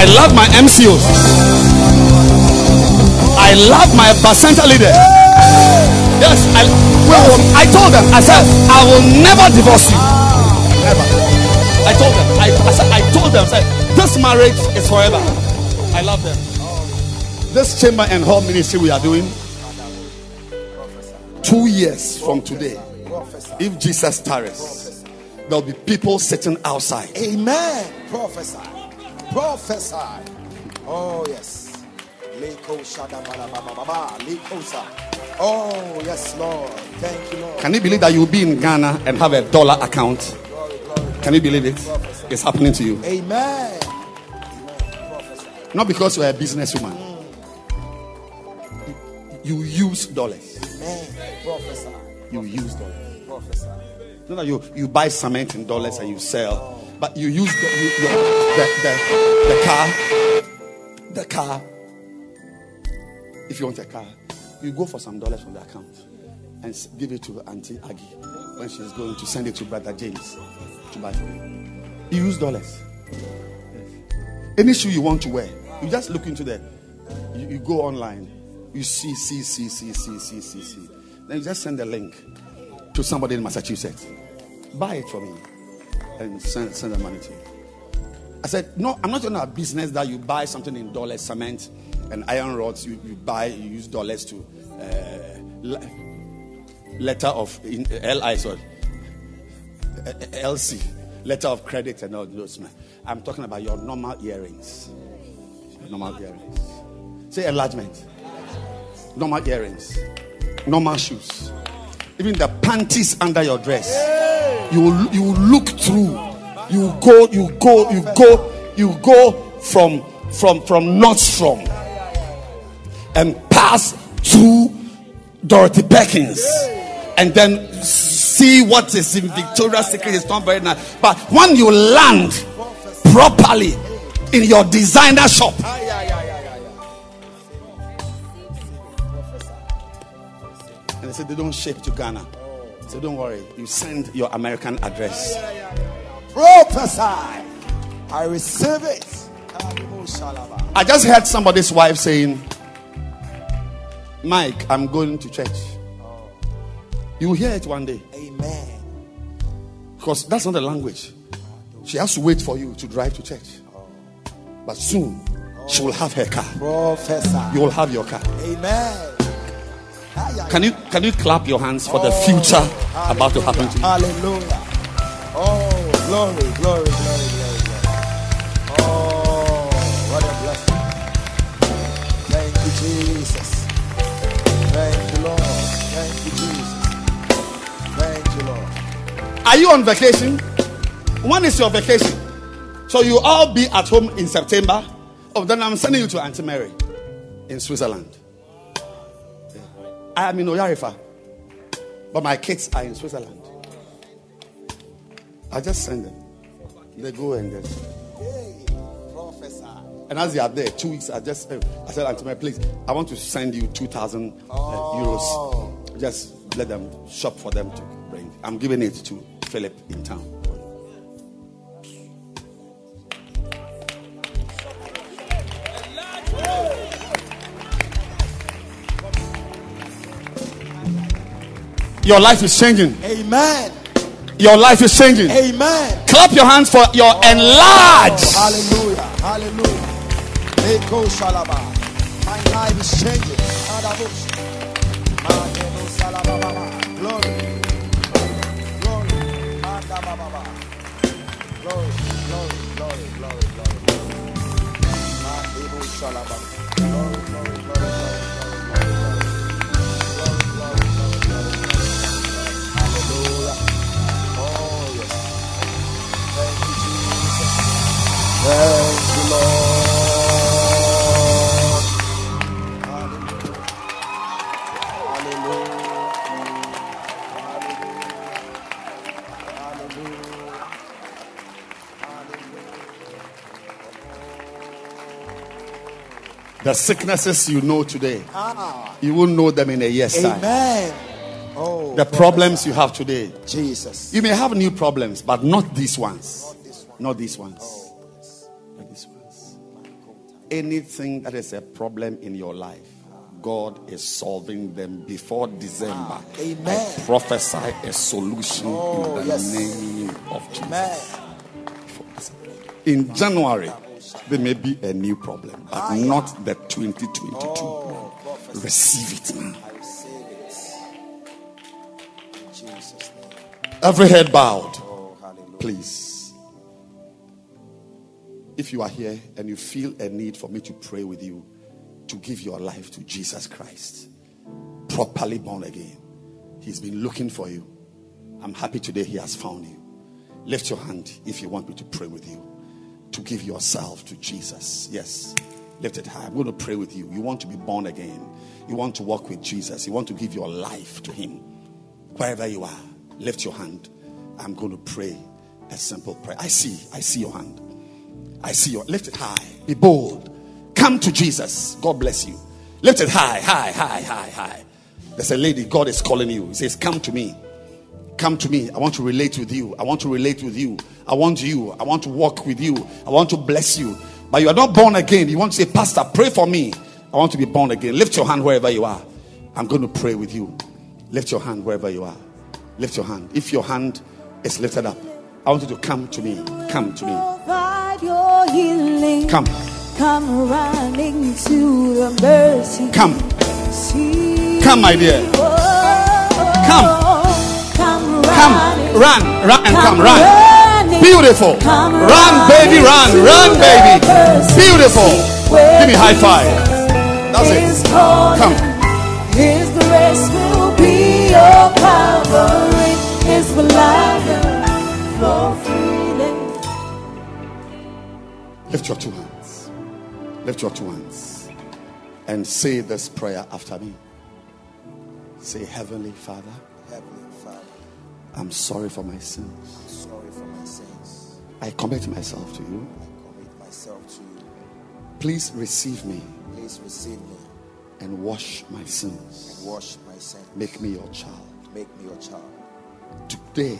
I love my MCOs. I love my Bacenta leader. Yes, I, well, I told them, I said, I will never divorce you. Never. I told them, I, I, said, I told them, I said, this marriage is forever. I love them. This chamber and hall ministry we are doing, two years from today, if Jesus tarries, there'll be people sitting outside. Amen. Prophesy. Prophesy. Oh, yes. Oh, yes, Lord. Thank you, Lord. Can you believe that you'll be in Ghana and have a dollar account? Can you believe it? It's happening to you. Amen. Not because you're a businesswoman. You use dollars. Amen. Prophesy. You use dollars. Prophesy. That you, you buy cement in dollars and you sell, but you use the, you, the, the, the, the car. The car. If you want a car, you go for some dollars from the account and give it to Auntie Aggie when she's going to send it to Brother James to buy for you. You use dollars. Any shoe you want to wear, you just look into the, you, you go online, you see, see, see, see, see, see, see, see. Then you just send the link to somebody in Massachusetts. Buy it for me and send, send the money to you. I said, No, I'm not in a business that you buy something in dollars, cement, and iron rods. You, you buy, you use dollars to uh, letter of in, LI, sorry, LC, letter of credit, and all those. man. I'm talking about your normal earrings. Normal earrings. Say enlargement. Normal earrings. Normal shoes. Even the panties under your dress. You you look through. You go, you go, you go, you go from from from Nordstrom and pass through Dorothy Perkins and then see what is in Victoria's Secret is not very nice. But when you land properly in your designer shop, they said they don't ship to Ghana. So don't worry, you send your American address. Prophesy. I receive it. I just heard somebody's wife saying, Mike, I'm going to church. You will hear it one day Amen. because that's not the language. She has to wait for you to drive to church. But soon, she will have her car. Professor. You will have your car. Amen. Can you can you clap your hands for the oh, future about to happen to you? Hallelujah. Oh, glory, glory, glory, glory, glory. Oh, what a blessing. Thank you, Jesus. Thank you, Lord. Thank you, Jesus. Thank you, Lord. Are you on vacation? When is your vacation? So you all be at home in September. Oh, then I'm sending you to Auntie Mary in Switzerland. Yeah. I am in Oyarifa, but my kids are in Switzerland. I just send them. They go and just. Hey, prophesy. And as they are there, two weeks, I just uh, I said, Auntie Mary, please, I want to send you 2,000 uh, euros. Just let them shop for them to bring. I'm giving it to Philip in town. Your life is changing. Amen. Your life is changing. Amen. Clap your hands for your oh, enlarged. Oh, hallelujah. Hallelujah. My life is changing. Glory. Glory, glory, glory, glory, glory. Glory, glory. Thank you, Lord. Hallelujah. Hallelujah. The sicknesses you know today, Ah, you will know them in a year's time. amen. Oh, The problems you have today. Jesus. You may have new problems, but not these ones. Not these ones. Not these ones. Anything that is a problem in your life, God is solving them before December. Ah, amen. I prophesy a solution Oh, in the yes. name of Jesus. Amen. In January, there may be a new problem, but ah, not the 2022. Oh. Receive it now. I receive it. In Jesus' name. Every head bowed. Oh. Please. If you are here and you feel a need for me to pray with you to give your life to Jesus Christ, properly born again, He's been looking for you. I'm happy today He has found you. Lift your hand if you want me to pray with you to give yourself to Jesus. Yes, lift it high. I'm going to pray with you. You want to be born again, you want to walk with Jesus, you want to give your life to Him. Wherever you are, lift your hand. I'm going to pray a simple prayer. I see, I see your hand. I see you. lift it high. Be bold. Come to Jesus. God bless you. Lift it high, high, high, high, high. There's a lady, God is calling you. He says, Come to me. Come to me. I want to relate with you. I want to relate with you. I want you. I want to walk with you. I want to bless you. But you are not born again. You want to say, Pastor, pray for me. I want to be born again. Lift your hand wherever you are. I'm going to pray with you. Lift your hand wherever you are. Lift your hand. If your hand is lifted up, I want you to come to me. Come to me. Healing. Come. Come running to the mercy. Come. seat. Come, my dear. Oh, come. Come Come. Run. Run and come. Run. running. Beautiful. Come Run, baby. Run. Run, baby. Beautiful. Give me high five. That's it. Come. His grace will be your covering. His flow Lift your two hands. Lift your two hands. And say this prayer after me. Say, Heavenly Father, Heavenly Father, I'm sorry for my sins. I'm sorry for my sins. I commit myself to you. I commit myself to you. Please receive me Please receive me and wash my sins. and wash my sins. Make me your child. Make me your child. Today,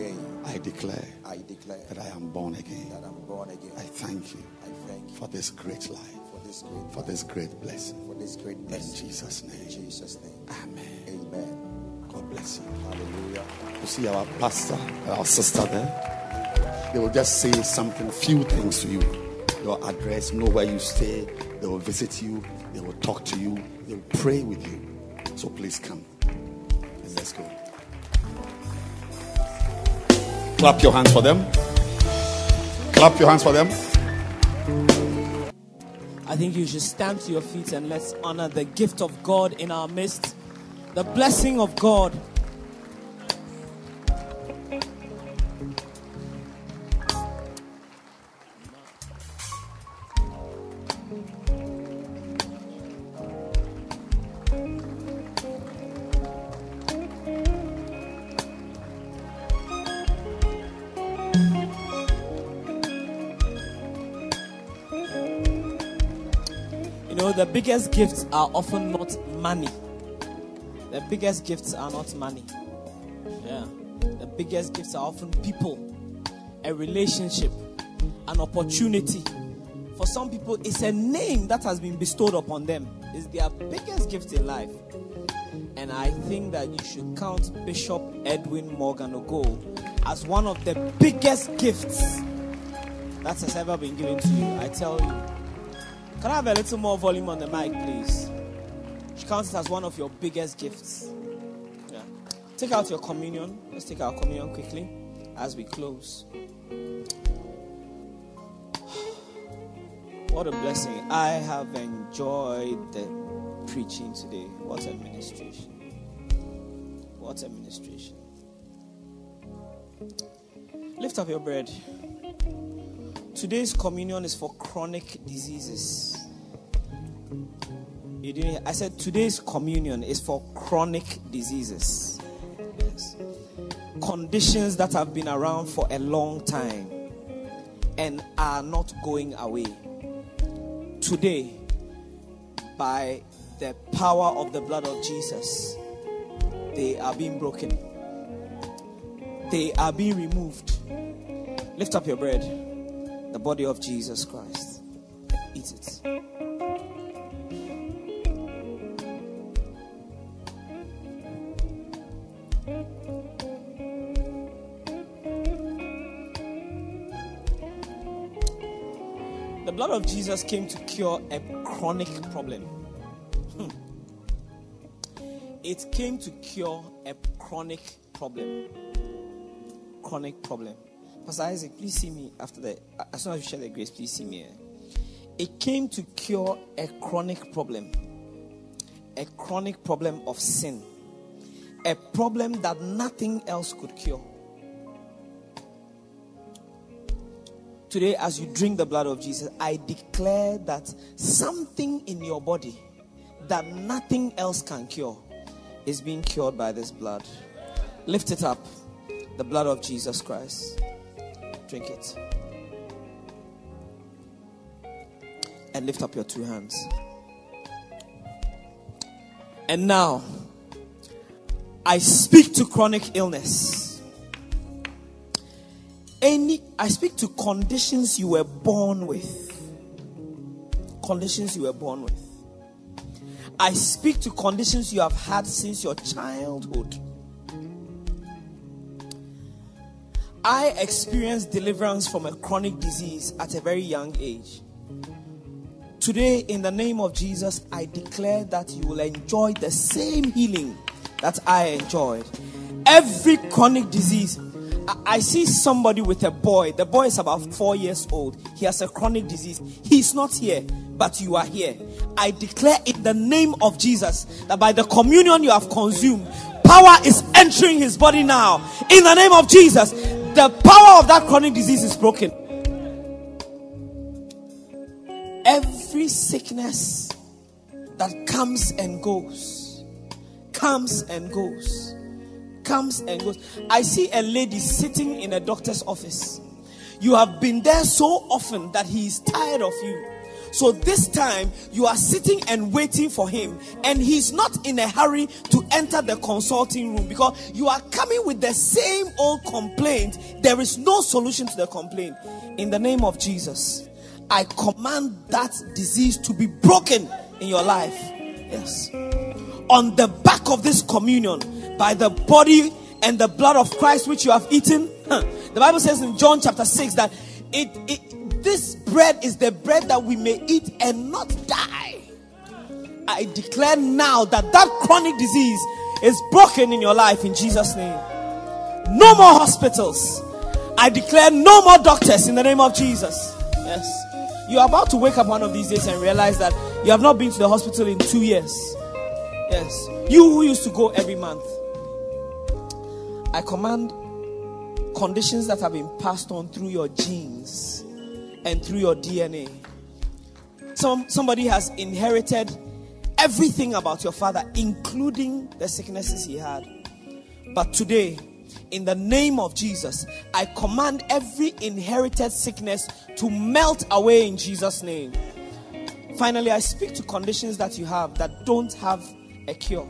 Today, I declare I declare that I am born again. that I'm born again. I thank you I thank you for this great life, for this great, for this great blessing. for this great In blessing. Jesus' In name. Jesus' name. Amen. Amen. God bless you. Hallelujah. You see our pastor, our sister there. They will just say something, few things to you. Your address, know where you stay. They will visit you. They will talk to you. They will pray with you. So please come let's go. Clap your hands for them. Clap your hands for them. I think you should stand to your feet and let's honor the gift of God in our midst, the blessing of God. Biggest gifts are often not money. The biggest gifts are not money. Yeah. The biggest gifts are often people, a relationship, an opportunity. For some people, it's a name that has been bestowed upon them. It's their biggest gift in life. And I think that you should count Bishop Edwin Morgan Ogo as one of the biggest gifts that has ever been given to you. I tell you. Can I have a little more volume on the mic, please? She counts it as one of your biggest gifts. Yeah. Take out your communion. Let's take our communion quickly as we close. What a blessing. I have enjoyed the preaching today. What a ministration. What a ministration. Lift up your bread. Today's communion is for chronic diseases. You didn't, I said today's communion is for chronic diseases. Yes. Conditions that have been around for a long time and are not going away. Today, by the power of the blood of Jesus, they are being broken. They are being removed. Lift up your bread, the body of Jesus Christ. Eat it. The blood of Jesus came to cure a chronic problem. Hmm. It came to cure a chronic problem. Chronic problem. Pastor Isaac, please see me after the. As soon as you share the grace, please see me. It came to cure a chronic problem. A chronic problem of sin. A problem that nothing else could cure. Today, as you drink the blood of Jesus, I declare that something in your body that nothing else can cure is being cured by this blood. Lift it up. The blood of Jesus Christ. Drink it. And lift up your two hands. And now, I speak to chronic illness any i speak to conditions you were born with conditions you were born with i speak to conditions you have had since your childhood i experienced deliverance from a chronic disease at a very young age today in the name of jesus i declare that you will enjoy the same healing that i enjoyed every chronic disease I- see somebody with a boy. The boy is about four years old. He has a chronic disease. He's not here, but you are here. I declare in the name of Jesus that by the communion you have consumed, power is entering his body now. In the name of Jesus, the power of that chronic disease is broken. Every sickness that comes and goes, comes and goes comes and goes. I see a lady sitting in a doctor's office. You have been there so often that he is tired of you. So this time you are sitting and waiting for him, and he's not in a hurry to enter the consulting room because you are coming with the same old complaint. There is no solution to the complaint. In the name of Jesus, I command that disease to be broken in your life. Yes on the back of this communion by the body and the blood of Christ which you have eaten. The Bible says in John chapter 6 that it, it this bread is the bread that we may eat and not die. I declare now that that chronic disease is broken in your life in Jesus name. No more hospitals. I declare no more doctors in the name of Jesus. Yes. You're about to wake up one of these days and realize that you have not been to the hospital in 2 years. Yes. You who used to go every month. I command conditions that have been passed on through your genes and through your DNA. Some somebody has inherited everything about your father, including the sicknesses he had. But today, in the name of Jesus, I command every inherited sickness to melt away in Jesus' name. Finally, I speak to conditions that you have that don't have a cure,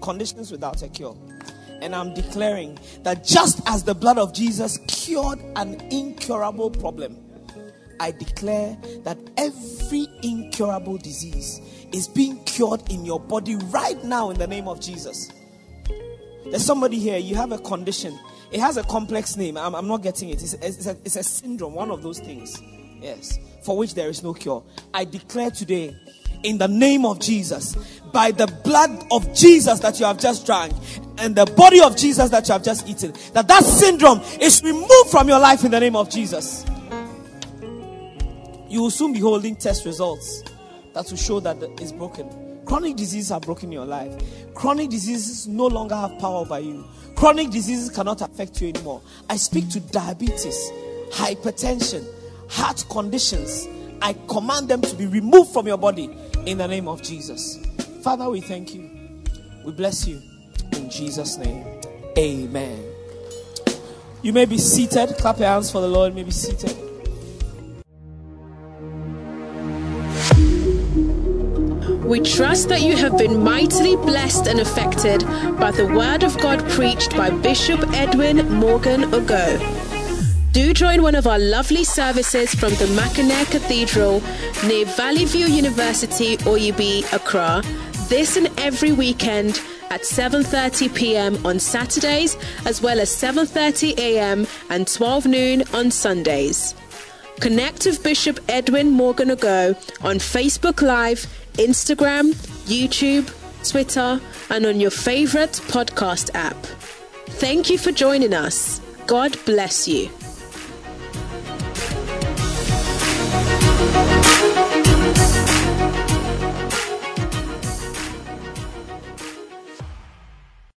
conditions without a cure. And I'm declaring that just as the blood of Jesus cured an incurable problem, I declare that every incurable disease is being cured in your body right now in the name of Jesus. There's somebody here, you have a condition. It has a complex name. I'm, I'm not getting it. It's, it's, a, it's a syndrome, one of those things. Yes. For which there is no cure. I declare today, in the name of Jesus, by the blood of Jesus that you have just drank, and the body of Jesus that you have just eaten, that that syndrome is removed from your life in the name of Jesus. You will soon be holding test results that will show that it's broken. Chronic diseases are broken your life. Chronic diseases no longer have power over you. Chronic diseases cannot affect you anymore. I speak to diabetes, hypertension, heart conditions. I command them to be removed from your body in the name of Jesus. Father, we thank you. We bless you. In Jesus' name. Amen. You may be seated. Clap your hands for the Lord. You may be seated. We trust that you have been mightily blessed and affected by the word of God preached by Bishop Edwin Morgan Ogo. Do join one of our lovely services from the Mackinac Cathedral near Valley View University, Oyibi, Accra, this and every weekend at 7:30 p.m. on Saturdays as well as 7:30 a.m. and 12 noon on Sundays. Connect with Bishop Edwin Morgan Ago on Facebook Live, Instagram, YouTube, Twitter, and on your favorite podcast app. Thank you for joining us. God bless you.